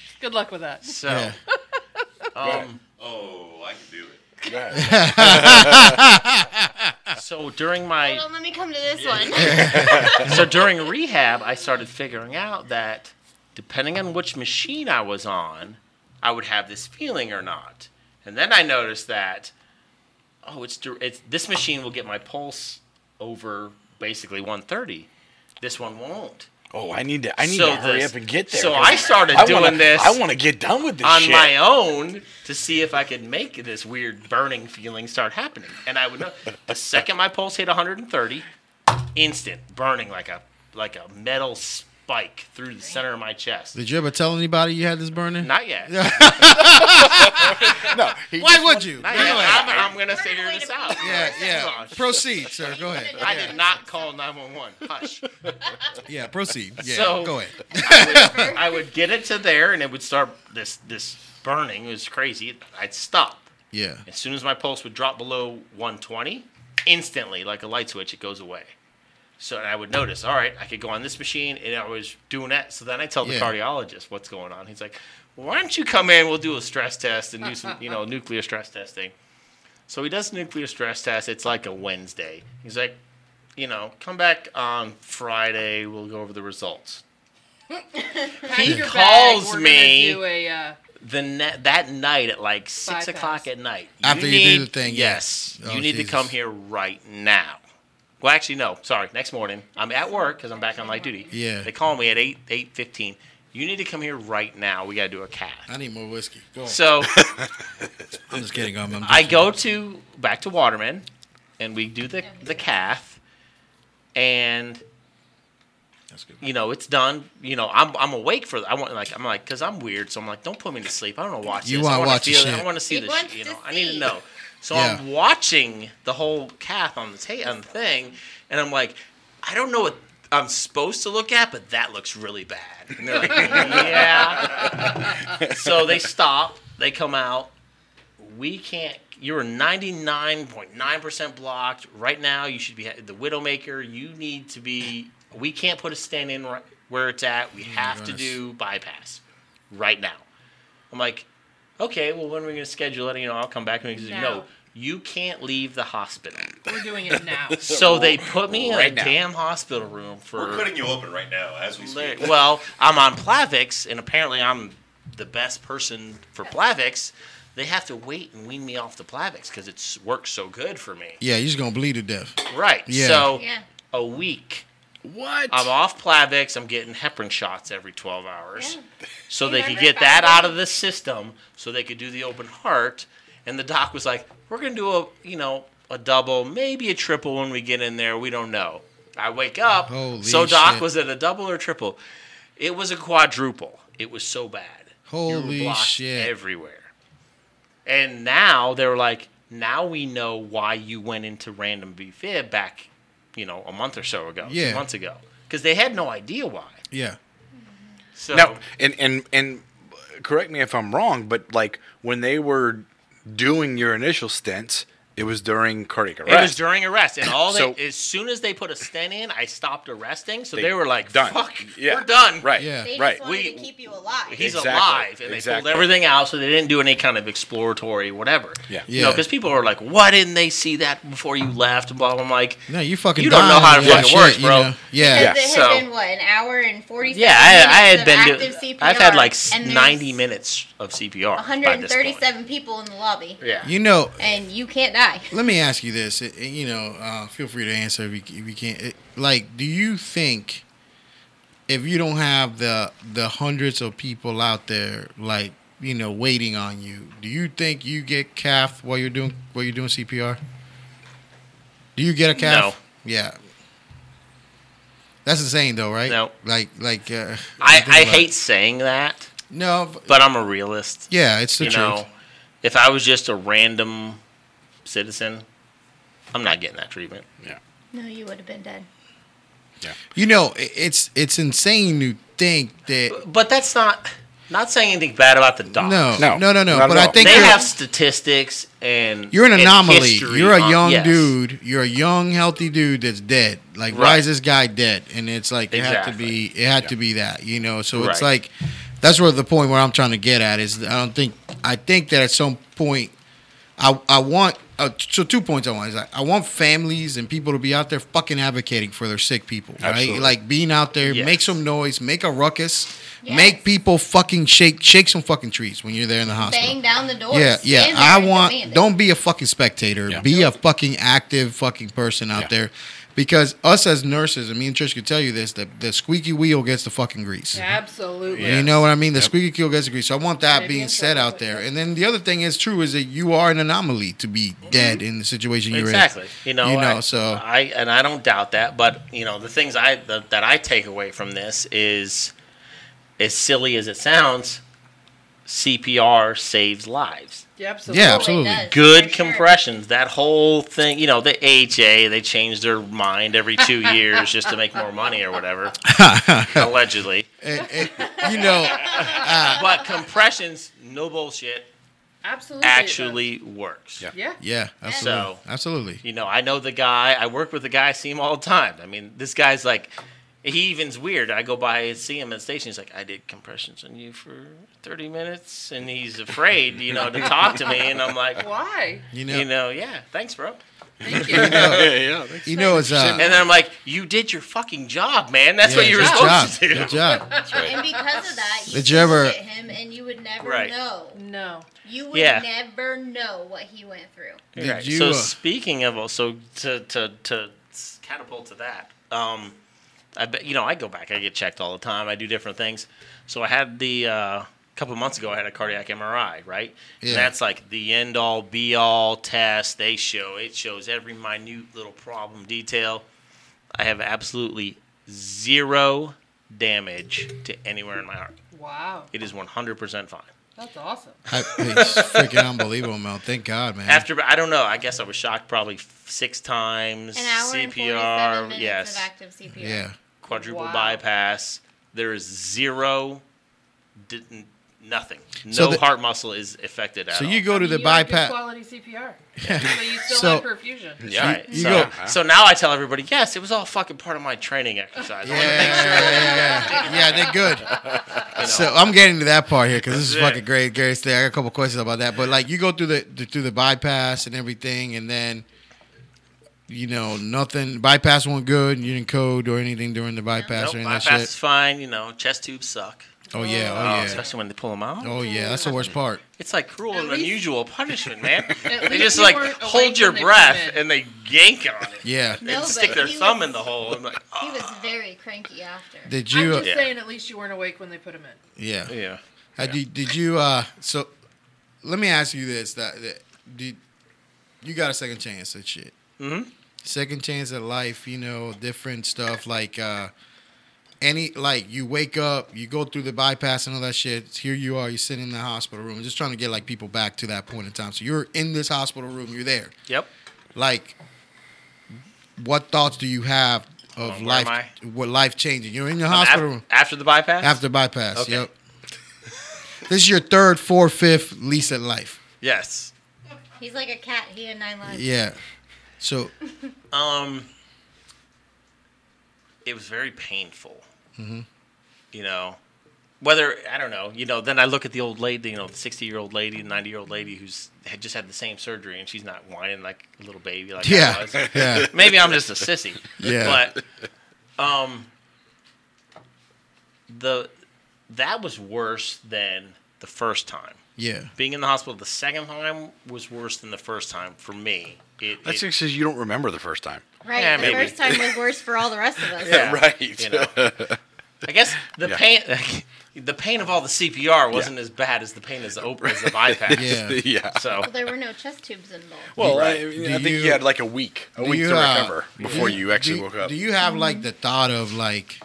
Good luck with that. So, yeah. um, Oh, I can do it. So during my Hold on, let me come to this one. so during rehab, I started figuring out that depending on which machine I was on, I would have this feeling or not. And then I noticed that, oh, it's it's this machine will get my pulse over basically 130. This one won't. Oh, I need to. I need So to hurry this- up and get there. So I started I doing wanna, this I want to get done with this on shit. my own to see if I could make this weird burning feeling start happening. And I would know the second my pulse hit 130, instant burning like a like a metal spike through the center of my chest. Did you ever tell anybody you had this burning? Not yet. no, he Why would you? Not yet. ahead. I'm, I'm gonna figure this out. Yeah, Hold yeah. on. Proceed, sir. Go ahead. I did not call 911. Hush. Yeah, proceed. Yeah, So- go ahead. I would, I would get it to there, and it would start this this burning. It was crazy. I'd stop. Yeah. As soon as my pulse would drop below 120, instantly, like a light switch, it goes away. So I would notice, all right, I could go on this machine, and I was doing that. So then I tell the Yeah. cardiologist what's going on. He's like, well, why don't you come in? We'll do a stress test and do some, you know, nuclear stress testing. So he does nuclear stress test. It's like a Wednesday. He's like, you know, come back on Friday. We'll go over the results. he calls bag. Me. a, uh, the ne- that night at like six Bypass. o'clock at night. After you do the thing, yes, Oh, you need Jesus. to come here right now. Well, actually, no. Sorry, next morning. I'm at work because I'm back on light duty. Yeah. They call me at eight eight fifteen. You need to come here right now. We got to do a cath. I need more whiskey. Go on. So I'm just kidding. I'm, I'm I just- go to back to Waterman, and we do the the cath, and That's good. you know, it's done. You know, I'm I'm awake for. I want like I'm like because I'm weird, so I'm like, don't put me to sleep. I don't want to watch You this. wanna I wanna watch the feel. shit. I want to see He the. wants shit, You to know, I need to know. So Yeah. I'm watching the whole cath on the ta- on the thing, and I'm like, I don't know what I'm supposed to look at, but that looks really bad. And they're like, yeah. so they stop. They come out. we can't. You're 99.9% blocked right now. You should be the Widowmaker. You need to be. We can't put a stent in right where it's at. We oh have to do bypass right now. I'm like, okay, well, when are we going to schedule it? You know, I'll come back and he's like, no, you can't leave the hospital. We're doing it now. So they put me in a now. damn hospital room for. We're cutting you open right now as we speak. Well, I'm on Plavix, and apparently I'm the best person for Plavix. They have to wait and wean me off the Plavix because it works so good for me. Yeah, you're just gonna bleed to death. Right. Yeah. So Yeah. a week. What? I'm off Plavix. I'm getting heparin shots every 12 hours. Yeah. So they could get that out of the system so they could do the open heart. And the doc was like, we're going to do a, you know, a double, maybe a triple when we get in there. We don't know. I wake up. Holy so doc shit. was it a double or triple? It was a quadruple. It was so bad. Holy shit. Everywhere. And now they were like, now we know why you went into random VFib back, you know, a month or so ago, Yeah. two months ago, because they had no idea why. Yeah. So Now, and and and correct me if I'm wrong, but like when they were doing your initial stents, it was during cardiac arrest. it was during arrest, and all they, as soon as they put a stent in, I stopped arresting. So They- they, were like, done. "Fuck, Yeah. we're done." right. Yeah. They Right. wanted We- to keep you alive. He's Exactly. alive, and they Exactly. pulled everything out, so they didn't do any kind of exploratory whatever. Yeah. You know, Yeah. because people are like, "Why didn't they see that before you left?" Blah. blah. I'm like, No, you fucking. You don't know how it with that fucking works, shit, you bro. know? Yeah. Because it had So- been what an hour and forty. "Yeah, I, I had been active doing. CPR, I've had like 90 minutes of CPR. by this point. 137 people in the lobby, Yeah. You know, and you can't die. Let me ask you this. It- it- you know, uh, feel free to answer if you, if you can't. It, like, do you think if you don't have the the hundreds of people out there, like you know, waiting on you, do you think you get cath while you're doing while you're doing CPR? Do you get a cath? No. Yeah. That's the saying, though, right? No. Like, like. Uh, I, think I about- hate saying that, No, but, but I'm a realist. yeah, it's the you truth. know, if I was just a random citizen, I'm not getting that treatment. Yeah. No, you would have been dead. Yeah. You know, it's it's insane to think that. But that's not not saying anything bad about the doc. No, No, no, no, no. But I think they you're, have statistics and you're an and anomaly. You're a on- young yes. dude. You're a young, healthy dude that's dead. Like, why is this guy dead? And it's like it had to be. It had to be that. You know. So it's like that's where the point where I'm trying to get at is. I don't think. I think that at some point, I I want. Uh, so two points I want is I, I want families and people to be out there fucking advocating for their sick people, right? Absolutely. Like being out there, Yes. make some noise, make a ruckus, Yes. make people fucking shake, shake some fucking trees when you're there in the hospital. Bang down the door. Yeah, yeah. stand I want. Don't be a fucking spectator. Yeah. Be a fucking active fucking person out Yeah. there, because us as nurses, and me and Trish could tell you this: the the squeaky wheel gets the fucking grease. Absolutely. You know what I mean? The squeaky wheel gets the grease. So I want that Maybe being said out there. And then the other thing is true is that you are an anomaly to be dead in the situation you're in. Exactly. You know. You know, I, so- I and I don't doubt that, but you know the things I the, that I take away from this is, as silly as it sounds, CPR saves lives. Yeah, absolutely. Yeah, Oh, absolutely. does, good for sure. compressions. That whole thing, you know, the AHA, they change their mind every two years just to make more money or whatever, allegedly. And, and, you know, uh, But compressions, no bullshit, Absolutely. actually works. Yeah. Yeah. yeah, absolutely, So- absolutely. You know, I know the guy. I work with the guy. I see him all the time. I mean, this guy's like, he even's weird. I go by and see him at the station. He's like, I did compressions on you for 30 minutes, and he's afraid, you know, to talk to me. And I'm like, Why? You know, you know, yeah, thanks, bro. Thank you. yeah, yeah. you know, it's uh, And then I'm like, you did your fucking job, man. That's what you were supposed job, to do. Good job. And because of that, you Did you ever- look at him and you would never Right. know. No. You would Yeah. never know what he went through. Did Right. you, so uh, speaking of, so to to to catapult to that, um, I bet you know I go back. I get checked all the time. I do different things. So I had the uh, couple months ago. I had a cardiac MRI. Right. Yeah. And that's like the end all be all test. They show it shows every minute little problem detail. I have absolutely zero damage to anywhere in my heart. Wow. It is 100% fine. That's awesome. I, it's freaking unbelievable, man. Thank God, man. After I don't know. I guess I was shocked probably six times. An hour and 47 CPR. minutes Yes. of active CPR. yeah, quadruple Wow. bypass. There is zero. Didn't nothing. No So the- heart muscle is affected at So all. you go to the you got good bypass. quality CPR. so you still So- have perfusion. Yeah. Right. You so, go- so now I tell everybody, yes, it was all fucking part of my training exercise. I Yeah, want to make sure yeah, yeah, yeah, they're good. So I'm getting to that part here because this is it. fucking great, Gary. Stay. I got a couple questions about that, but like you go through the, the through the bypass and everything, and then you know nothing. Bypass went good. You didn't code or anything during the bypass Nope, or any of that bypass is fine. You know, chest tubes suck. Oh yeah, Oh, oh yeah, Especially when they pull them out. oh yeah. That's the worst part. It's like cruel At and least- unusual punishment, man. They just like hold your breath put 'em in. and they yank on it. Yeah. No, and stick their thumb was- in the hole. I'm like, He oh. was very cranky after. Did you? I'm you? just Yeah. saying, at least you weren't awake when they put him in. yeah. yeah. Uh, did, did you? Uh, so let me ask you this: that, that did you got a second chance at shit? Mhm. Second chance at life, you know, different stuff like uh, any like you wake up, you go through the bypass and all that shit. Here you are, you're sitting in the hospital room. Just trying to get like people back to that point in time. So you're in this hospital room, you're there. Yep. Like, what thoughts do you have of Um, life? am What life changing? You're in the Um, hospital af- room. after the bypass. After the bypass, Okay. yep. This is your third, fourth, fifth lease at life. Yes. He's like a cat. He had nine lives. Yeah. So Um. It was very painful. Mhm. You know, whether I don't know. You know, then I look at the old lady. You know, the sixty-year-old lady, the ninety-year-old lady who's had just had the same surgery, and she's not whining like a little baby like I yeah, was. yeah, Maybe I'm just a sissy. Yeah. But um the that was worse than the first time. Yeah. Being in the hospital the second time was worse than the first time for me. It, That's it- because you don't remember the first time. Right. Yeah, the maybe. first time was worse for all the rest of us. Yeah, right. You know. I guess the Yeah. pain the pain of all the CPR wasn't as bad as the pain as the op- as the bypass. Yeah. yeah. So Well, there were no chest tubes involved. Well, Right. I, Do I think you- you had like a week, a week you, to uh, recover before do you actually do, woke up. Do you have like the thought of like,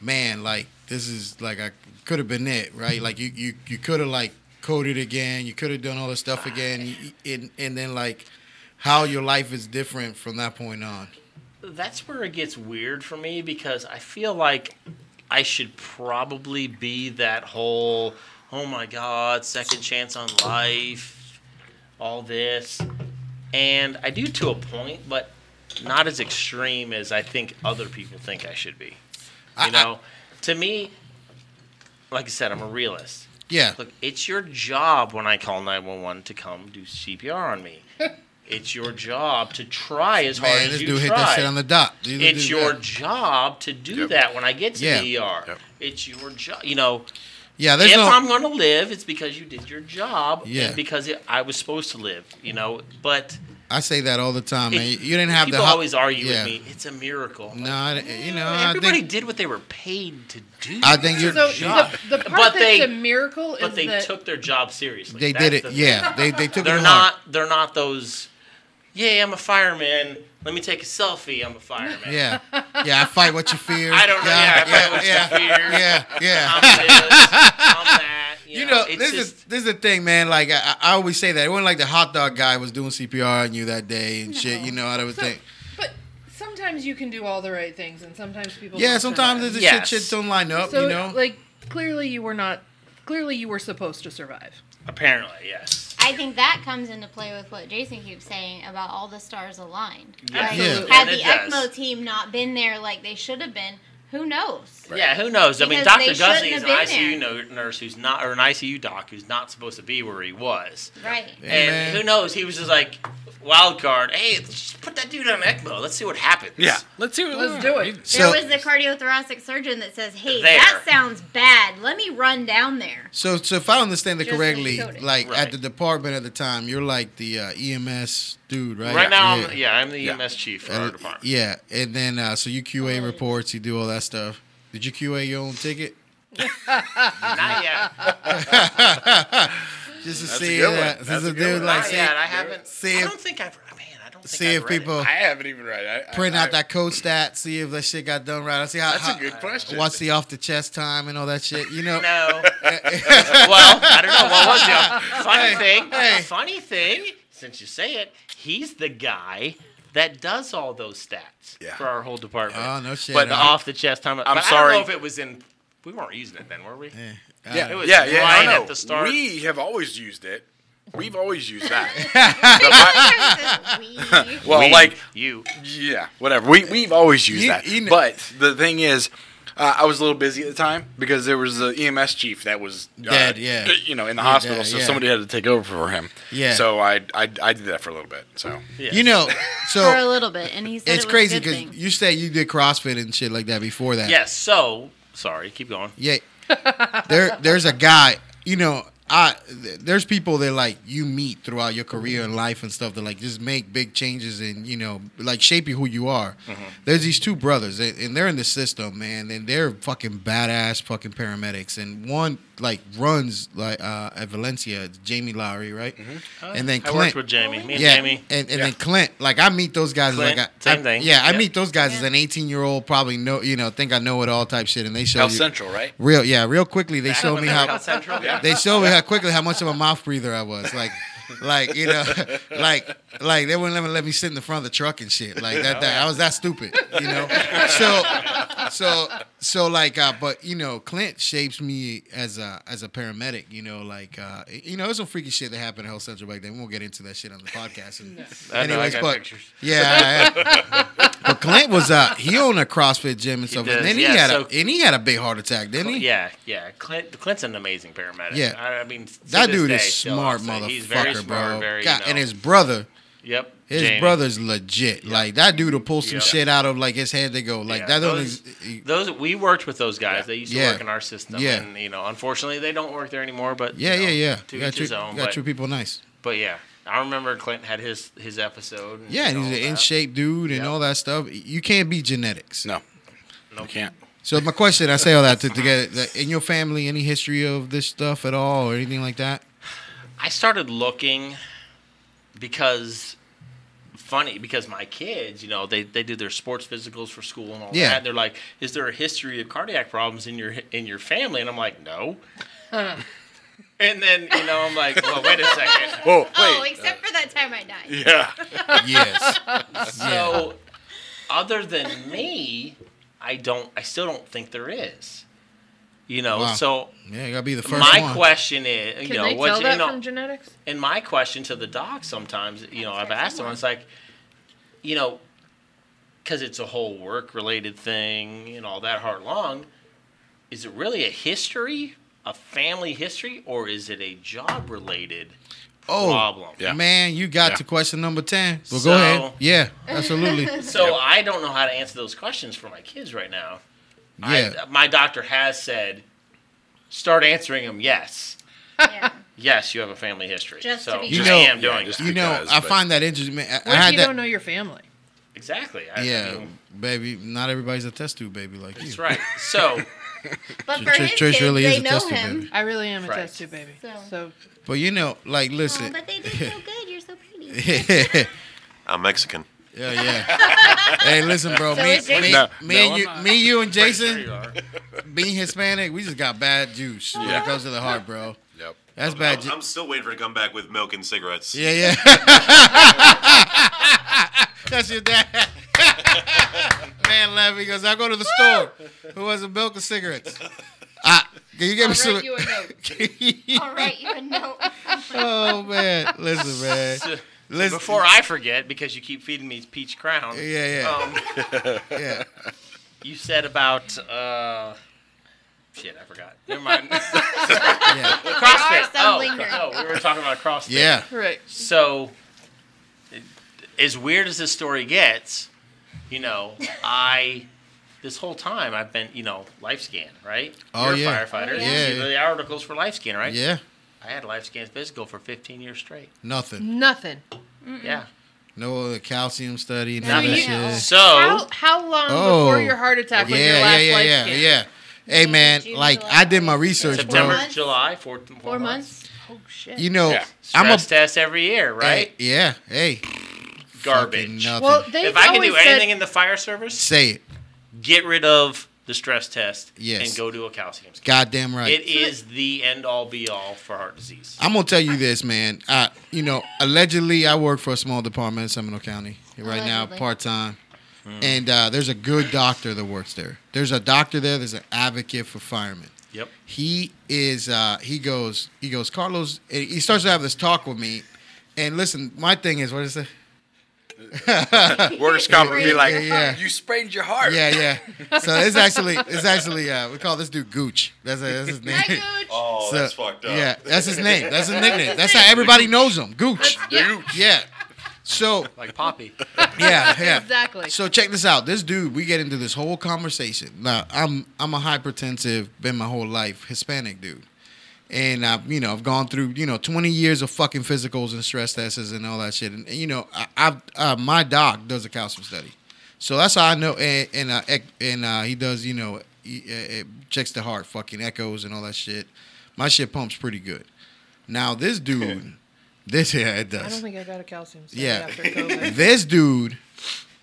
man, like this is like I could have been it, right? Like you you you could have like coded again, you could have done all this stuff again, and and then like how your life is different from that point on. that's where it gets weird for me because I feel like I should probably be that whole oh my god, second chance on life, all this. And I do to a point, but not as extreme as I think other people think I should be. You know, to me, like I said, I'm a realist. Yeah, Look, it's your job when I call 911 to come do CPR on me. it's your job to try as hard man, as this you dude hit that shit on the dot. Dude, it's dude, your yeah. job to do Yep. that when I get to Yeah. the ER. Yep. It's your job. You know, yeah. There's if no I'm going to live, it's because you did your job Yeah. and because it, I was supposed to live, you know. But I say that all the time, man. You didn't have people the hot- always argue yeah. with me. It's a miracle. No, I- you know, I eh, everybody think did what they were paid to do. I think you're. So job. the, the part But that's they- a miracle is but they that took their job seriously. they That's did it. the- Yeah, they they took they're it hard. not. They're not those. Yeah, I'm a fireman. Let me take a selfie. I'm a fireman. Yeah, yeah. I fight what you fear. I don't know. Yeah, I fight what you yeah, fear. yeah, yeah. I'm this. I'm that. You, You know, know, this just, is this is the thing, man. Like I, I always say that it wasn't like the hot dog guy was doing CPR on you that day and shit. You know, I would So- think. But sometimes you can do all the right things, and sometimes people. Yeah, sometimes survive. the Yes. shit shit don't line up. So you know, like clearly you were not. Clearly you were supposed to survive. apparently yes. I think that comes into play with what Jason keeps saying about all the stars aligned. Yeah. Right? Yeah. Had And the. ECMO team not been there like they should have been, who knows? Yeah, who knows? I mean, Dr. they shouldn't Guzzi is an ICU been no- nurse who's not, or an ICU doc who's not supposed to be where he was. Right. Yeah, and man. who knows? He was just like wild card. Hey, just put that dude on ECMO. Let's see what happens. yeah. Let's see. What, Let's do it. So- there was the cardiothoracic surgeon that says, "Hey, There. that sounds bad. Let me run down there." so so if I understand it correctly, like Right. at the department at the time, you're like the uh, EMS dude, right? Right now, yeah. I'm, yeah, I'm the Yeah. EMS chief for Uh, our department. yeah, and then uh, so you QA reports, you do all that stuff. Did you QA your own ticket? Not yet. Just to That's a see good uh, one. that. That's This is a a good dude one. like Not see, yet. I haven't. see I don't think I've. Man, I don't think see I've if read it. people I haven't even read. I, I- print out I- that code stat, see if that shit got done right. I see how. That's how, a good question. What's the off the chest time and all that shit? You know. No. well, I don't know. What was the funny Hey, thing? hey. Funny thing. Since you say it, he's the guy that does all those stats Yeah. for our whole department. Oh no shit. But the off the chest time. I'm but I don't sorry. know if it was in We weren't using it then, were we? Yeah. Yeah, It was yeah, yeah. right I know. at the start. We have always used it. We've always used that. Well, We, like you. Yeah, whatever. We we've always used You- that. you kn- but the thing is, uh, I was a little busy at the time because there was the EMS chief that was uh, Dead, yeah. you know, in the Yeah, hospital, dead, so yeah. somebody had to take over for him. Yeah. So I I, I did that for a little bit. So Yeah. You know, so for a little bit, and he said it's it was crazy because you said you did CrossFit and shit like that before that. Yes. So sorry. Keep going. Yeah. there there's a guy, you know, I th- there's people that like you meet throughout your career and life and stuff that like just make big changes and you know like shape you who you are. Mm-hmm. There's these two brothers and, and they're in the system, man, and they're fucking badass fucking paramedics. And one like runs like uh, at Valencia, Jamie Lowry, right? And then Clint. I Clint. worked with Jamie. Me and yeah, Jamie. and, and Yeah. then Clint, like I meet those guys Clint, like I, same I- thing. Yeah, I Yeah. meet those guys as an 18 year old, probably know, you know, think I know it all type shit, and they show Health you Central, right? real, yeah, real quickly. They Back showed me how Health Central. Yeah. they showed me how quickly how much of a mouth breather I was. Like, like you know, like like they wouldn't let me let me sit in the front of the truck and shit. Like that, that I was that stupid. You know, so so so like, uh, but you know, Clint shapes me as a as a paramedic. You know, like uh, you know, there's some freaky shit that happened at Health Central back then. We won't get into that shit on the podcast. And, I know, I anyways, but pictures. yeah, I- but Clint was uh he owned a CrossFit gym and stuff, does, and then he had so- a and he had a big heart attack, didn't he? Yeah, yeah. Clint, Clint's an amazing paramedic. Yeah. I, I mean, That dude day, is smart, motherfucker, He's very smart, bro. Very, God, you know, and his brother, yep. His Jamie. brother's legit. Like that dude will pull some Yeah. shit out of like his head. They go like Yeah, that. Don't those- ex- Those we worked with those guys. They used to Yeah. work in our system, Yeah. and you know, unfortunately, they don't work there anymore. But yeah, you know, yeah, yeah. To You got each his own. got But, treat people nice. but yeah, I remember Clint had his his episode. And, Yeah, and you he's an in shape dude and Yeah. all that stuff. You can't beat genetics. No, Nope. you can't. So my question, I say all that to, to get that in your family, any history of this stuff at all or anything like that? I started looking because funny because my kids, you know, they, they do their sports physicals for school and all Yeah. that. They're like, "Is there a history of cardiac problems in your in your family?" And I'm like, "No." and then you know, I'm like, "Well, wait a second. Whoa, oh, wait. oh, except for that time I died. yeah. Yes. So, other than me, I don't. I still don't think there is. You know, Wow. so Yeah, you gotta be the first my one. question is, you Can know, they what tell you that know, from genetics? and my question to the doc sometimes, you know, I've asked them, it's like, you know, because it's a whole work related thing and all that heart long, is it really a history, a family history, or is it a job related Oh, problem? Yeah. man, you got Yeah. to question number ten. Well, So- go ahead. Yeah, absolutely. So I don't know how to answer those questions for my kids right now. Yeah. I, my doctor has said, start answering them yes. Yeah. Yes, you have a family history. Just to so be You I know- am Yeah, doing just. You know, because, I find that interesting. man. I, I What if had you that. don't know your family? Exactly. I, I yeah, mean, baby. Not everybody's a test tube baby like that's you. That's right. So But Trish- for his Trish kids, really is they a know test tube him. baby. I really am a Right. test tube baby. So- So But you know, like, Oh, listen. but they did so good. You're so pretty. I'm Mexican. Yeah, yeah. hey, listen, bro. So me, is me, No, me no, and I'm you, not. me, you, and Jason, you being Hispanic, we just got bad juice when it comes to the heart, bro. Yep. That's bad. I'm, Ju- I'm still waiting for it to come back with milk and cigarettes. yeah, yeah. That's your dad. Man laughing because I go to the store. Who has a milk and cigarettes? Ah, can you give me I'll some? write you a note. All right, you know. oh man, listen, man. So, Listen. before I forget, because you keep feeding me peach crown. Yeah, yeah, Um, yeah. you said about uh, shit. I forgot. Never mind. yeah. CrossFit. Oh, lingering. oh, we were talking about CrossFit. Yeah. Right. So, it- as weird as this story gets, you know, I this whole time I've been, you know, life scan, right? Oh, You're a yeah. firefighter. Oh, You yeah. see the articles for life scan, right? Yeah. I had life scans physical for 15 years straight. Nothing. Nothing. Yeah. No other calcium study. So None of that shit. So How how long Oh. before your heart attack was your Yeah, last yeah, yeah, life yeah, scan? yeah. Hey man, June, like July, I did my research, September, bro. months? July, four, four, Four months. Oh shit. You know, Yeah. I'm a Stress test every year, right? Hey, yeah. Hey, Garbage. Well, If I can do anything said, in the fire service, say it. get rid of the stress test Yes. and go do a calcium scan. Goddamn right. It is the end all be all for heart disease. I'm gonna tell you this, man. I, you know, allegedly, I work for a small department in Seminole County right now, part time. And uh, there's a good doctor that works there. There's a doctor there. There's an advocate for firemen. Yep. He is. Uh, he goes. He goes. Carlos. He starts to have this talk with me. And listen, my thing is, what is it? Workers' comp would be like, Yeah, yeah. you sprained your heart. Yeah, yeah. So it's actually, it's actually, uh, we call this dude Gooch. That's, that's his name. Hi, Gooch. Oh, So, that's fucked up. Yeah, that's his name. That's his nickname. That's how everybody knows him. Gooch. Yeah, Yeah. So Like Poppy. yeah, yeah. exactly. So check this out. This dude, we get into this whole conversation. Now, I'm I'm a hypertensive, been my whole life Hispanic dude, and I've you know I've gone through you know 20 years of fucking physicals and stress tests and all that shit. And, you know, I, I've uh, my doc does a calcium study, so that's how I know. And and uh, and uh, he does you know he, uh, checks the heart, fucking echoes and all that shit. My shit pumps pretty good. Now this dude, this yeah it does. I don't think I got a calcium study Yeah. after COVID. this dude,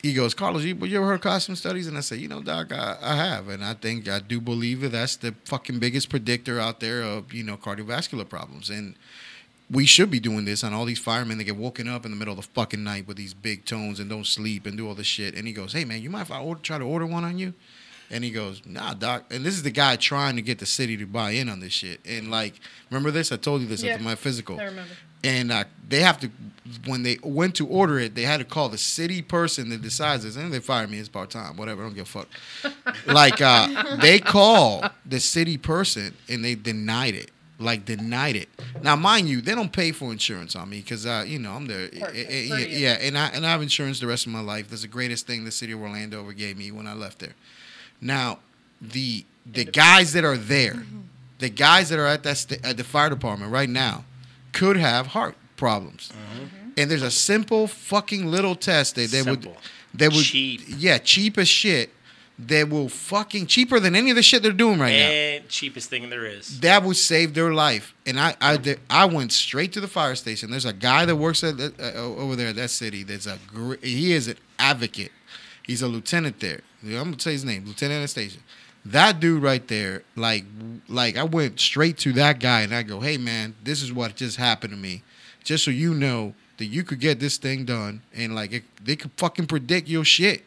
he goes, Carlos, you, you ever heard calcium studies? And I say, you know, Doc, I, I have. And I think I do believe that that's the fucking biggest predictor out there of, you know, cardiovascular problems. And we should be doing this on all these firemen that get woken up in the middle of the fucking night with these big tones and don't sleep and do all this shit. And he goes, hey, man, you mind if I order, try to order one on you? And he goes, nah, Doc. And this is the guy trying to get the city to buy in on this shit. And like, remember this? I told you this Yeah. at my physical I remember. And uh, they have to when they went to order it they had to call the city person that decides this and they fired me it's part time whatever I don't give a fuck. Like uh, they call the city person and they denied it like denied it. Now mind you they don't pay for insurance on me because uh, you know i'm there. Eh, eh, yeah, yeah. and i and i have insurance the rest of my life. That's the greatest thing the city of orlando ever gave me when i left there. Now the the guys that are there the guys that are at that sta- at the fire department right now could have heart problems. And there's a simple fucking little test that they would they would Cheap. yeah, cheap as shit. That will fucking cheaper than any of the shit they're doing right now. and cheapest thing there is. That would save their life. And I I I went straight to the fire station. There's a guy that works at uh, over there at that city. That's a he is an advocate. He's a lieutenant there. I'm gonna say his name, Lieutenant Anastasia. That dude right there, like, like I went straight to that guy and I go, "Hey man, this is what just happened to me. Just so you know that you could get this thing done and like it, they could fucking predict your shit."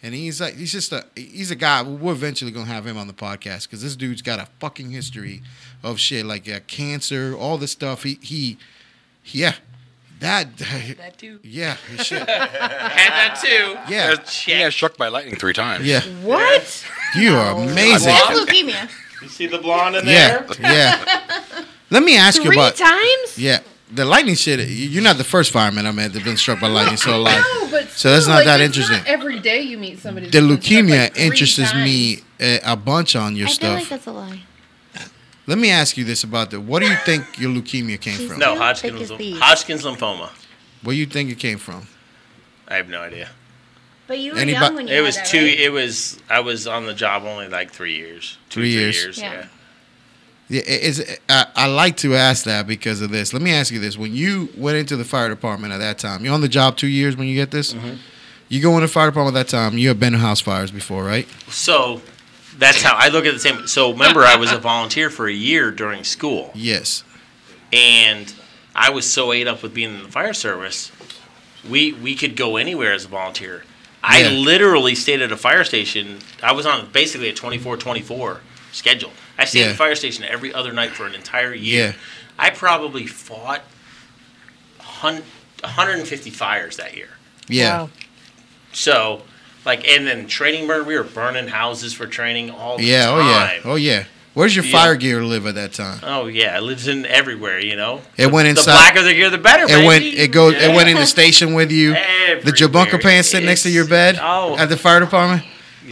And he's like, he's just a, he's a guy. We're eventually gonna have him on the podcast because this dude's got a fucking history of shit like uh, cancer, all this stuff. He, he, yeah, that, That too. yeah, shit, Had that too. yeah, He got struck by lightning three times. yeah. What? You are oh, amazing. That's leukemia. You see the blonde in there? yeah. yeah. Let me ask you Three about times? yeah. The lightning shit. You're not the first fireman I met that's been struck by lightning so alive. No, but So that's still, not like, that it's interesting. Not every day you meet somebody. The that's been struck, leukemia like, three interests times. me a, a bunch on your stuff. I feel stuff. like that's a lie. Let me ask you this about the. What do you think your leukemia came She's from? No, Too Hodgkin's, thick as thieves. Hodgkin's lymphoma. Where do you think it came from? I have no idea. But you were Anybody- young when you It had was that, two. right? It was. I was on the job only like three years. Two, Three three years. years. Yeah. Yeah. Yeah, it- it's, I, I like to ask that because of this. Let me ask you this: When you went into the fire department at that time, you're on the job two years when you get this. Mm-hmm. You go in the fire department at that time. You have been in house fires before, right? So that's how I look at the same. So remember, I was a volunteer for a year during school, Yes. and I was so ate up with being in the fire service. We we could go anywhere as a volunteer. I Yeah. literally stayed at a fire station. I was on basically a 24-24 schedule. I stayed at Yeah. the fire station every other night for an entire year. Yeah. I probably fought hun- 150 fires that year. Yeah. Wow. So, like, and then training burn, we were burning houses for training all the Yeah. Oh yeah. Oh yeah. Where's your Yeah. fire gear live at that time? Oh yeah, it lives in everywhere, you know. It went inside. The blacker the gear, the better. It went. It goes. It went in the station with you. The Everywhere. pants sitting next to your bed Oh, at the fire department.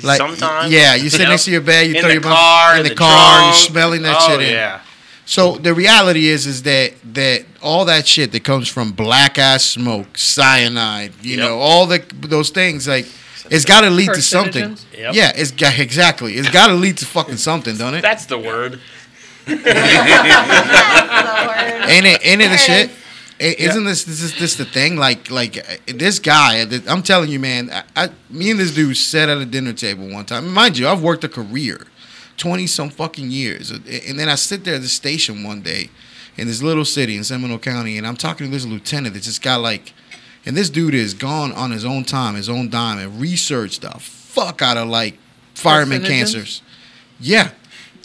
Like sometimes. yeah, you sit know, next to your bed. You in throw the your car, in the, the car. You're smelling that oh, shit in. yeah. So the reality is, is that that all that shit that comes from black ass smoke, cyanide, you Yep. know, all the those things, like it's got to lead to something. Yep. Yeah, it's got exactly. It's got to lead to fucking something, don't it? That's the word. Ain't it? Ain't it the shit? it I- Isn't this this is this the thing? Like like uh, this guy, uh, I'm telling you, man. I, I me and this dude sat at a dinner table one time. Mind you, I've worked a career, twenty some fucking years, Uh, and then I sit there at the station one day in this little city in Seminole County, and I'm talking to this lieutenant that just got like. And this dude is gone on his own time, his own dime, and researched the fuck out of like fireman cancers. Yeah,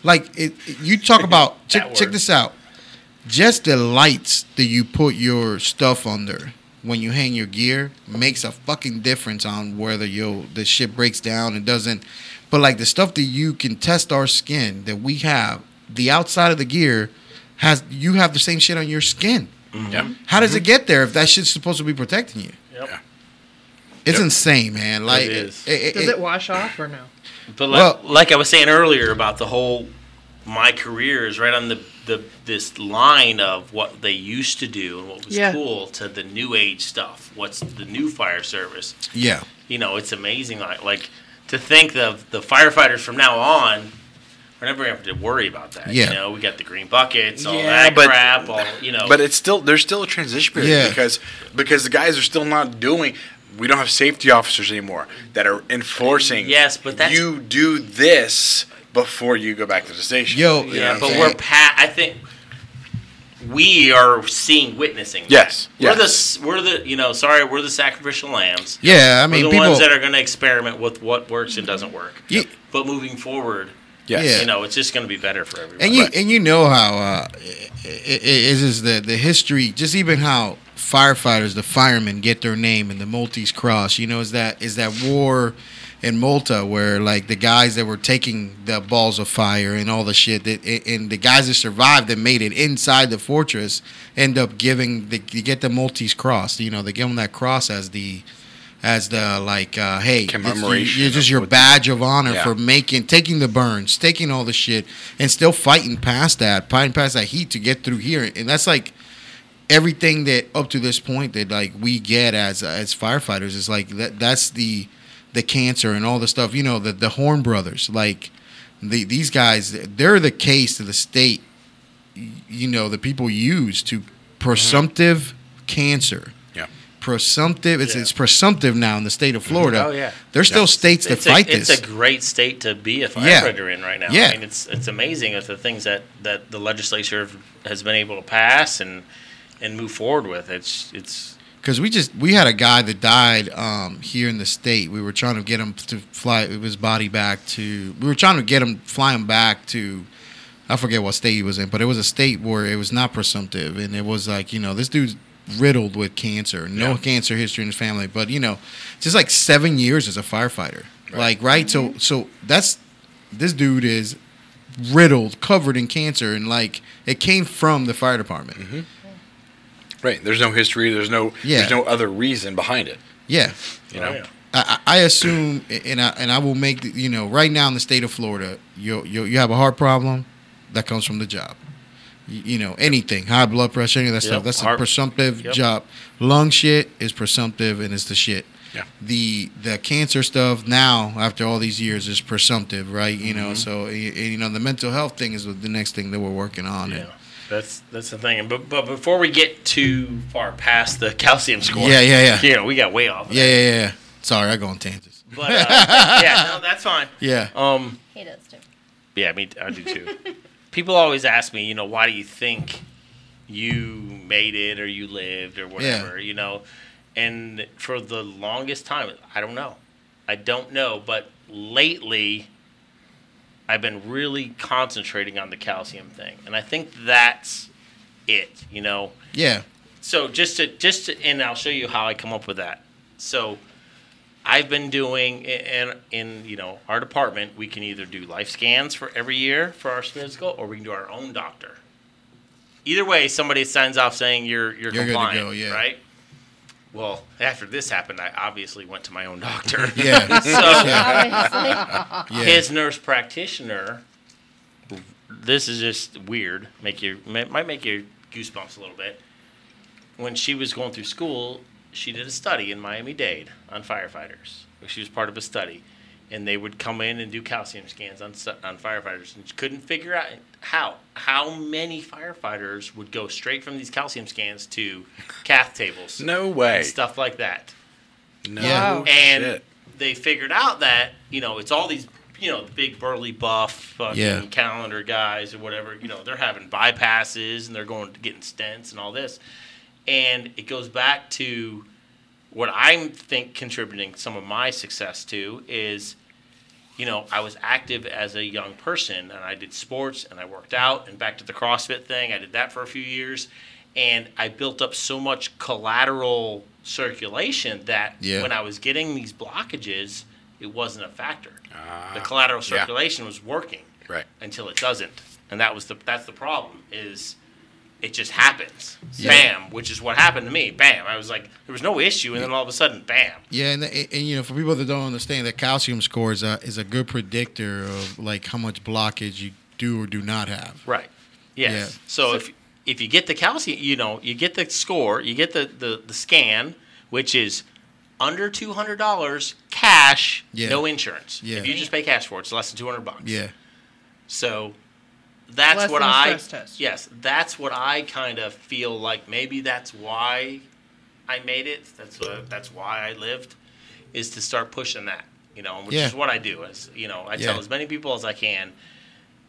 like it, it- you talk about. check, check this out. Just the lights that you put your stuff under when you hang your gear makes a fucking difference on whether you the shit breaks down and doesn't. But like the stuff that you can test our skin that we have, the outside of the gear has you have the same shit on your skin. Mm-hmm. Yeah. How does it get there if that shit's supposed to be protecting you? Yep. Yeah. It's Yep. insane, man. Like It is. it- Does it- it wash off or no? But like, Well- like I was saying earlier about the whole, my career is right on the, the this line of what they used to do and what was Yeah. cool to the new age stuff. What's the new fire service? yeah. You know, it's amazing. Like, like to think of the firefighters from now on. We're never going to have to worry about that. Yeah. You know, we got the green buckets, all Yeah, that but- crap, all you know. But it's still there's still a transition period Yeah. because because the guys are still not doing. We don't have safety officers anymore that are enforcing. Yes, but that's- you do this before you go back to the station. Yo, You know yeah, but saying? we're pat. I think we are seeing, witnessing. that. Yes, we're the we're the you know sorry we're the sacrificial lambs. Yeah, I mean, we're the people. ones that are going to experiment with what works and doesn't work. Ye- But moving forward, yes. Yeah. you know, it's just going to be better for everybody. and you and you know how uh, it, it is is the the history, just even how firefighters, the firemen, get their name and the Maltese Cross. You know, is that is that war in Malta where like the guys that were taking the balls of fire and all the shit that and the guys that survived that made it inside the fortress end up giving the you get the Maltese Cross. You know, they give them that cross as the as the like uh hey it's- Commemoration you're just your badge of honor Yeah. for making taking the burns taking all the shit and still fighting past that fighting past that heat to get through here and that's like everything that up to this point that like we get as as firefighters is like that that's the the cancer and all the stuff you know the the horn brothers like the these guys they're the case to the state you know the people use to presumptive cancer Yeah. Presumptive it's Yeah. it's presumptive now in the state of Florida Oh, yeah. there's still Yeah. states that it's fight a, this It's a great state to be a Yeah. firefighter in right now. Yeah. I mean, it's it's amazing with the things that, that the legislature has been able to pass and and move forward with. It's it's because we just we had a guy that died um, here in the state. We were trying to get him to fly his body back to. We were trying to get him fly him back to. I forget what state he was in, but it was a state where it was not presumptive, and it was like you know this dude's riddled with cancer, no Yeah. cancer history in his family, but you know, just like seven years as a firefighter, like right. So mm-hmm. so that's this dude is riddled, covered in cancer, and like it came from the fire department. Mm-hmm. Right. There's no history. There's no. Yeah. There's no other reason behind it. Yeah, You know. oh, yeah. I, I I assume, and I and I will make the, you know right now in the state of Florida, you you you have a heart problem, that comes from the job. You, you know anything, high blood pressure, any of that Yep, stuff. That's a presumptive yep. job. Lung shit is presumptive, and it's the shit. Yeah. The the cancer stuff now after all these years is presumptive, right? You Mm-hmm. know, so y- y- you know the mental health thing is the next thing that we're working on. Yeah, And- that's that's the thing. But but before we get too far past the calcium score, Yeah, yeah, yeah. yeah, we got way off. of yeah, that. yeah, yeah, yeah. Sorry, I go on tangents. But uh, yeah, no, that's fine. Yeah. Um, He does too. yeah, me, I do too. People always ask me, you know, why do you think you made it or you lived or whatever, you know? And for the longest time, I don't know. I don't know. But lately, I've been really concentrating on the calcium thing, and I think that's it. You know, Yeah. so just to just to, and I'll show you how I come up with that. So I've been doing in in you know our department we can either do life scans for every year for our physical or we can do our own doctor. Either way, somebody signs off saying you're you're, You're good to compliant, go, yeah. right? Well, after this happened, I obviously went to my own doctor. Yeah. so Yeah. his nurse practitioner. This is just weird. Make you might might make you goosebumps a little bit. When she was going through school, she did a study in Miami Dade on firefighters. She was part of a study, and they would come in and do calcium scans on on firefighters, and she couldn't figure out how how many firefighters would go straight from these calcium scans to cath tables No way. and stuff like that No Yeah. And shit. they figured out that you know it's all these you know big burly buff fucking Yeah. calendar guys or whatever you know they're having bypasses and they're going getting stents and all this and it goes back to what I think contributing some of my success to is, you know, I was active as a young person and I did sports and I worked out and back to the CrossFit thing. I did that for a few years and I built up so much collateral circulation that Yeah. when I was getting these blockages, it wasn't a factor. Ah, the collateral yeah. circulation was working Right. until it doesn't, and that was the that's the problem is it just happens. Yeah. Bam, which is what happened to me. Bam. I was like, there was no issue, and then all of a sudden, bam. Yeah, and, and, and you know, for people that don't understand, the calcium score is a, is a good predictor of like how much blockage you do or do not have. Right. Yes. Yeah. So, if if you get the calcium, you know, you get the score, you get the the, the scan, which is under two hundred dollars cash, Yeah. no insurance. Yeah. If you just pay cash for it, it's less than two hundred bucks. Yeah, So that's Less what than a I stress test. yes, that's what I kind of feel like maybe that's why I made it. That's what, that's why I lived is to start pushing that, you know, which Yeah. is what I do. Is you know, I tell as many people as I can,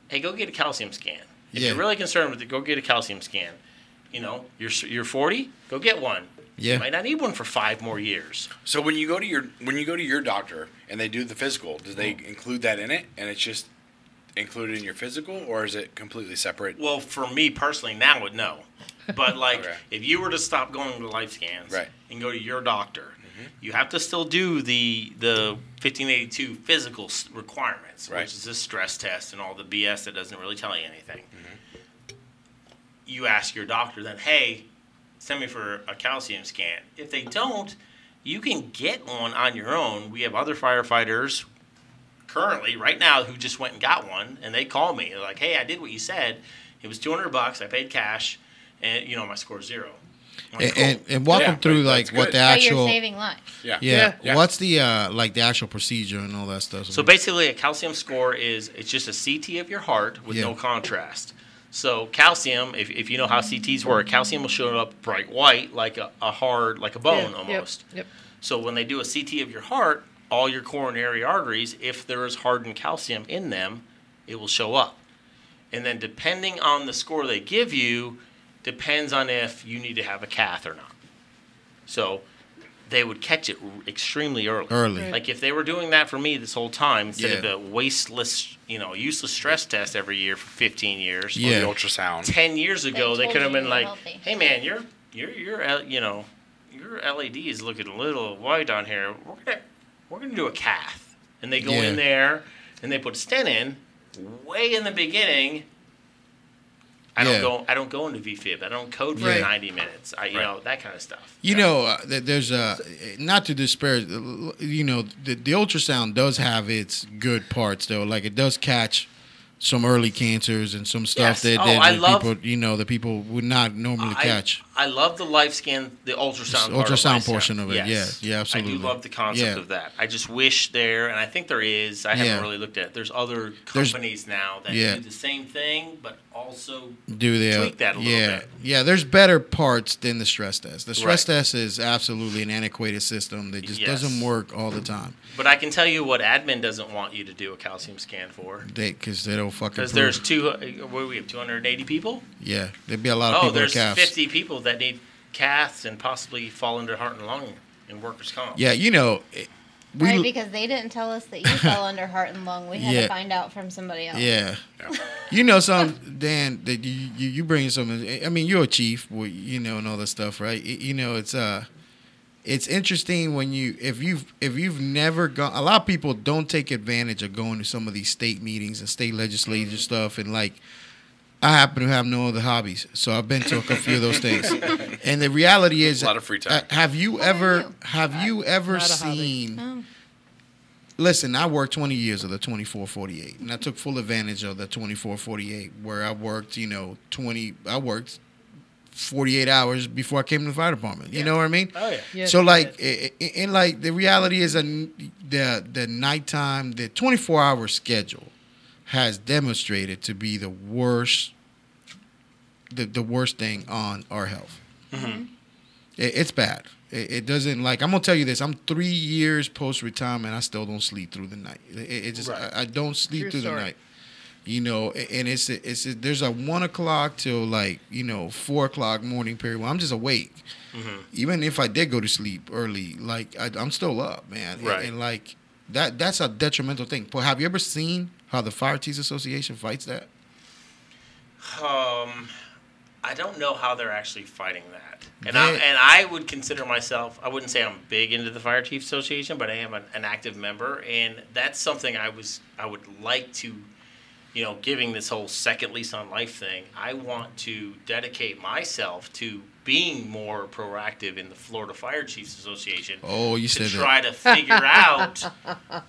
hey, go get a calcium scan. If Yeah. you're really concerned with it, go get a calcium scan. You know, you're you're 40, go get one. Yeah. You might not need one for five more years. So when you go to your when you go to your doctor and they do the physical, do they mm. include that in it, and it's just included in your physical, or is it completely separate? Well, for me personally, now would no. But like, Okay. if you were to stop going to life scans Right. and go to your doctor, mm-hmm. you have to still do the the 1582 physical requirements, Right. which is a stress test and all the BS that doesn't really tell you anything. Mm-hmm. You ask your doctor then, hey, send me for a calcium scan. If they don't, you can get one on your own. We have other firefighters currently right now who just went and got one and they call me they're like hey i did what you said it was 200 bucks i paid cash and you know my score's zero like, and, and, "Cool." and walk Yeah, them through like what good. the actual you're saving lives. Yeah. yeah, Yeah. what's the uh like the actual procedure and all that stuff. so basically a calcium score is it's just a ct of your heart with Yeah. no contrast so calcium if, if you know how cts work calcium will show up bright white like a, a hard like a bone Yeah, almost Yep. yep. So when they do a CT of your heart, all your coronary arteries, if there is hardened calcium in them, it will show up. And then depending on the score they give you, depends on if you need to have a cath or not. So they would catch it r- extremely early. Early. Right. Like if they were doing that for me this whole time instead of Yeah. a wasteless, you know, useless stress test every year for 15 years. Or Yeah. the ultrasound. 10 years ago they, told could have been like healthy. hey man your your your L- you know your LAD is looking a little white on here we're gonna we're gonna do a cath and they go Yeah. in there and they put a stent in way in the beginning I don't Yeah. go. I don't go into VFib. I don't code for Right. ninety minutes. I, you Right. know, that kind of stuff. You know, uh, there's a not to disparage. You know, the, the ultrasound does have its good parts though. Like it does catch some early cancers and some stuff Yes. that, Oh, that I love- people, you know, that people would not normally I, catch. I love the life scan, the ultrasound. part of ultrasound life portion of it. Yes. Yeah, yeah, absolutely. I do love the concept Yeah. of that. I just wish there, and I think there is. I Yeah. haven't really looked at. it. There's other There's- companies now that do the same thing, but also Do the tweak that a little yeah, bit. yeah. There's better parts than the stress test. The stress Right. test is absolutely an antiquated system that just Yes. doesn't work all the time. But I can tell you what admin doesn't want you to do a calcium scan for. They because they don't fucking. Because there's two, what do we have, 280 people? yeah, there'd be a lot of Oh, people there's with calves. 50 people that need caths and possibly fall under heart and lung in workers' comp. Yeah, you know, it- we right, because they didn't tell us that you fell under heart and lung. We had Yeah. to find out from somebody else. Yeah. You know some Dan that you you, you bring something. I mean, you're a chief, you know, and all that stuff, right? Y- You know, it's uh, it's interesting when you if you've if you've never gone. A lot of people don't take advantage of going to some of these state meetings and state legislature stuff, and like. I happen to have no other hobbies, so I've been to a few of those things. And the reality is, A lot of free time. uh, have you What ever you? have you ever Not a hobby. seen? Oh. Listen, I worked 20 years of the 2448, and I took full advantage of the 2448, where I worked, you know, 20, I worked 48 hours before I came to the fire department. You know what I mean? Oh, yeah. Yes, so, like, did. i- i- and like the reality is, a, the the nighttime, the 24 hour schedule has demonstrated to be the worst, the, the worst thing on our health. Mm-hmm. It, it's bad. It, it doesn't like. I'm gonna tell you this. I'm three years post retirement. I still don't sleep through the night. It, it just Right. I, I don't sleep True through story. the night. You know, and it's a, it's a, there's a one o'clock till like you know four o'clock morning period where I'm just awake. Mm-hmm. Even if I did go to sleep early, like I, I'm still up, man. And- Right. And, like that that's a detrimental thing. But have you ever seen how the Fire Chiefs Association fights that? Um, I don't know how they're actually fighting that, and I and I would consider myself. I wouldn't say I'm big into the Fire Chiefs Association, but I am an, an active member, and that's something I was I would like to, you know, giving this whole second lease on life thing. I want to dedicate myself to being more proactive in the Florida Fire Chiefs Association. Oh, you said to try that. to figure out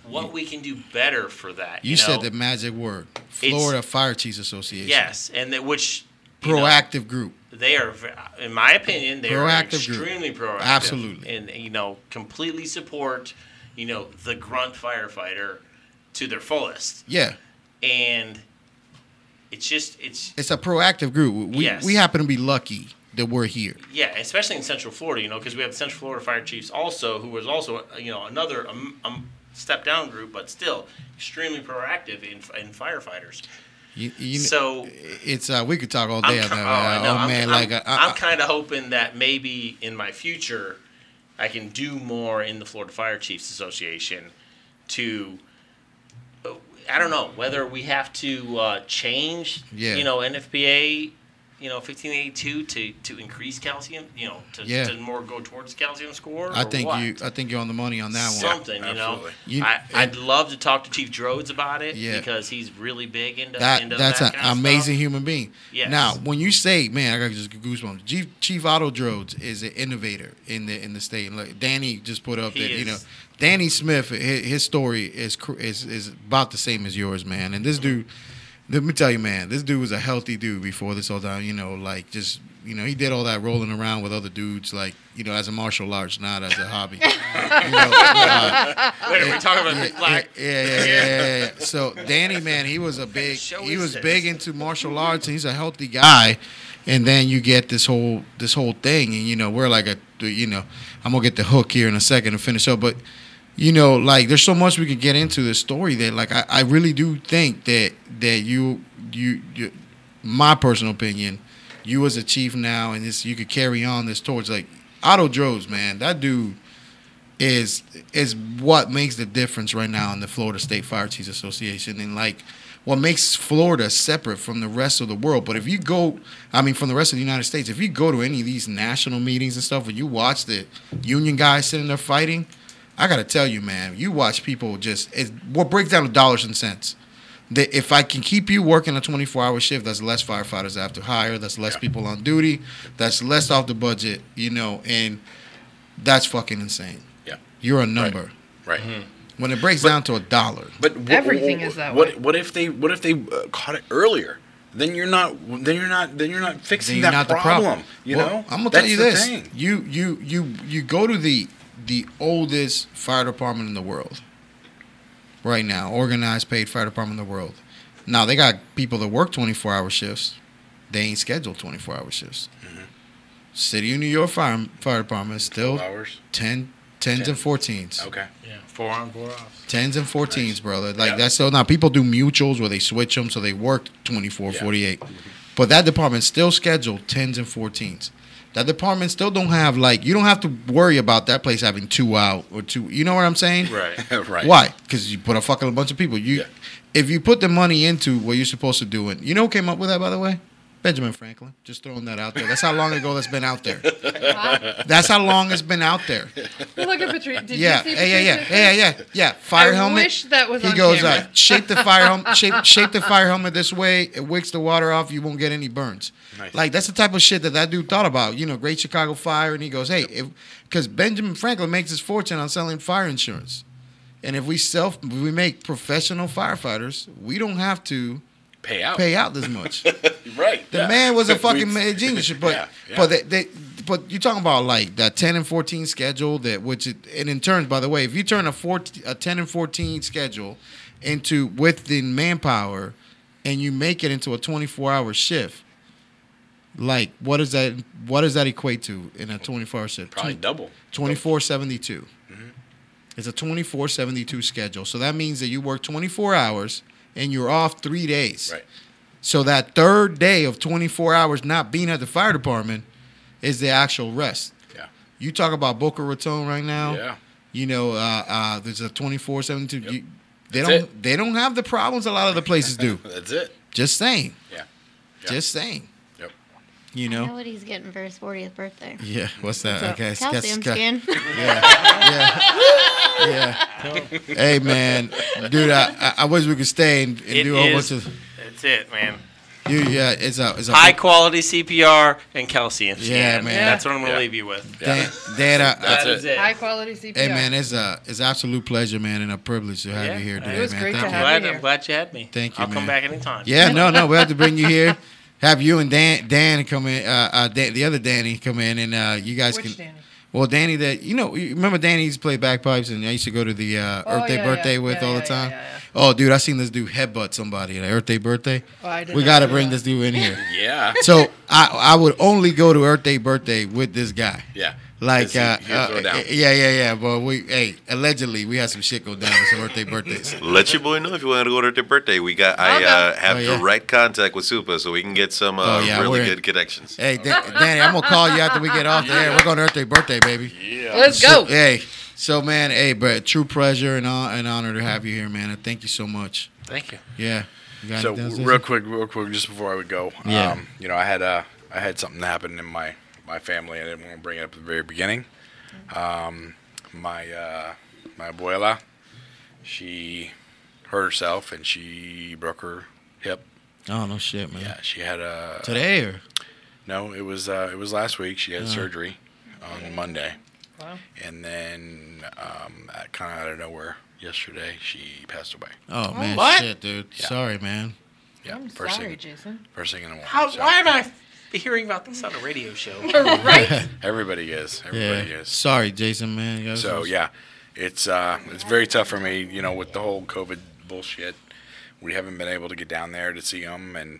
what we can do better for that. You, You, said the magic word. Florida Fire Chiefs Association. Yes, and that which you know, Proactive group. they are, in my opinion, they Proactive are group. extremely proactive. Absolutely. and you know, completely support, you know, the grunt firefighter to their fullest, Yeah. And it's just it's It's a proactive group. We Yes. we happen to be lucky that we're here. yeah, especially in Central Florida, you know, because we have Central Florida Fire Chiefs also, who was also uh, you know another um, um, step down group, but still extremely proactive in in firefighters. You, you, So- it's uh we could talk all day I'm on that. oh, I Oh. I'm, man, I'm, like uh, I'm kind of hoping that maybe in my future, I can do more in the Florida Fire Chiefs Association to. I don't know whether we have to uh, change, Yeah. you know, NFPA, you know, 1582 to, to increase calcium, you know, to, Yeah. to more go towards calcium score. I or think what? you I think you're on the money on that one. something, you know. You- I, I'd love to talk to Chief Drozd about it Yeah. because he's really big into, That into that's that an amazing stuff. human being. Yes. Now, when you say, man, I got to just goosebumps. Chief, Chief Otto Drozd is an innovator in the in the state. Like Danny just put up He that you know, Danny Smith, his, his story is is is about the same as yours, man. And this dude, let me tell you, man, this dude was a healthy dude before this all down. You know, like just you know, he did all that rolling around with other dudes, like you know, as a martial arts, not as a hobby. you know, uh, Wait, are we talking about yeah, Black? Yeah, yeah, yeah, yeah. So Danny, man, he was a big, he was big into martial arts, and he's a healthy guy. And then you get this whole this whole thing, and you know we're like a, you know, I'm gonna get the hook here in a second to finish up, but you know, like there's so much we could get into this story that, like, I, I really do think that that you you you, my personal opinion, you as a chief now, and this you could carry on this towards like Otto Drozd, man, that dude is is what makes the difference right now in the Florida State Fire Chiefs Association and like what makes Florida separate from the rest of the world. But if you go, I mean, from the rest of the United States, if you go to any of these national meetings and stuff, and you watch the union guys sitting there fighting, I gotta tell you, man, you watch people just it, what breaks down to dollars and cents. That if I can keep you working a 24 hour shift, that's less firefighters I have to hire, that's less people on duty, that's less off the budget, you know, and that's fucking insane. Yeah. You're a number. Right. When it breaks down to a dollar, But wh- Everything wh- is that what, way. What if they What if they uh, caught it earlier? Then you're not. Then you're not. Then you're not fixing you're that not problem. the problem. You Well, know. I'm gonna That's tell you this: thing. you you you you go to the the oldest fire department in the world right now, organized paid fire department in the world. Now they got people that work 24 hour shifts. They ain't scheduled 24 hour shifts. Mm-hmm. City of New York Fire Fire Department is still hours. 10, 10s and 14s. Okay. Yeah, four on, four off. 10s and 14s, brother. Like Yeah. that's so now people do mutuals where they switch them so they work 24, Yeah. 48. But that department still scheduled 10s and 14s. That department still don't have like you don't have to worry about that place having two out or two. You know what I'm saying? Right. right. Why? Because you put a fucking bunch of people. You, Yeah. if you put the money into what you're supposed to do, and you know who came up with that, by the way, Benjamin Franklin. Just throwing that out there. That's how long ago that's been out there. That's how long it's been out there. Look at Patricia. Did yeah, you see yeah, yeah, yeah, yeah, yeah, yeah. Fire I helmet. wish that was he on goes, camera. uh, shape the fire helmet, shape, shape the fire helmet this way. It wicks the water off. You won't get any burns. Nice. Like that's the type of shit that that dude thought about. You know, Great Chicago Fire, and he goes, hey, if because Benjamin Franklin makes his fortune on selling fire insurance, and if we self, we make professional firefighters, we don't have to Pay out. pay out this much. Right. The yeah. man was a fucking mad genius, but Yeah, yeah. but they, they but you're talking about like that 10 and 14 schedule that which it, and in turn by the way if you turn a 14 a 10 and 14 schedule into with the manpower and you make it into a 24 hour shift like what is that what does that equate to in a 24 hour shift Probably double. 2472 Mm-hmm. it's a 2472 schedule so that means that you work 24 hours and you're off three days. Right. So that third day of 24 hours not being at the fire department is the actual rest. Yeah. You talk about Boca Raton right now. Yeah. You know, uh, uh, there's a 24 7 They That's don't. it. They don't have the problems a lot of the places do. That's it. Just saying. Yeah. Yeah. Just saying. Yep. You I know know. what he's getting for his 40th birthday. Yeah. What's that? What's? Okay. Calcium Sca- sca- skin. Yeah. Yeah. Yeah. hey man, dude, I, I- I wish we could stay and, and do a whole is- bunch of. That's it, man. You, yeah, it's a it's a High quality CPR and calcium scan. Yeah, man. That's what I'm gonna Yeah. leave you with. Dan, Dan, I, I, That's That is it. it. High quality CPR. hey man, it's a it's an absolute pleasure, man, and a privilege to have Yeah, you here it today, was man. great Thank to you. have glad, you here. I'm glad you had me. Thank you, I'll come man. back anytime. Yeah, no, no, we have to bring you here. Have you and Dan, Dan come in, uh, uh, Dan, the other Danny come in, and uh, you guys Which can. Danny? Well, Danny, that you know, you remember Danny used to play bagpipes, and I used to go to the uh, Oh, Earth Day yeah, birthday yeah. with Yeah, all yeah, the time. yeah, yeah, Oh, dude, I seen this dude headbutt somebody at Earth Day birthday. Oh, We got to bring that. this dude in here. Yeah. so I I would only go to Earth Day birthday with this guy. Yeah. Like, uh, he'll uh, yeah, yeah, yeah. But we, hey, allegedly, we had some shit go down with some birthday birthdays. Let your boy know if you want to go to their birthday. We got I Okay. uh, have Oh, yeah. direct contact with Supa, so we can get some uh, Oh, yeah, really we're- good connections. Hey, Dan- Danny, I'm gonna call you after we get off the air. We're going to Earth Day birthday, baby. Yeah, Let's So, go. hey, so man, hey, but true pleasure and hon- an honor to have you here, man. And thank you so much. Thank you. Yeah. You So anything else to real quick, real quick, just before I would go, Yeah. um, you know, I had uh, I had something happen in my my family. I didn't want to bring it up at the very beginning. Um, my uh, my abuela, she hurt herself and she broke her hip. Oh no shit, man. Yeah, she had a Today or no. It was uh, it was last week. She had Oh. surgery on Monday, Wow. and then um, kind of out of nowhere yesterday she passed away. oh man, what? shit, dude. Yeah. Sorry, man. Yeah, I'm first sorry, thing Jason. first thing in the morning. How, so why am I hearing about this on a radio show? right? Everybody is. Yeah. Everybody is. Sorry, Jason, man. So was- yeah, it's uh, it's very tough for me, you know, with the whole COVID bullshit. We haven't been able to get down there to see them, and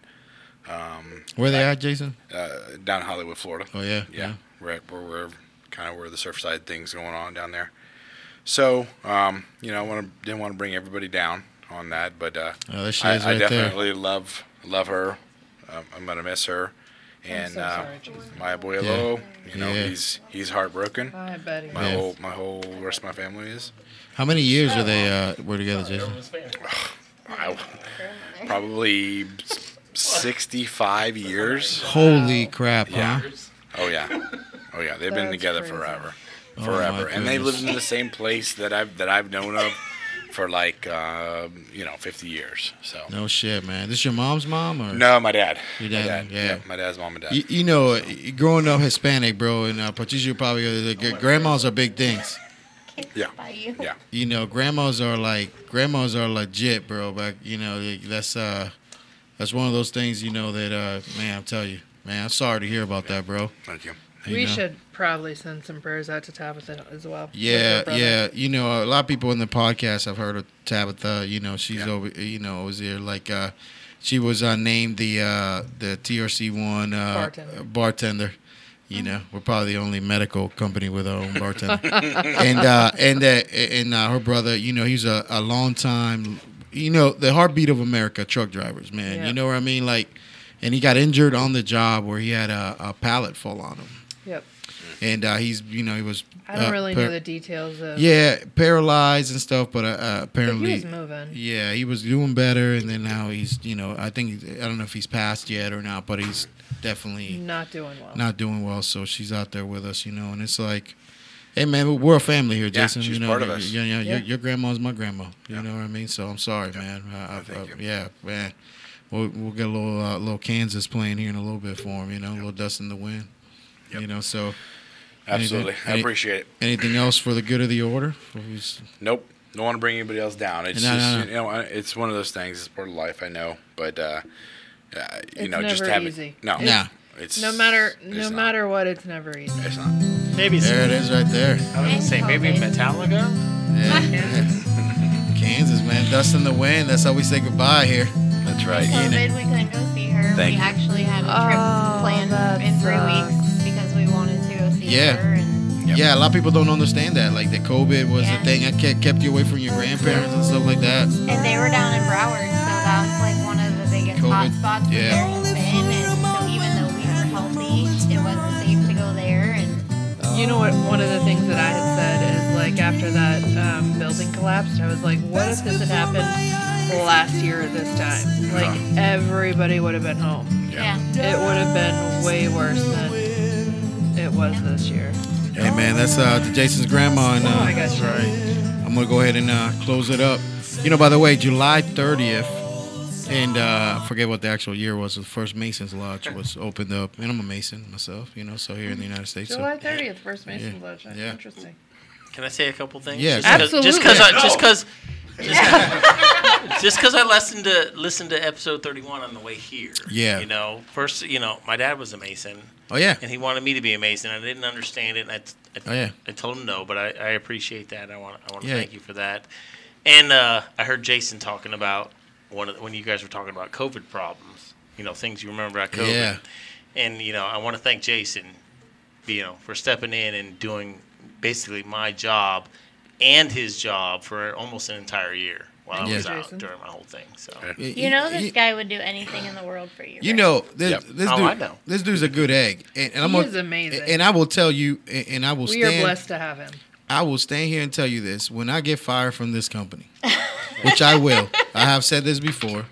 um, Where they at, Jason? uh, down in Hollywood, Florida. Oh yeah. Yeah, right where we're kind of where the Surfside thing's going on down there. So um, you know, I want to didn't want to bring everybody down on that, but uh, Oh, I, is I right there. definitely love love her. Um, I'm gonna miss her, and so uh, sorry, my abuelo. You know, Yeah. he's he's heartbroken. Bye, buddy. My Yeah. whole my whole rest of my family is. How many years are they uh, were together, Jason? I, probably 65 years. Holy crap, Yeah. huh? Oh yeah, oh yeah. They've been That's together crazy. forever, Oh, forever, my and they goodness. lived in the same place that I've that I've known of for like um, you know 50 years. So No shit, man. This your mom's mom or? no, my dad. Your My dad, yeah. my dad's mom and dad. You, you know, growing up Hispanic, bro, and uh, Patricia probably uh, the grandmas are big things. Yeah. You. Yeah. You know, grandmas are like grandmas are legit, bro. But you know, that's uh, that's one of those things. You know that uh, man, I'm telling you, man, I'm sorry to hear about that, bro. Thank you. You we know? should probably send some prayers out to Tabitha as well. Yeah, yeah. You know, a lot of people in the podcast I've heard of Tabitha. You know, she's Yeah. over. You know, was there like uh, she was uh, named the uh, the TRC one uh, Bartender. bartender. You know, we're probably the only medical company with our own bartender. and uh, and uh, and uh, her brother, you know, he's a, a long time. You know, the heartbeat of America, truck drivers, man. Yeah. You know what I mean? Like, and he got injured on the job where he had a, a pallet fall on him. And uh, he's you know he was. I don't uh, really par- know the details of. yeah, paralyzed and stuff, but uh, uh, But apparently, he was moving. yeah, he was doing better, and then now he's, you know, I think I don't know if he's passed yet or not, but he's definitely Not doing well. not doing well. So she's out there with us, you know, and it's like, hey man, we're a family here, Jason. Yeah, Jason. she's you know, part of us. Yeah, yeah, Your, Yeah. your grandma's my grandma. You Yeah. know what I mean? So I'm sorry, man. I, I, thank I- you. yeah, man. We'll, we'll get a little uh, little Kansas playing here in a little bit for him. You know, a little dust in the wind. Yep. You know, so Absolutely, I any- appreciate it. anything else for the good of the order? Who's- Nope. Don't want to bring anybody else down. It's No, just no, no. you know it's one of those things. It's part of life. I know, but uh, uh, you It's know, just never have easy. it. No, Nah. It's No matter it's no not. matter what, it's never easy. It's not. Maybe There it is, right there. I was gonna say maybe Metallica. Yeah. Kansas, man. Dust in the wind. That's how we say goodbye here. That's right. COVID, we couldn't go see her. Thank we you. actually had a trip Oh, planned in three sucks. weeks because we wanted to go see Yeah. And Yep. Yeah, a lot of people don't understand that. Like the COVID was Yeah. the thing that kept, kept you away from your grandparents and stuff like that. and they were down in Broward, so that's like one of the biggest COVID, hotspots yeah. there has been. And so even though we were healthy, it wasn't safe to go there. And You know what? One of the things that I had said is like after that um, building collapsed, I was like, what if this had happened last year at this time? Like everybody would have been home. yeah, It would have been way worse than it was this year. Hey man, that's uh, the Jason's grandma, and uh, Oh my gosh. I'm gonna go ahead and uh, close it up. You know, by the way, July 30th, and uh, I forget what the actual year was. The first Masons Lodge was opened up, and I'm a Mason myself. You know, so here in the United States. July 30th, first Mason's Yeah. Lodge. That's Yeah. interesting. Can I say a couple things? Yeah, Just go 'cause- Just because I just because just because I listened to listened to episode 31 on the way here. Yeah. You know, first, you know, my dad was a Mason, oh yeah, and he wanted me to be a Mason. I didn't understand it, and I, I, Oh, yeah. I told him no, but I, I appreciate that. I want I want to Yeah. thank you for that. And uh, I heard Jason talking about one of the, when you guys were talking about COVID problems. You know, things you remember about COVID. Yeah. And you know, I want to thank Jason, you know, for stepping in and doing basically my job and his job for almost an entire year while I Yeah. was out Jason. during my whole thing. So you know this guy would do anything in the world for you. You right? know, this, Yep. this Oh, dude, I know. this dude's a good egg, and, and I'm He gonna, is amazing. And I will tell you, and and I will We are stand. blessed to have him. I will stand here and tell you this: when I get fired from this company, which I will, I have said this before.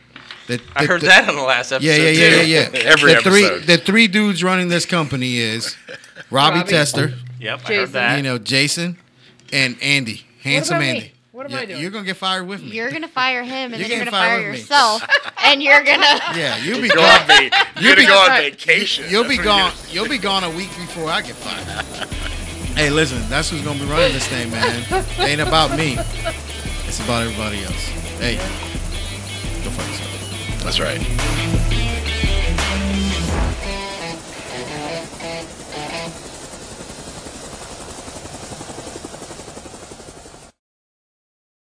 That, I heard the- that on the last episode. Yeah, yeah, yeah, yeah, yeah. Every the three, episode. the three dudes running this company is Robbie, Robbie. Tester, Yep, I heard that. you know, Jason, and Andy, handsome Andy. me? Andy. What am Yeah, I doing? You're gonna get fired with me. You're gonna fire him, and You're then you're gonna fire yourself, and you're gonna. yeah, you'll be Go on, gone. va- you're be gonna on vacation. You'll be That's what gone. You'll be gone a week before I get fired. Hey, listen, that's who's gonna be running this thing, man. It ain't about me. It's about everybody else. Hey, go fuck yourself. That's right.